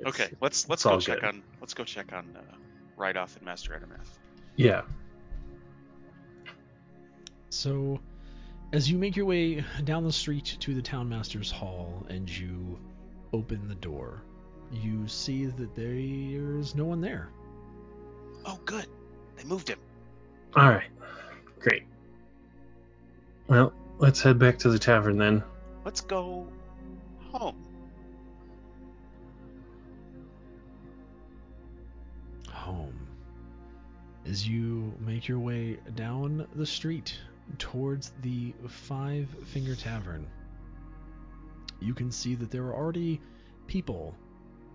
It's- Okay, let's let's go check good. on let's go check on uh, Rydoth and Master Edermath. Yeah. So, as you make your way down the street to the townmaster's hall and you open the door, you see that there's no one there. Oh, good. They moved him. All right. Great. Well, let's head back to the tavern then. Let's go home. home. As you make your way down the street towards the Five Finger Tavern, you can see that there are already people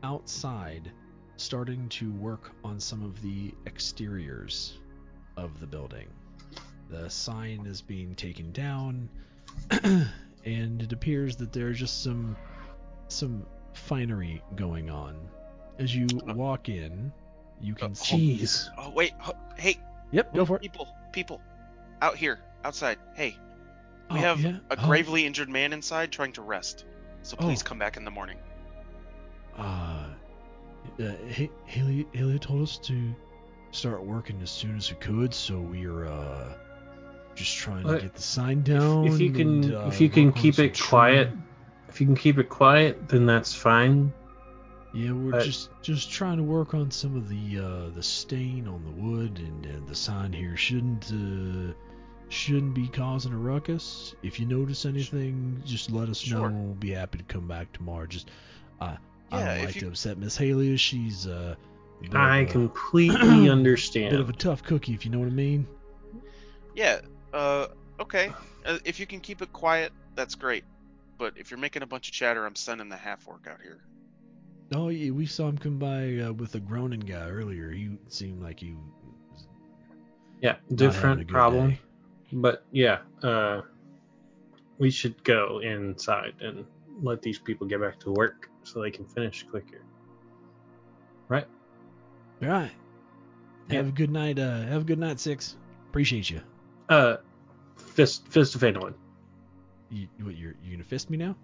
outside starting to work on some of the exteriors of the building. The sign is being taken down, and it appears that there's just some some finery going on. As you uh, walk in, you can Uh, see. Jeez. Oh wait, ho- hey, Yep, go for it. people, people, out here, outside. Hey, we Oh, have yeah? a Oh, gravely injured man inside trying to rest. So please Oh. come back in the morning. Uh, uh, Ha- Haley, Haley told us to start working as soon as we could, so we're uh just trying to Uh, get the sign down. if you can, and, uh, if you can work on keep some it quiet, if you can keep it quiet, then that's fine. Yeah, we're uh, just just trying to work on some of the uh the stain on the wood, and uh, the sign here shouldn't uh shouldn't be causing a ruckus. If you notice anything, just let us Sure. know. We'll be happy to come back tomorrow. Just uh, I don't like you- to upset Miss Haley. She's uh. a bit of I a- completely bit of a tough cookie, if you know what I mean. Yeah. Uh. Okay. Uh, if you can keep it quiet, that's great. But if you're making a bunch of chatter, I'm sending the half orc out here. Oh, yeah, we saw him come by uh, with a groaning guy earlier. He seemed like he was yeah, different problem. day. But yeah, uh, we should go inside and let these people get back to work so they can finish quicker. Right? All right. Yeah. Have a good night. Uh, have a good night, six. Appreciate you. Uh, fist, fist of Phandalin. You, what, you're you gonna fist me now?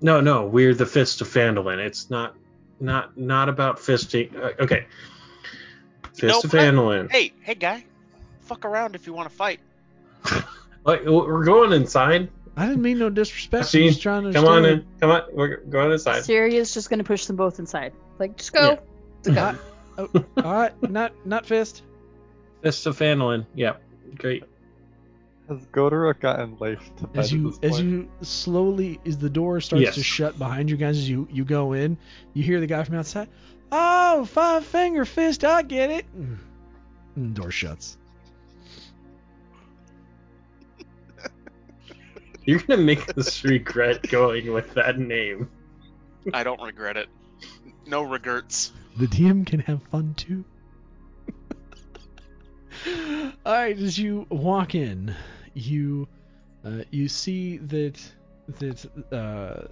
No, no, we're the fist of Phandalin. It's not, not, not about fisting. Uh, okay. Fist Nope, of I- Hey, hey, guy. Fuck around if you want to fight. Like, we're going inside. I didn't mean no disrespect. I'm just trying to. Come on in. Come on. We're going inside. Syria's just gonna push them both inside. Like, just go. Just go. Oh, all right, not not fist. Fist of Phandalin. Yep. Great. Has Godoruk gotten laced to As you as point? you slowly as the door starts Yes. to shut behind you guys as you you go in, you hear the guy from outside. Oh, five finger fist, I get it. And the door shuts. You're gonna make us regret going with that name. I don't regret it. No regrets. The DM can have fun too. All right, as you walk in, you uh, you see that that uh,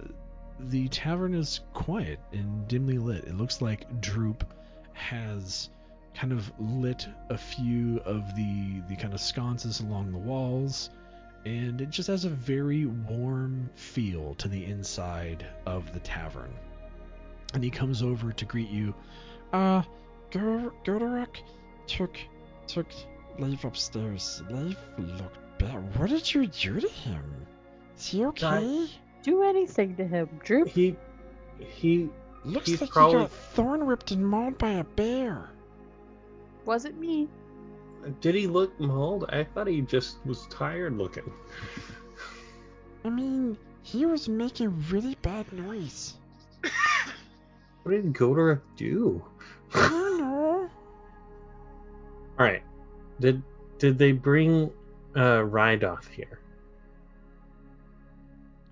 the tavern is quiet and dimly lit. It looks like Droop has kind of lit a few of the the kind of sconces along the walls, and it just has a very warm feel to the inside of the tavern. And he comes over to greet you. Uh, Gurdaruk took took Leif upstairs. Leif looked bad. What did you do to him? Is he okay? Do anything to him, Droop. He, he, Looks he's like probably- he got thorn ripped and mauled by a bear. Wasn't me. did he look mauled? I thought he just was tired looking. I mean, he was making really bad noise. What did Godoruk do? I don't know. All right. Did did they bring uh, Rydoth here?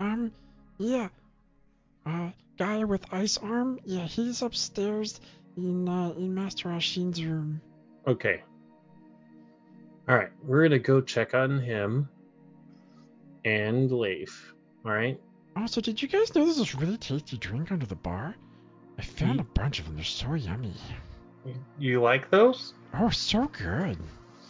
Um, yeah. Uh, guy with ice arm. Yeah, he's upstairs in uh, in Master Ashin's room. Okay. All right, we're gonna go check on him and Leif. All right. Also, did you guys know there's this really tasty drink under the bar? I found Ye- a bunch of them. They're so yummy. You like those? Oh, so good.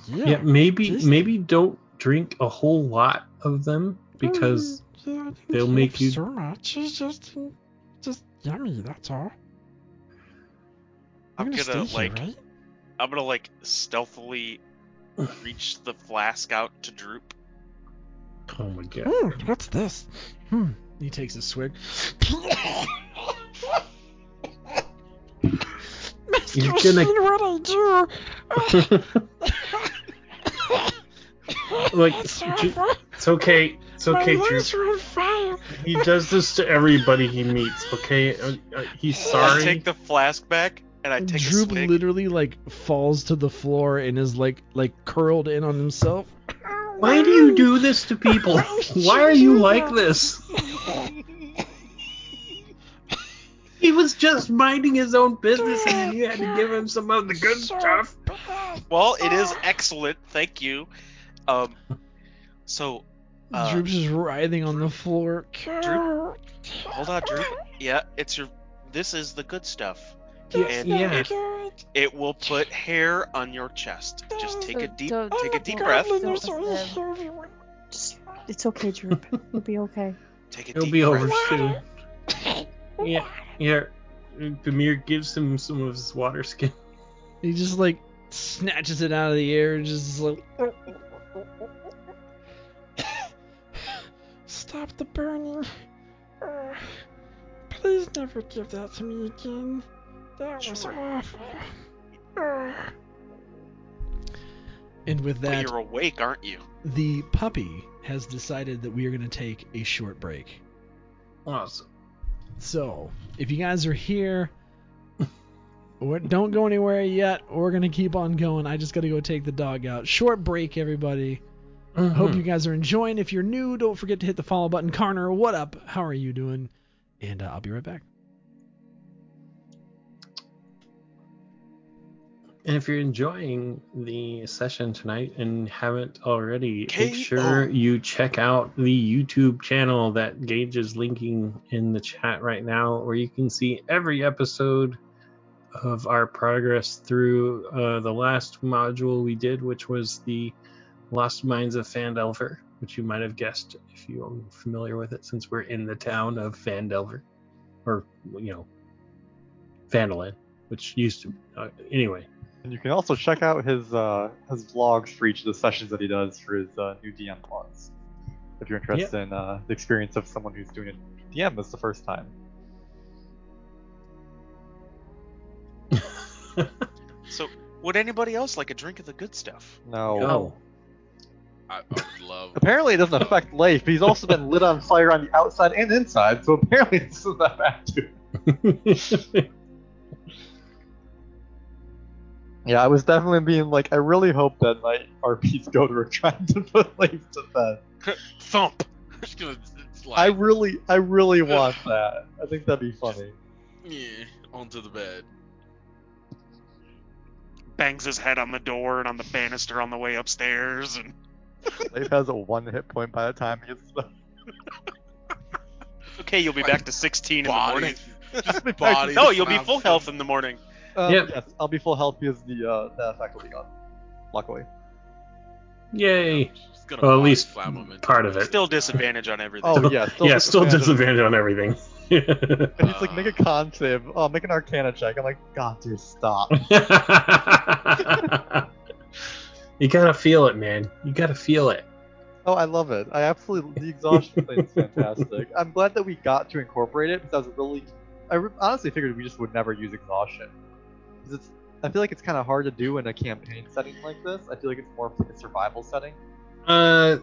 Yeah. Yeah, maybe tasty. maybe don't drink a whole lot of them because Mm, yeah, they'll make for you- so much. It's just, just yummy. That's all. I'm You're gonna stay here, like right? I'm gonna like stealthily reach the flask out to Droop. oh my god. Mm, what's this? Hmm. He takes a swig. Master You're gonna- Ashin, what I do? like It's it's okay. It's okay, My Drew. lungs are on fire. He does this to everybody he meets. Okay, uh, uh, he's I sorry. take the flask back and I take Droop a literally like falls to the floor and is like like curled in on himself. Why do you do this to people? Why are you like this? He was just minding his own business, and you had to give him some of the good stuff. Well, it is excellent. Thank you. Um, so Uh, Droop's just writhing on the floor. Droop. hold on, Droop. Yeah, it's your. This is the good stuff. Yeah, And yeah. it, it will put hair on your chest. Just take a deep, don't- take a deep God, breath. Don't there's so many let hair everywhere. Just, it's okay, Droop. You'll be okay. Take a He'll deep be over soon. Yeah, yeah. Demir gives him some of his water skin. He just like snatches it out of the air and just like Stop the burning. Uh, please never give that to me again. That was Sure. awful. Uh, and with But that you're awake, aren't you? the puppy has decided that we are going to take a short break. Awesome. So, if you guys are here, or don't go anywhere yet. We're going to keep on going. I just got to go take the dog out. Short break, everybody. Hope Hmm. you guys are enjoying. If you're new, don't forget to hit the follow button. Connor, what up? How are you doing? And uh, I'll be right back. And if you're enjoying the session tonight and haven't already, K.O. make sure you check out the YouTube channel that Gage is linking in the chat right now, where you can see every episode of our progress through uh, the last module we did, which was the Lost Mines of Phandelver, which you might have guessed if you are familiar with it, since we're in the town of Phandelver, or you know, Phandalin, which used to. Uh, anyway. And you can also check out his uh, his vlogs for each of the sessions that he does for his uh, new DM class. If you're interested in uh, the experience of someone who's doing a DM this the first time. So, would anybody else like a drink of the good stuff? No. Oh. I, I would love. Apparently it doesn't affect Leif, but he's also been lit on fire on the outside and inside, so apparently this isn't that bad too. Yeah, I was definitely being like, I really hope that my RPs go to trying to put Leif to bed. Thump. Just gonna, it's I really, I really want that. I think that'd be funny. yeah, onto the bed. Bangs his head on the door and on the banister on the way upstairs, and Leif has a one hit point by the time he gets to okay, you'll be back to 16 in the morning. Bodies, just bodies. No, you'll be full health in the morning. Um, Yep. Yes, I'll be full health because the uh, the effect will be gone. Luckily. Just Yay! gonna Well, at body least slam him into part of it. Still disadvantage on everything. Oh yeah, still yeah, still disadvantage. disadvantage on everything. And he's like, make a con save. Oh, make an Arcana check. I'm like, God, dude, stop. you gotta feel it, man. You gotta feel it. Oh, I love it. I absolutely the exhaustion thing is fantastic. I'm glad that we got to incorporate it because I was really, I re- honestly figured we just would never use exhaustion because it's. I feel like it's kind of hard to do in a campaign setting like this. I feel like it's more of like a survival setting, Uh,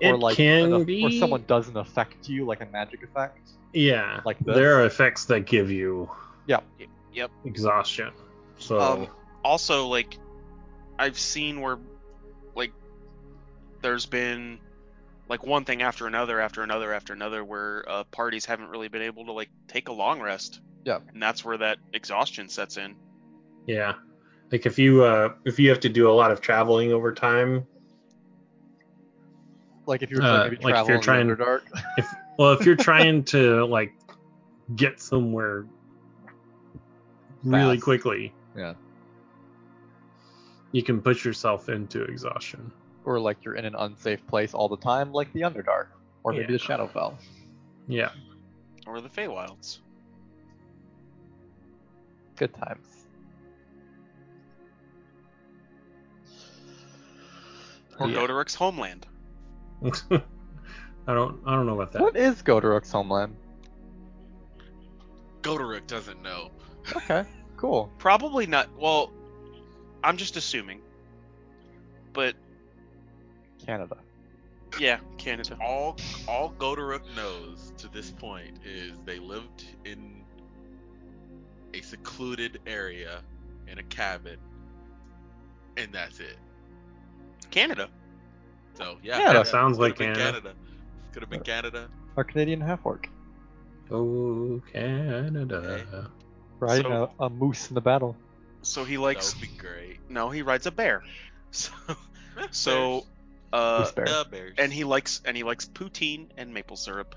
it or like can an- be. where someone doesn't affect you, like a magic effect. Yeah, like this. there are effects that give you Yep. exhaustion. So Um, also, like, I've seen where, like, there's been like one thing after another after another after another where uh, parties haven't really been able to like take a long rest. Yeah. And that's where that exhaustion sets in. Yeah. Like if you uh if you have to do a lot of traveling over time, Like if you were Uh, trying to like if travel you're trying- the Underdark. if well if you're trying to like get somewhere really Fast. quickly, Yeah. you can push yourself into exhaustion. or like you're in an unsafe place all the time, like the Underdark, or maybe Yeah. the Shadowfell. Yeah. Or the Feywilds. Good times. Or Yeah. Godoric's homeland. I don't I don't know about that. What is Godorok's homeland? Goderic doesn't know. Okay, cool. Probably not. Well, I'm just assuming. But Canada. yeah, Canada. All all Goderic knows to this point is they lived in a secluded area in a cabin, and that's it. Canada. So yeah, Yeah, that sounds could've like been Canada. Could have been Canada. Our Canadian half orc. Oh Canada. Riding So- a, a moose in the battle. So he likes. That likes. would be great. No, he rides a bear. So, so, uh, Moose bear. bears. Yeah, bears. and he likes and he likes poutine and maple syrup.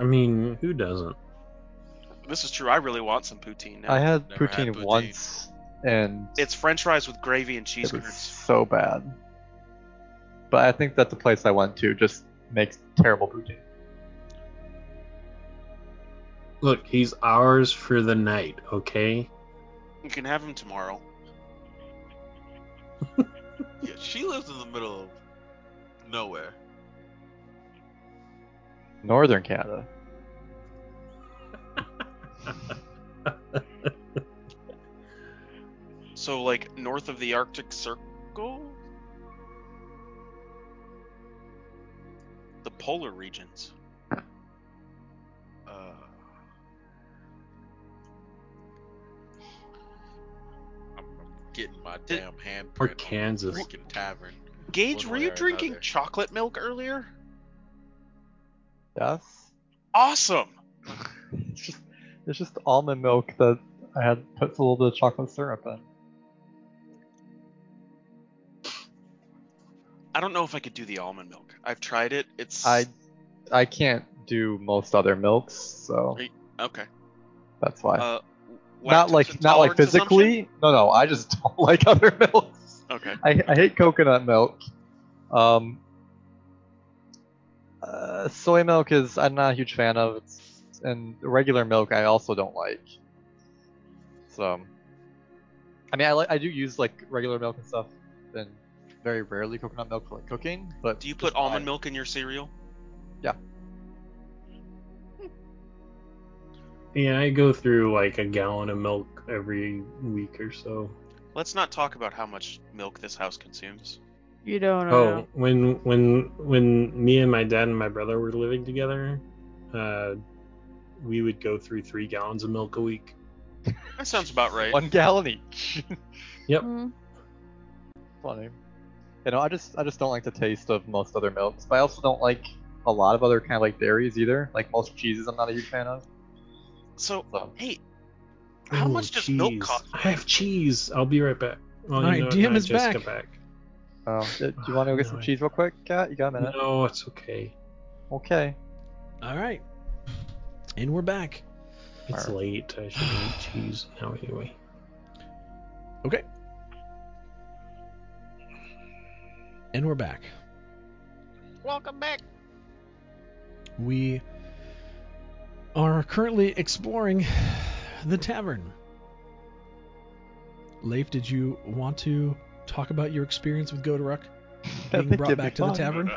I mean, who doesn't? This is true. I really want some poutine now. I had poutine, had poutine. once, and It's French fries with gravy and cheese it was curds. so bad. But I think that the place I went to just makes terrible poutine. Look, he's ours for the night, okay? You can have him tomorrow. Yeah, she lives in the middle of nowhere. Northern Canada. So like north of the Arctic Circle? The polar regions. Uh, I'm, I'm getting my damn handprint Or Kansas. freaking tavern. Gage, were you drinking another. chocolate milk earlier? Yes. Awesome. It's just it's just almond milk that I had put a little bit of chocolate syrup in. I don't know if I could do the almond milk. I've tried it. It's I I can't do most other milks, so okay. that's why. Uh, not like not like physically. No, no. I just don't like other milks. Okay. I, I hate coconut milk. Um, uh, soy milk is I'm not a huge fan of. It's, and regular milk I also don't like. So, I mean, I like I do use like regular milk and stuff, and very rarely coconut milk for like cooking. But Do you put almond I- milk in your cereal? Yeah, Yeah, I go through like a gallon of milk every week or so. Let's not talk about how much milk this house consumes. You don't know. Oh, know. when when when me and my dad and my brother were living together, uh, we would go through three gallons of milk a week. That sounds about right. One gallon each. Yep. Mm, Funny. You know, I just I just don't like the taste of most other milks, but I also don't like a lot of other kind of like dairies either. Like most cheeses, I'm not a huge fan of. So, So hey, how Ooh, much does milk cost? I have cheese. I'll be right back. Well, Alright, know, DM is back. back. Oh, do you want to go get some No, I- cheese real quick, Cat? You got a minute? No, it's okay. Okay. All right. And we're back. It's Alright. late. I should eat cheese now anyway. Okay. And we're back. Welcome back. We are currently exploring the tavern. Leif, did you want to talk about your experience with Godoruk being brought it'd be back to the tavern?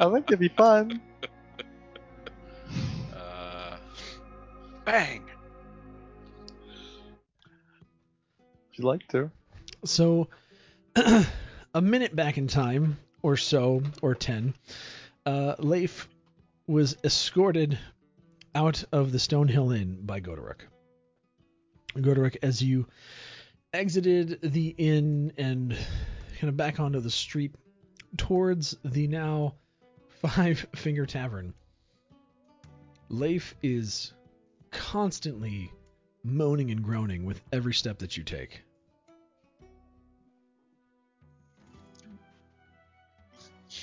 I think it'd be fun. uh, Bang. Would you like to? So, a minute back in time, or so, or ten, uh, Leif was escorted out of the Stonehill Inn by Godoruk. Godoruk, as you exited the inn and kind of back onto the street towards the now Five Finger Tavern. Leif is constantly moaning and groaning with every step that you take.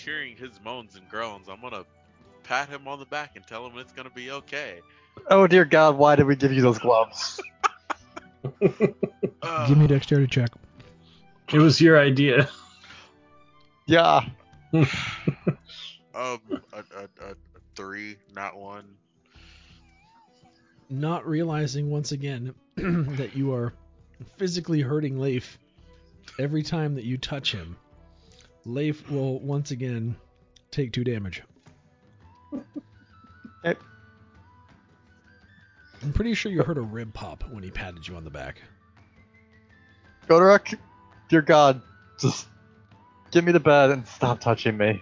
Hearing his moans and groans, I'm gonna pat him on the back and tell him it's gonna be okay. Oh dear God, why did we give you those gloves? Uh, Give me a dexterity check. It was your idea. Yeah. um, a, a, a, a three, not one. Not realizing once again that you are physically hurting Leif every time that you touch him. Leif will once again take two damage. Okay. I'm pretty sure you heard a rib pop when he patted you on the back. Godorok, dear God, just get me to bed and stop touching me.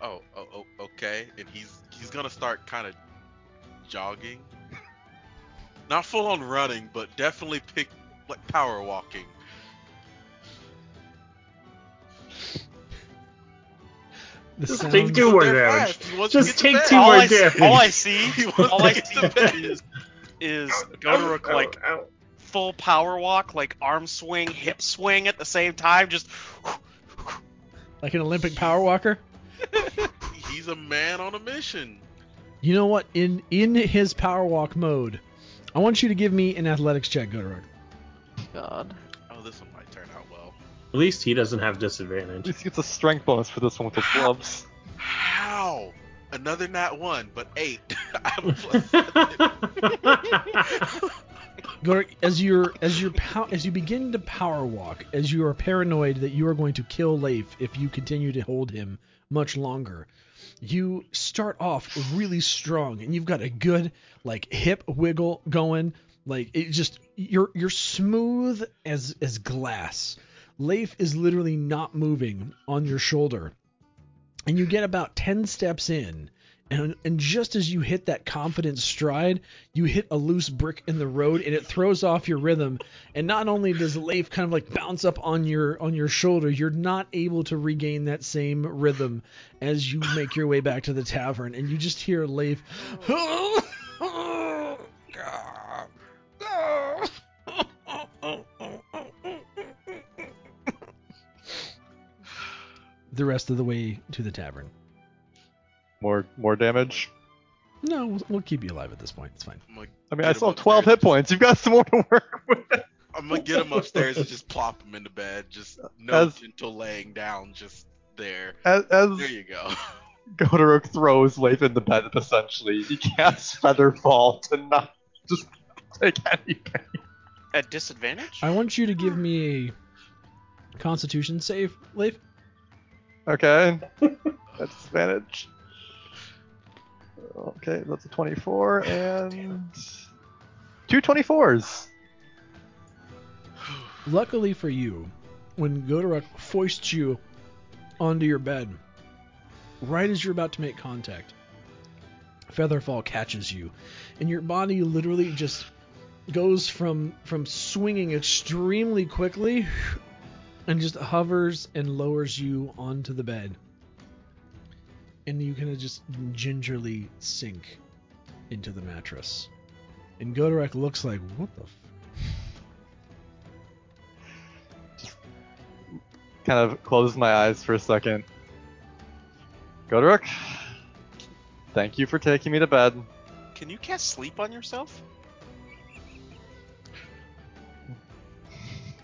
Oh, oh, oh, okay. And he's he's gonna start kind of jogging, not full on running, but definitely pick like power walking. The Just sounds, take two more They're damage. fast. He wants Just take two bed. more all, I, damage. all I see, all I see to is is Godorok like Ow, ow. full power walk, like arm swing, hip swing at the same time, just like an Olympic power walker. He's a man on a mission. You know what? In in his power walk mode, I want you to give me an athletics check, Godorok. God. At least he doesn't have At disadvantage. least he gets a strength bonus for this one with the gloves. How? Another nat one, but eight. I have a plus as you're as you're pow- as you begin to power walk, as you are paranoid that you are going to kill Leif if you continue to hold him much longer, you start off really strong and you've got a good like hip wiggle going. Like it just you're you're smooth as as glass. Leif is literally not moving on your shoulder. And you get about 10 steps in and, and just as you hit that confident stride, you hit a loose brick in the road and it throws off your rhythm. And not only does Leif kind of like bounce up on your on your shoulder, you're not able to regain that same rhythm as you make your way back to the tavern. And you just hear Leif. the rest of the way to the tavern. More more damage. No, we'll, we'll keep you alive at this point. It's fine. I'm I mean, I him still have 12 hit points. You've got some more to work with. I'm gonna get him upstairs and just plop him into bed. Just no As- gentle laying down, just there. As, as There you go. Godorok throws Leif in the bed, essentially, he casts Featherfall to not just take any pain. at disadvantage. I want you to give me a Constitution save, Leif. Okay. That's disadvantage. Okay, that's a 24 and two 24s. Luckily for you, when Godorok foists you onto your bed, right as you're about to make contact, Featherfall catches you, and your body literally just goes from from swinging extremely quickly and just hovers and lowers you onto the bed. And you kind of just gingerly sink into the mattress. And Godorok looks like, what the f- Kind of closes my eyes for a second. Godorok, thank you for taking me to bed. Can you cast sleep on yourself?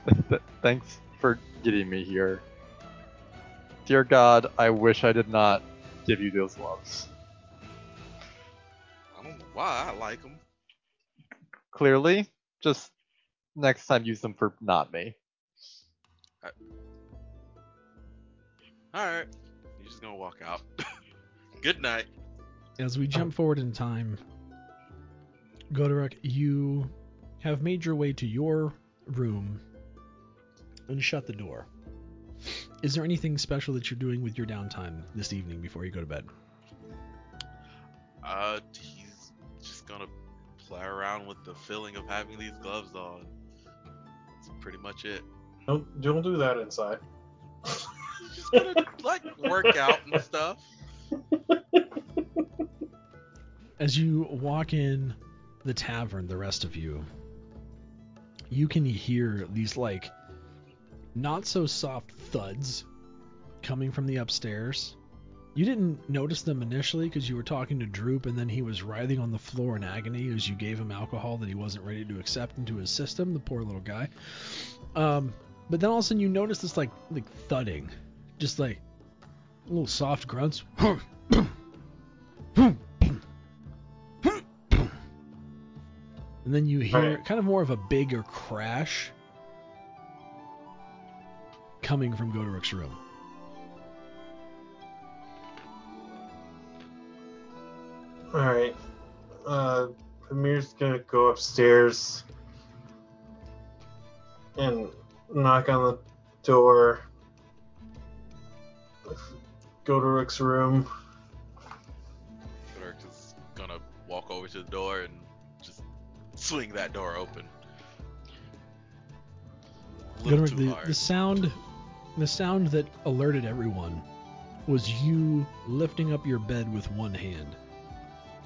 Thanks for getting me here. Dear God, I wish I did not give you those loves. I don't know why I like them. Clearly, just next time use them for not me. All right, you're just gonna walk out. Good night. As we jump forward in time, Godorok, you have made your way to your room and shut the door. Is there anything special that you're doing with your downtime this evening before you go to bed? Uh, he's just gonna play around with the feeling of having these gloves on. That's pretty much it. Don't don't do that inside. just gonna like work out and stuff. As you walk in the tavern, the rest of you, you can hear these like not so soft thuds coming from the upstairs. You didn't notice them initially because you were talking to Droop and then he was writhing on the floor in agony as you gave him alcohol that he wasn't ready to accept into his system, the poor little guy. Um, but then all of a sudden you notice this like like thudding, just like little soft grunts. And then you hear kind of more of a bigger crash coming from Godorok's room. All right. Uh, Bamir's gonna go upstairs and knock on the door. Go to Rick's room. Dirk is gonna walk over to the door and just swing that door open. A little too the, hard. the sound the sound that alerted everyone was you lifting up your bed with one hand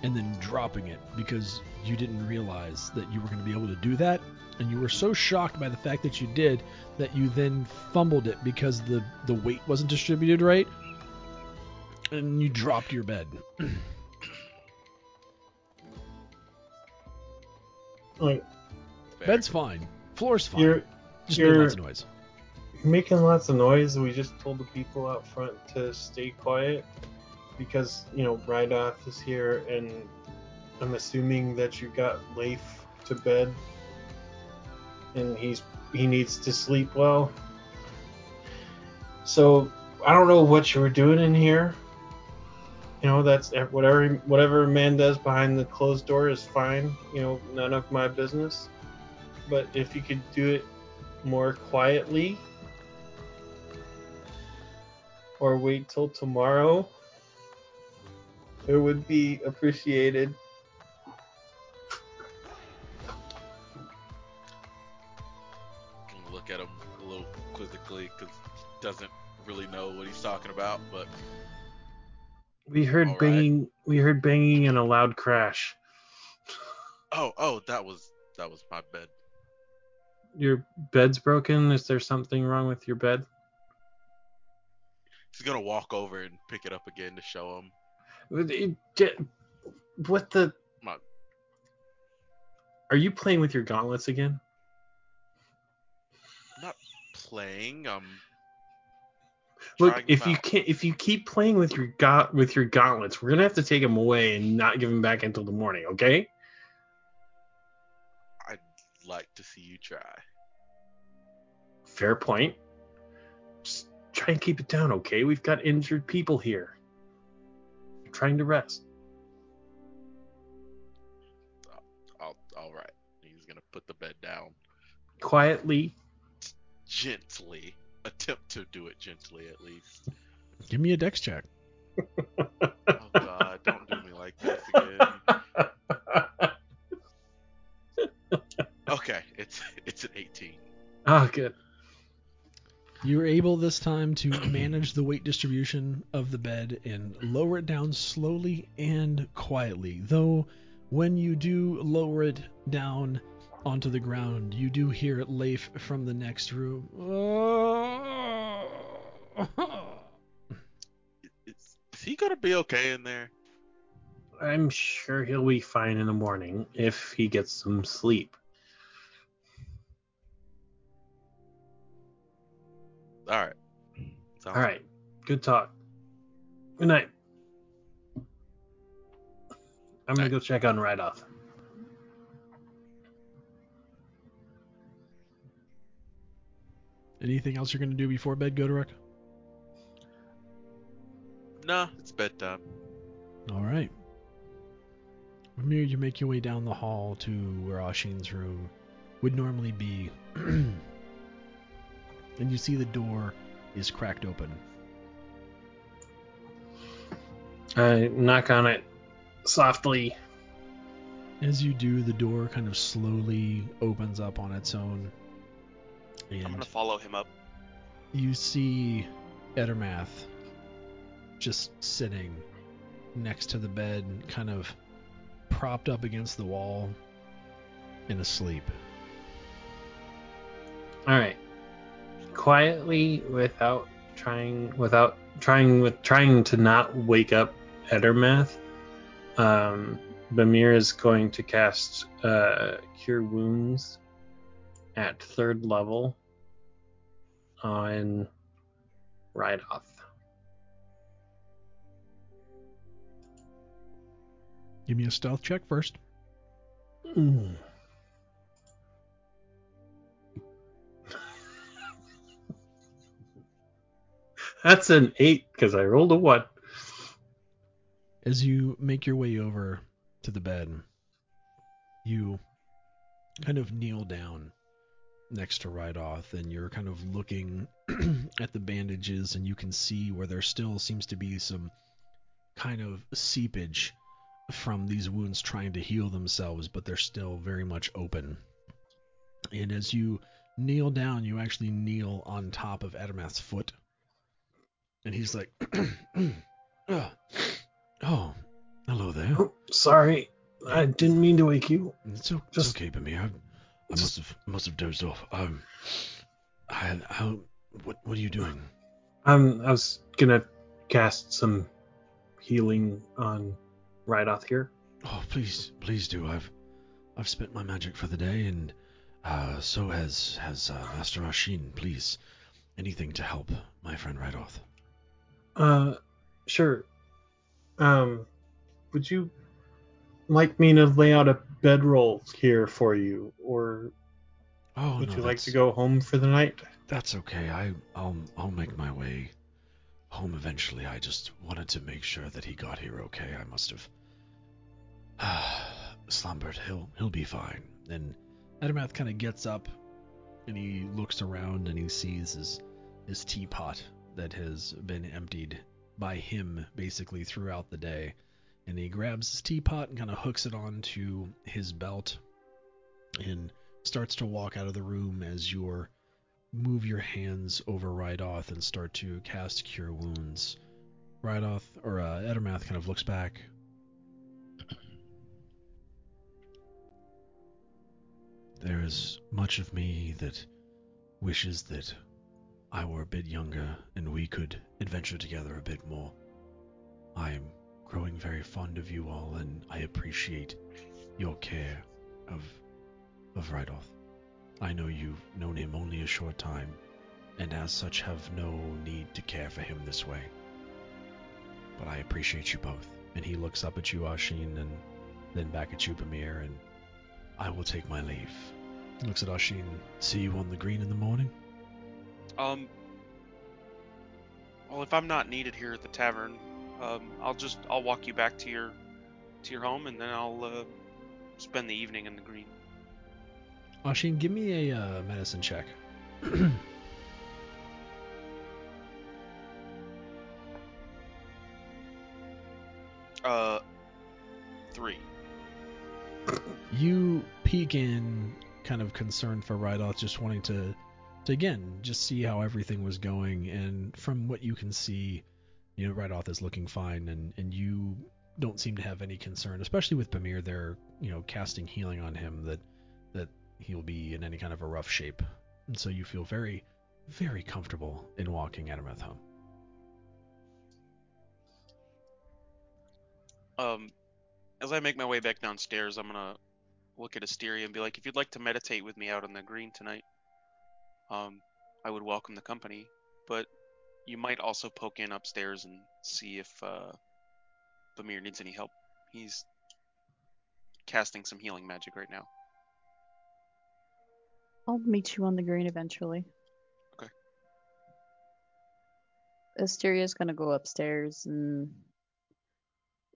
and then dropping it because you didn't realize that you were going to be able to do that. And you were so shocked by the fact that you did that you then fumbled it because the the weight wasn't distributed right. And you dropped your bed. Like bed's fine. Floor's fine. you're just you're- of noise you're making lots of noise. We just told the people out front to stay quiet because you know Rydoth is here, and I'm assuming that you got Leif to bed, and he's he needs to sleep well. So I don't know what you were doing in here. You know that's whatever whatever man does behind the closed door is fine. You know none of my business. But if you could do it more quietly or wait till tomorrow, it would be appreciated. Can look at him a little quizzically because he doesn't really know what he's talking about, but We heard All right. banging. We heard banging and a loud crash. oh, oh, that was that was my bed. Your bed's broken. Is there something wrong with your bed? He's gonna walk over and pick it up again to show him. What the? Are you playing with your gauntlets again? I'm Not playing, um, Look, if you out. can't, if you keep playing with your ga- with your gauntlets, we're gonna have to take them away and not give them back until the morning. Okay? I'd like to see you try. Fair point. Just try and keep it down, okay? We've got injured people here. I'm trying to rest. I'll, all right. He's gonna put the bed down Quietly. gently. Attempt to do it gently, at least. give me a dex check Oh God, don't do me like this again. Okay, it's it's an 18. Ah, good. You were able this time to manage the weight distribution of the bed and lower it down slowly and quietly. Though, when you do lower it down onto the ground, you do hear Leif from the next room. Is, is he gonna be okay in there? I'm sure he'll be fine in the morning if he gets some sleep. All right. Sounds All right. Good talk. Good night. I'm gonna Night. go check on Rydoth. Anything else you're going to do before bed, Godorok? good. Nah, it's bedtime. All right. Bamir, you make your way down the hall to where Ashin's room would normally be. and you see the door is cracked open. I knock on it softly. As you do, the door kind of slowly opens up on its own. I'm And gonna follow him up. you see Edermath just sitting next to the bed, kind of propped up against the wall and asleep. All right. Quietly, without trying, without trying, with trying to not wake up Edermath, um, Bamir is going to cast uh, Cure Wounds at third level on Rydoth. Give me a stealth check first. Mm. That's an eight because I rolled a one. As you make your way over to the bed, you kind of kneel down next to Rydoth and you're kind of looking at the bandages and you can see where there still seems to be some kind of seepage from these wounds trying to heal themselves, but they're still very much open. And as you kneel down, you actually kneel on top of Edermath's foot. And he's like, "Ah, Oh, hello there. Oh, sorry, I didn't mean to wake you. It's, o- it's Just- okay, Bamir. I, I must have must have dozed off. Um, I, how, what what are you doing? Um, I was gonna cast some healing on Rydoth here. Oh, please, please do. I've I've spent my magic for the day, and uh, so has has uh, Master Ashin. Please, anything to help my friend Rydoth. Uh, sure. Um, would you like me to lay out a bedroll here for you, or Oh, would no, you like to go home for the night? That's okay. I I'll I'll make my way home eventually. I just wanted to make sure that he got here okay. I must have slumbered. He'll he'll be fine. And Edermath kind of gets up and he looks around and he sees his his teapot that has been emptied by him basically throughout the day. And he grabs his teapot and kind of hooks it onto his belt and starts to walk out of the room as you move your hands over Rydoth and start to cast Cure Wounds. Rydoth, or uh, Edermath kind of looks back. There is much of me that wishes that I were a bit younger and we could adventure together a bit more. I am growing very fond of you all, and I appreciate your care of of Rydoth. I know you've known him only a short time, and as such have no need to care for him this way. But I appreciate you both. And he looks up at you, Ashin, and then back at you, Bamir, and I will take my leave. he looks at Ashin. See you on the green in the morning. Um. Well, if I'm not needed here at the tavern, um, I'll just I'll walk you back to your to your home, and then I'll uh, spend the evening in the green. Ashin, give me a uh, medicine check. Uh, three. you peek in, kind of concerned for Rydoth, just wanting to, to again, just see how everything was going. And from what you can see, you know, Rydoth is looking fine, and and you don't seem to have any concern, especially with Bamir. They're you know casting healing on him that that he'll be in any kind of a rough shape, and so you feel very, very comfortable in walking Edermath home. Um, as I make my way back downstairs, I'm gonna look at Asteria and be like, if you'd like to meditate with me out on the green tonight, um, I would welcome the company. But you might also poke in upstairs and see if uh, Bamir needs any help. He's casting some healing magic right now. I'll meet you on the green eventually. Okay. Asteria's gonna go upstairs and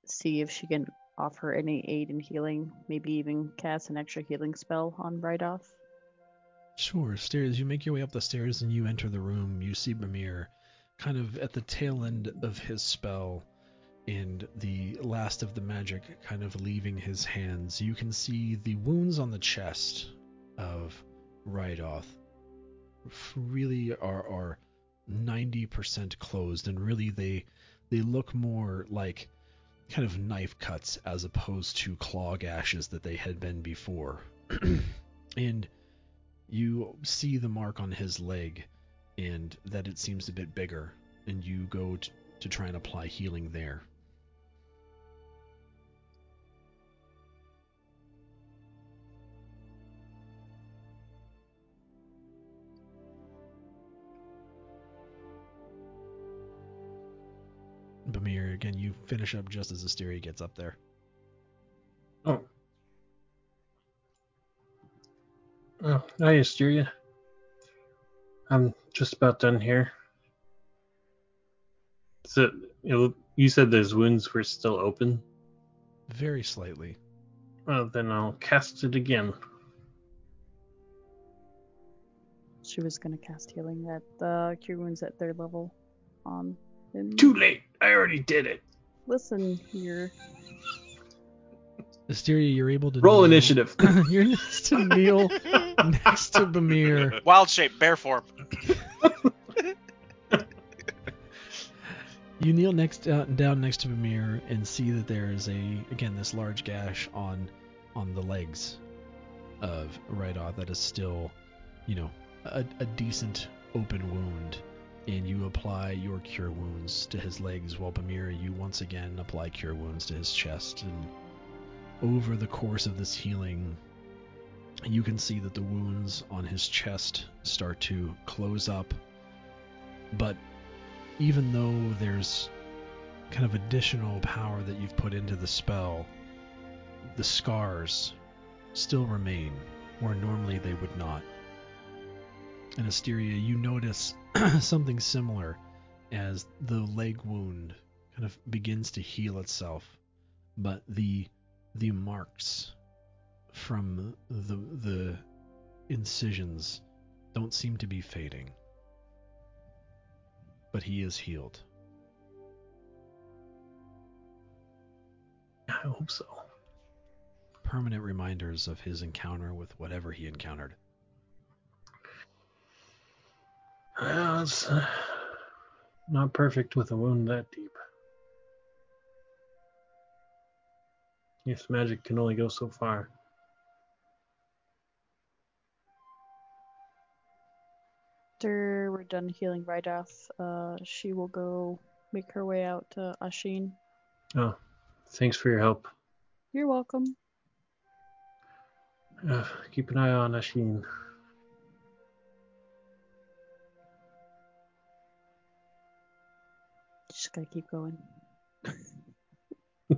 see if she can offer any aid in healing. Maybe even cast an extra healing spell on Rydoth. Sure. Stairs. You make your way up the stairs and you enter the room. You see Bamir, kind of at the tail end of his spell, and the last of the magic kind of leaving his hands. You can see the wounds on the chest of Rydoth really are are 90% closed, and really they they look more like kind of knife cuts as opposed to claw gashes that they had been before. and you see the mark on his leg, and that it seems a bit bigger, and you go t- to try and apply healing there. Bamir, again, you finish up just as Asteria gets up there. Oh. Oh, hi, Asteria. I'm just about done here. So, you you said those wounds were still open? Very slightly. Well, then I'll cast it again. She was gonna cast healing at the cure wounds at third level on him. Too late. I already did it. Listen here. Asteria, you're able to Roll kneel- initiative. you're next to kneel next to Bamir. Wild shape, bear form. You kneel next uh, down next to Bamir and see that there is a again this large gash on on the legs of Rydoth that is still, you know, a, a decent open wound. And you apply your cure wounds to his legs, while Bamir, you once again apply cure wounds to his chest. And over the course of this healing, you can see that the wounds on his chest start to close up. But even though there's kind of additional power that you've put into the spell, the scars still remain where normally they would not. And Asteria, you notice something similar as the leg wound kind of begins to heal itself, but the the marks from the the incisions don't seem to be fading. But he is healed. I hope so. Permanent reminders of his encounter with whatever he encountered. Well, it's uh, not perfect with a wound that deep. Yes, magic can only go so far. After we're done healing Rydoth, uh, she will go make her way out to Ashin. Oh, thanks for your help. You're welcome. Uh, keep an eye on Ashin. Just gotta keep going.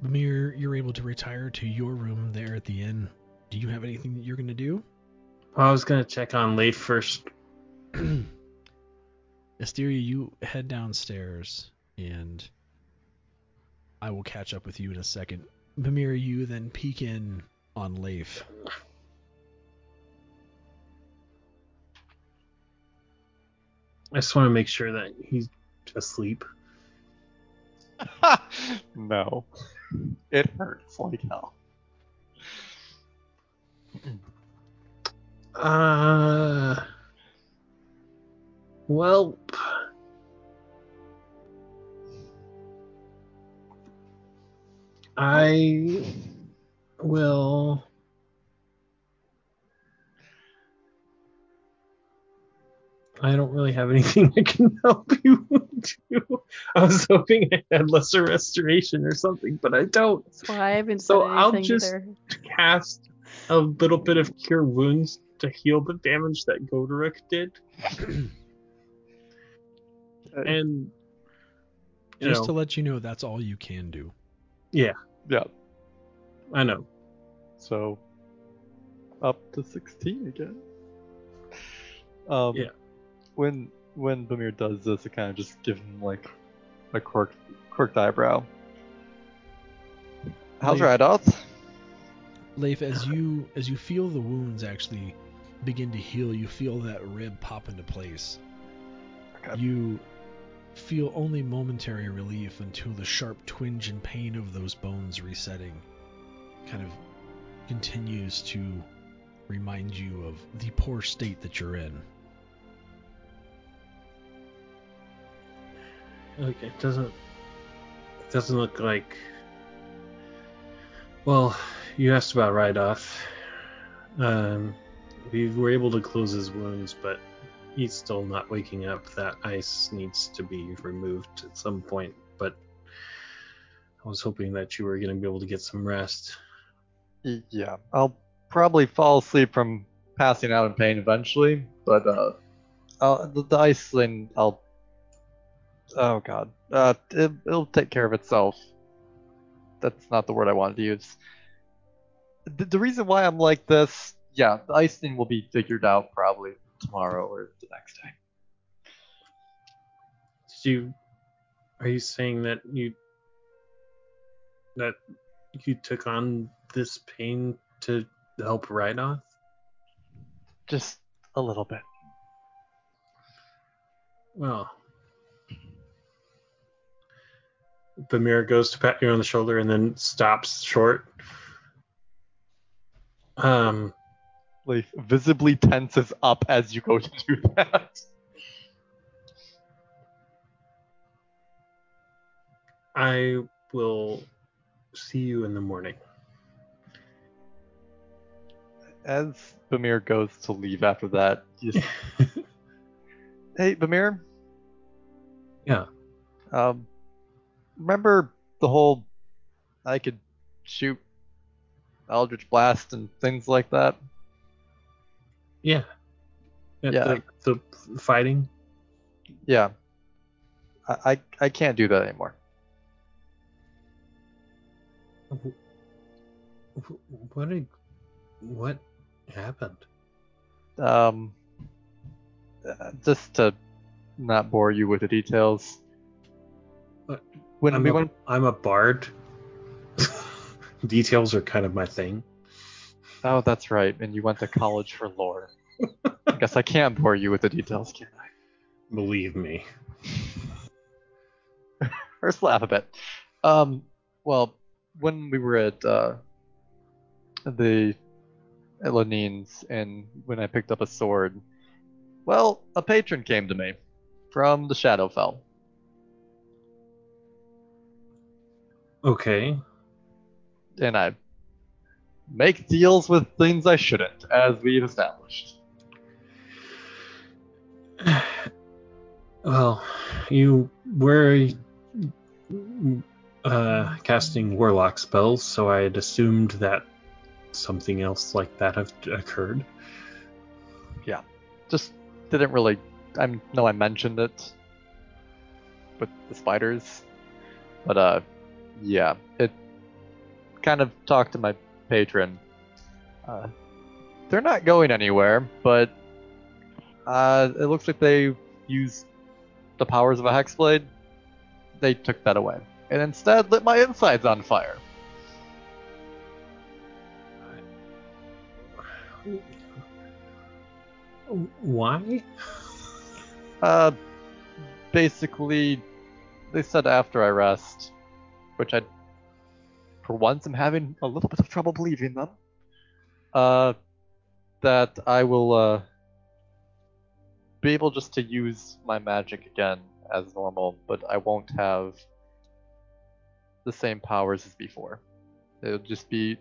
Bamir, you're able to retire to your room there at the inn. Do you have anything that you're going to do? I was gonna check on Leif first. Asteria, you head downstairs, and I will catch up with you in a second. Bamir, you then peek in on Leif. I just want to make sure that he's asleep. no. It hurts like hell. Uh. Well. I will. I don't really have anything I can help you do. I was hoping I had lesser restoration or something, but I don't. That's why I haven't So I'll just- either. Cast a little bit of cure wounds to heal the damage that Godorok did. and Just know, to let you know, that's all you can do. yeah, Yeah. I know. So up to 16 again. Um, Yeah. When when Bamir does this, it kind of just gives him like a quirked, quirked eyebrow. How's Leif- Rydoth? Leif, as you as you feel the wounds actually begin to heal. You feel that rib pop into place. Okay. You feel only momentary relief until the sharp twinge and pain of those bones resetting kind of continues to remind you of the poor state that you're in. Okay, it doesn't it doesn't look like well, you asked about Rydoth. Um we were able to close his wounds, but he's still not waking up. That ice needs to be removed at some point. But I was hoping that you were going to be able to get some rest. Yeah, I'll probably fall asleep from passing out in pain eventually, but uh, I'll, the, the ice thing, I'll. Oh god, uh, it, it'll take care of itself. That's not the word I wanted to use. The, the reason why I'm like this, yeah, the ice thing will be figured out probably tomorrow or the next day. Did you? Are you saying that you that you took on this pain to help Rydoth? Just a little bit. Well, Bamir goes to pat you on the shoulder and then stops short. Um, Like visibly tenses up as you go to do that. I will see you in the morning. As Bamir goes to leave after that, just, hey Bamir, Yeah. um, remember the whole I could shoot Eldritch Blast and things like that? Yeah. At Yeah. The, the fighting. Yeah. I, I I can't do that anymore. What did, what happened? Um, uh, just to not bore you with the details. What? When I'm we a, went, I'm a bard. Details are kind of my thing. Oh, that's right, and you went to college for lore. I guess I can't bore you with the details, can I? Believe me. First, laugh a bit. Um, well, when we were at uh, the Elanines and when I picked up a sword, well, a patron came to me from the Shadowfell. Okay. and I make deals with things I shouldn't, as we've established. Well, you were uh, casting warlock spells, so I had assumed that something else like that had occurred. Yeah, just didn't really. I know I mentioned it with the spiders, but uh, yeah, it kind of talked to my patron. Uh, they're not going anywhere, but uh, it looks like they used the powers of a hexblade. They took that away, and instead lit my insides on fire. Why? Uh, basically, they said after I rest, which I, for once, I'm having a little bit of trouble believing them. Uh, that I will uh be able just to use my magic again as normal, but I won't have the same powers as before. It'll just be.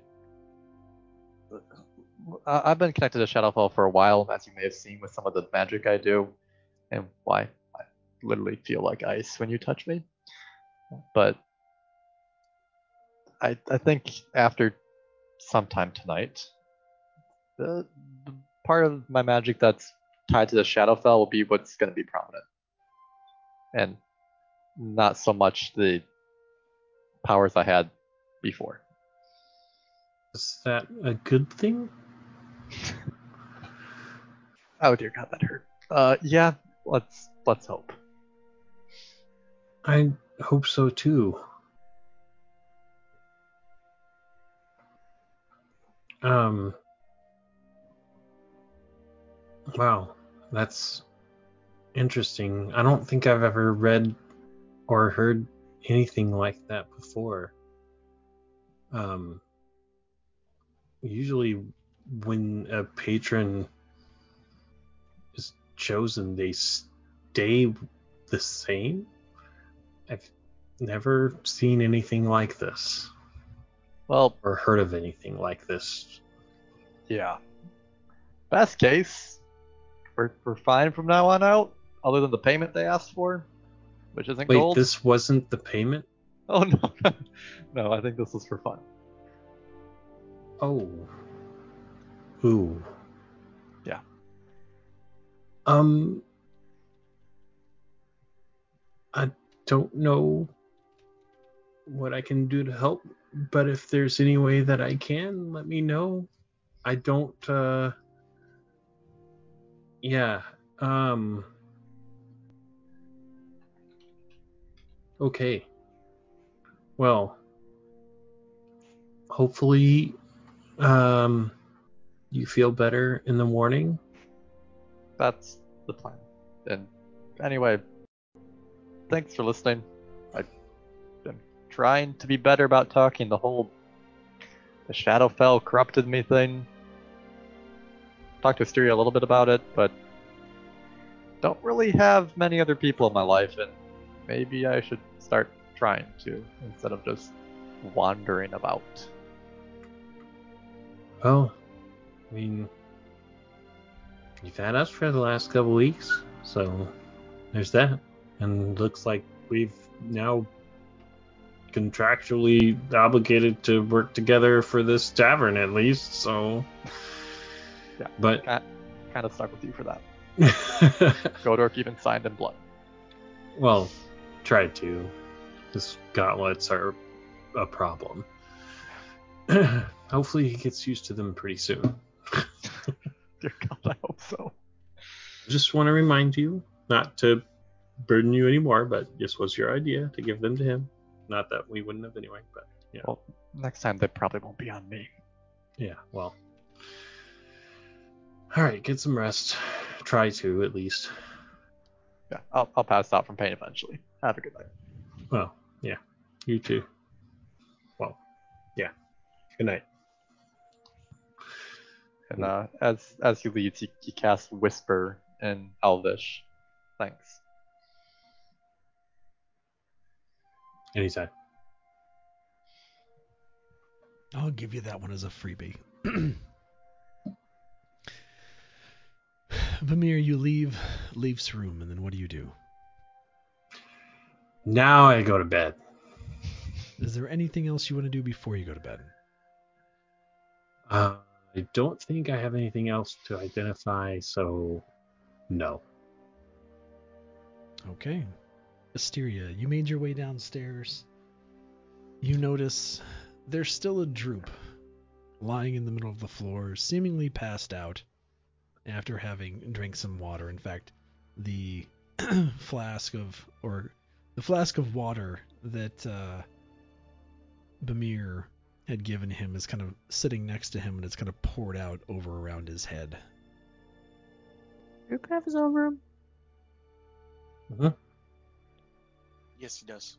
I've been connected to Shadowfell for a while, as you may have seen with some of the magic I do, and why I literally feel like ice when you touch me. But I I think after sometime tonight, the, the part of my magic that's tied to the Shadowfell will be what's going to be prominent, and not so much the powers I had before. Is that a good thing? Oh dear God, that hurt. Uh, yeah, let's let's hope. I hope so too. Um. Wow, that's interesting. I don't think I've ever read or heard anything like that before. Um. Usually, when a patron is chosen, they stay the same. I've never seen anything like this Well, or heard of anything like this. yeah. Best case, we're, we're fine from now on out, other than the payment they asked for, which isn't Wait, gold. this wasn't the payment? Oh no, no, I think this was for fun. Oh. Ooh. Yeah. Um. I don't know what I can do to help, but if there's any way that I can, let me know. I don't, uh. Yeah. Um. Okay. Well, hopefully, um, you feel better in the morning. That's the plan. And anyway, thanks for listening. Trying to be better about talking. The whole the Shadowfell corrupted me thing. Talked to Asteria a little bit about it, but don't really have many other people in my life, and maybe I should start trying to instead of just wandering about. Well, I mean, you've had us for the last couple weeks, so there's that. And looks like we've now contractually obligated to work together for this tavern at least, so. Yeah. But. Kind of stuck with you for that. Godork even signed in blood. well, tried to. His gauntlets are a problem. Hopefully, he gets used to them pretty soon. Dear God, I hope so. Just want to remind you not to burden you anymore, but this was your idea to give them to him. Not that we wouldn't have anyway, but yeah. Well, next time they probably won't be on me. Yeah, well. All right, get some rest. Try to, at least. Yeah, I'll, I'll pass out from pain eventually. Have a good night. Well, yeah. You too. Well, yeah. Good night. And uh, as as he leaves, he, he casts Whisper in Elvish. Thanks. Anytime. I'll give you that one as a freebie. Bamir, you leave leaves room, and then what do you do? Now I go to bed. Is there anything else you want to do before you go to bed? Uh, I don't think I have anything else to identify, so no. Okay. Asteria, you made your way downstairs. You notice there's still a droop lying in the middle of the floor, seemingly passed out after having drank some water. In fact, the flask of or the flask of water that uh, Bamir had given him is kind of sitting next to him and it's kind of poured out over around his head. Droop have his own room. Yes, he does.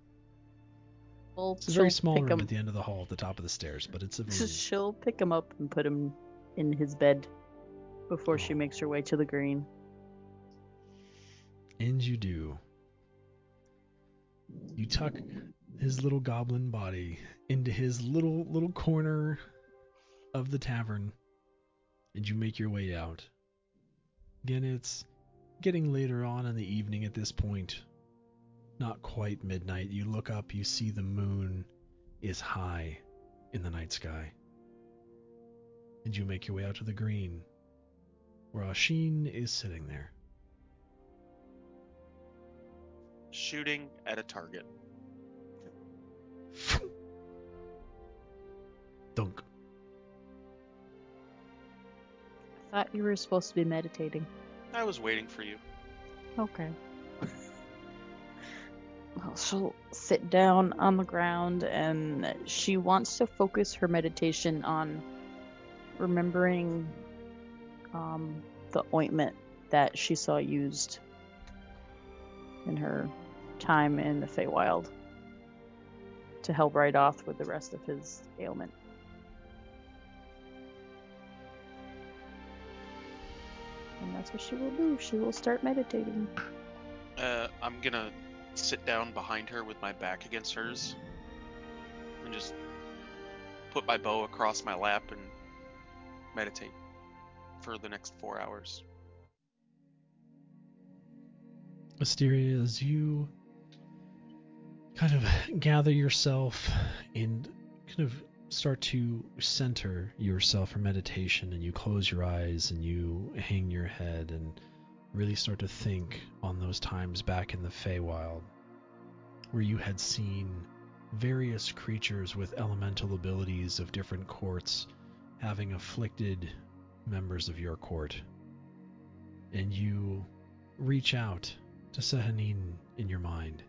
Well, It's a very small room him- at the end of the hall at the top of the stairs, but it's a room. She'll pick him up and put him in his bed before she Oh. makes her way to the green. And you do. You tuck his little goblin body into his little little corner of the tavern, and you make your way out. Again, it's getting later on in the evening at this point. Not quite midnight. You look up, you see the moon is high in the night sky. And you make your way out to the green, where Ashin is sitting there. Shooting at a target. Dunk. I thought you were supposed to be meditating. I was waiting for you. Okay. Well, she'll sit down on the ground and she wants to focus her meditation on remembering um, the ointment that she saw used in her time in the Feywild to help Rydoth with the rest of his ailment. And that's what she will do. She will start meditating. Uh, I'm gonna sit down behind her with my back against hers and just put my bow across my lap and meditate for the next four hours. Asteria, as you kind of gather yourself and kind of start to center yourself for meditation, and you close your eyes and you hang your head and really start to think on those times back in the Feywild where you had seen various creatures with elemental abilities of different courts having afflicted members of your court. And you reach out to Sehanin in your mind.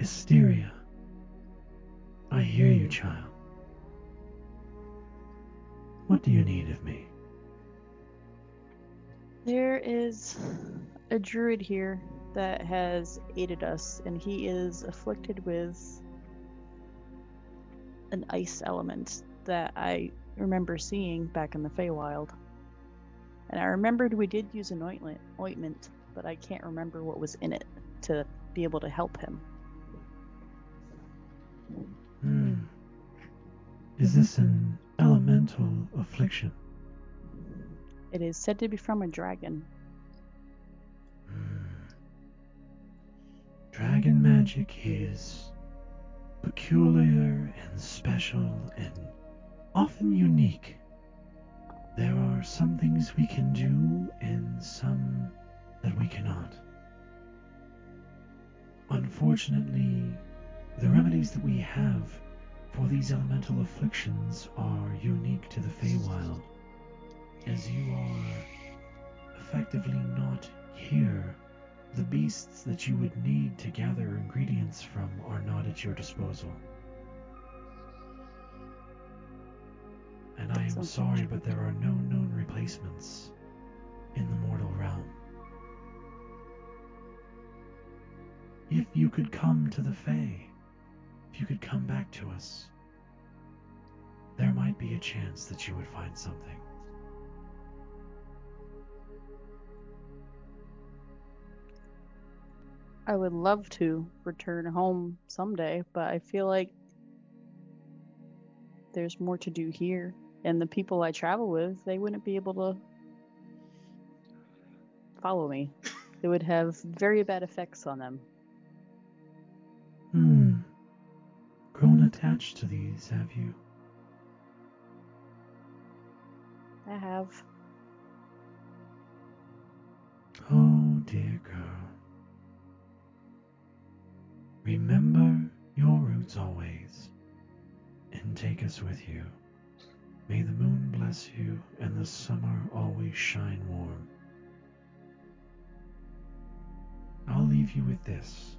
Asteria. Hear you, mm. child. What do you mm. need of me? There is a druid here that has aided us, and he is afflicted with an ice element that I remember seeing back in the Feywild. And I remembered we did use an ointment, ointment, but I can't remember what was in it to be able to help him. Is this an elemental affliction? It is said to be from a dragon. Dragon magic is peculiar and special and often unique. There are some things we can do and some that we cannot. Unfortunately, the remedies that we have for these elemental afflictions are unique to the Feywild, as you are effectively not here. The beasts that you would need to gather ingredients from are not at your disposal. And I am sorry, but there are no known replacements in the mortal realm. If you could come to the Fae, you could come back to us, there might be a chance that you would find something. I would love to return home someday, but I feel like there's more to do here. And the people I travel with, they wouldn't be able to follow me. It would have very bad effects on them. Attached to these, have you? I have. Oh, dear girl. Remember your roots always, and take us with you. May the moon bless you, and the summer always shine warm. I'll leave you with this.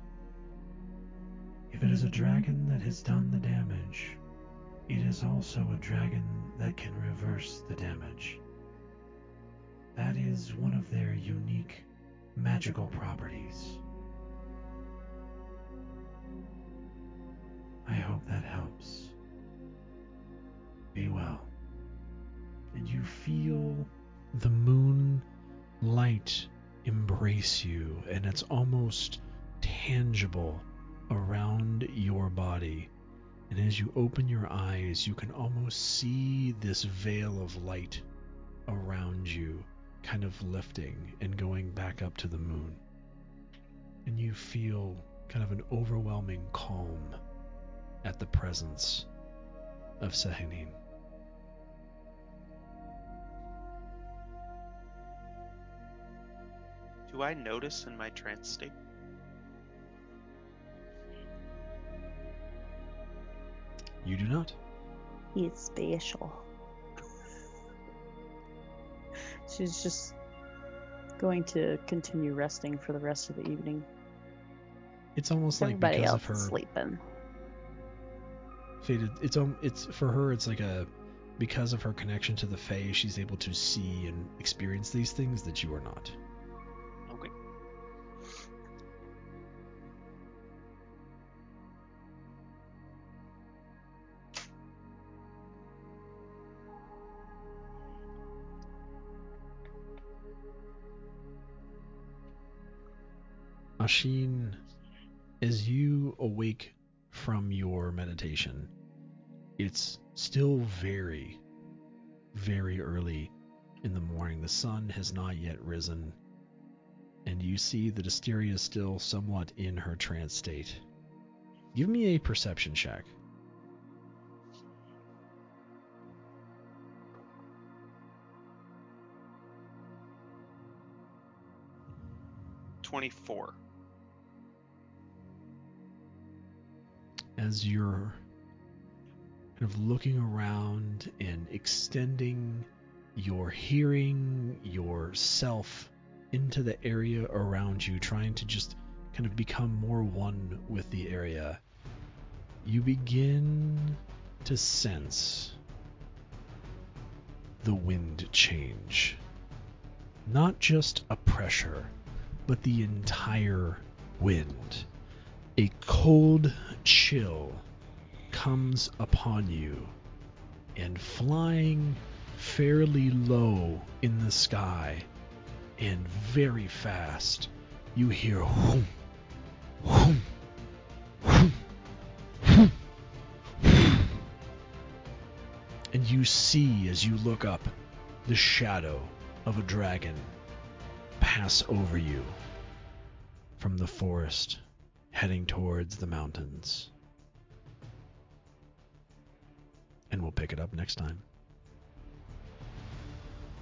If it is a dragon that has done the damage, it is also a dragon that can reverse the damage. That is one of their unique magical properties. I hope that helps. Be well. and you feel the moon light embrace you, and it's almost tangible around your body. And as you open your eyes, you can almost see this veil of light around you, kind of lifting and going back up to the moon. And you feel kind of an overwhelming calm at the presence of Sehanin. Do I notice in my trance state? You do not. He's special. She's just going to continue resting for the rest of the evening. It's almost like Everybody because else of her is sleeping. faded. It's um, it's for her. It's like a because of her connection to the Fae, she's able to see and experience these things that you are not. Ashin, as you awake from your meditation, it's still very, very early in the morning. The sun has not yet risen, and you see that Asteria is still somewhat in her trance state. Give me a perception check. Twenty-four. As you're kind of looking around and extending your hearing, yourself into the area around you, trying to just kind of become more one with the area, you begin to sense the wind change. Not just a pressure, but the entire wind a cold chill comes upon you, and flying fairly low in the sky and very fast, you hear whoom, whoom, whoom, whoom, and you see as you look up the shadow of a dragon pass over you from the forest heading towards the mountains. And we'll pick it up next time.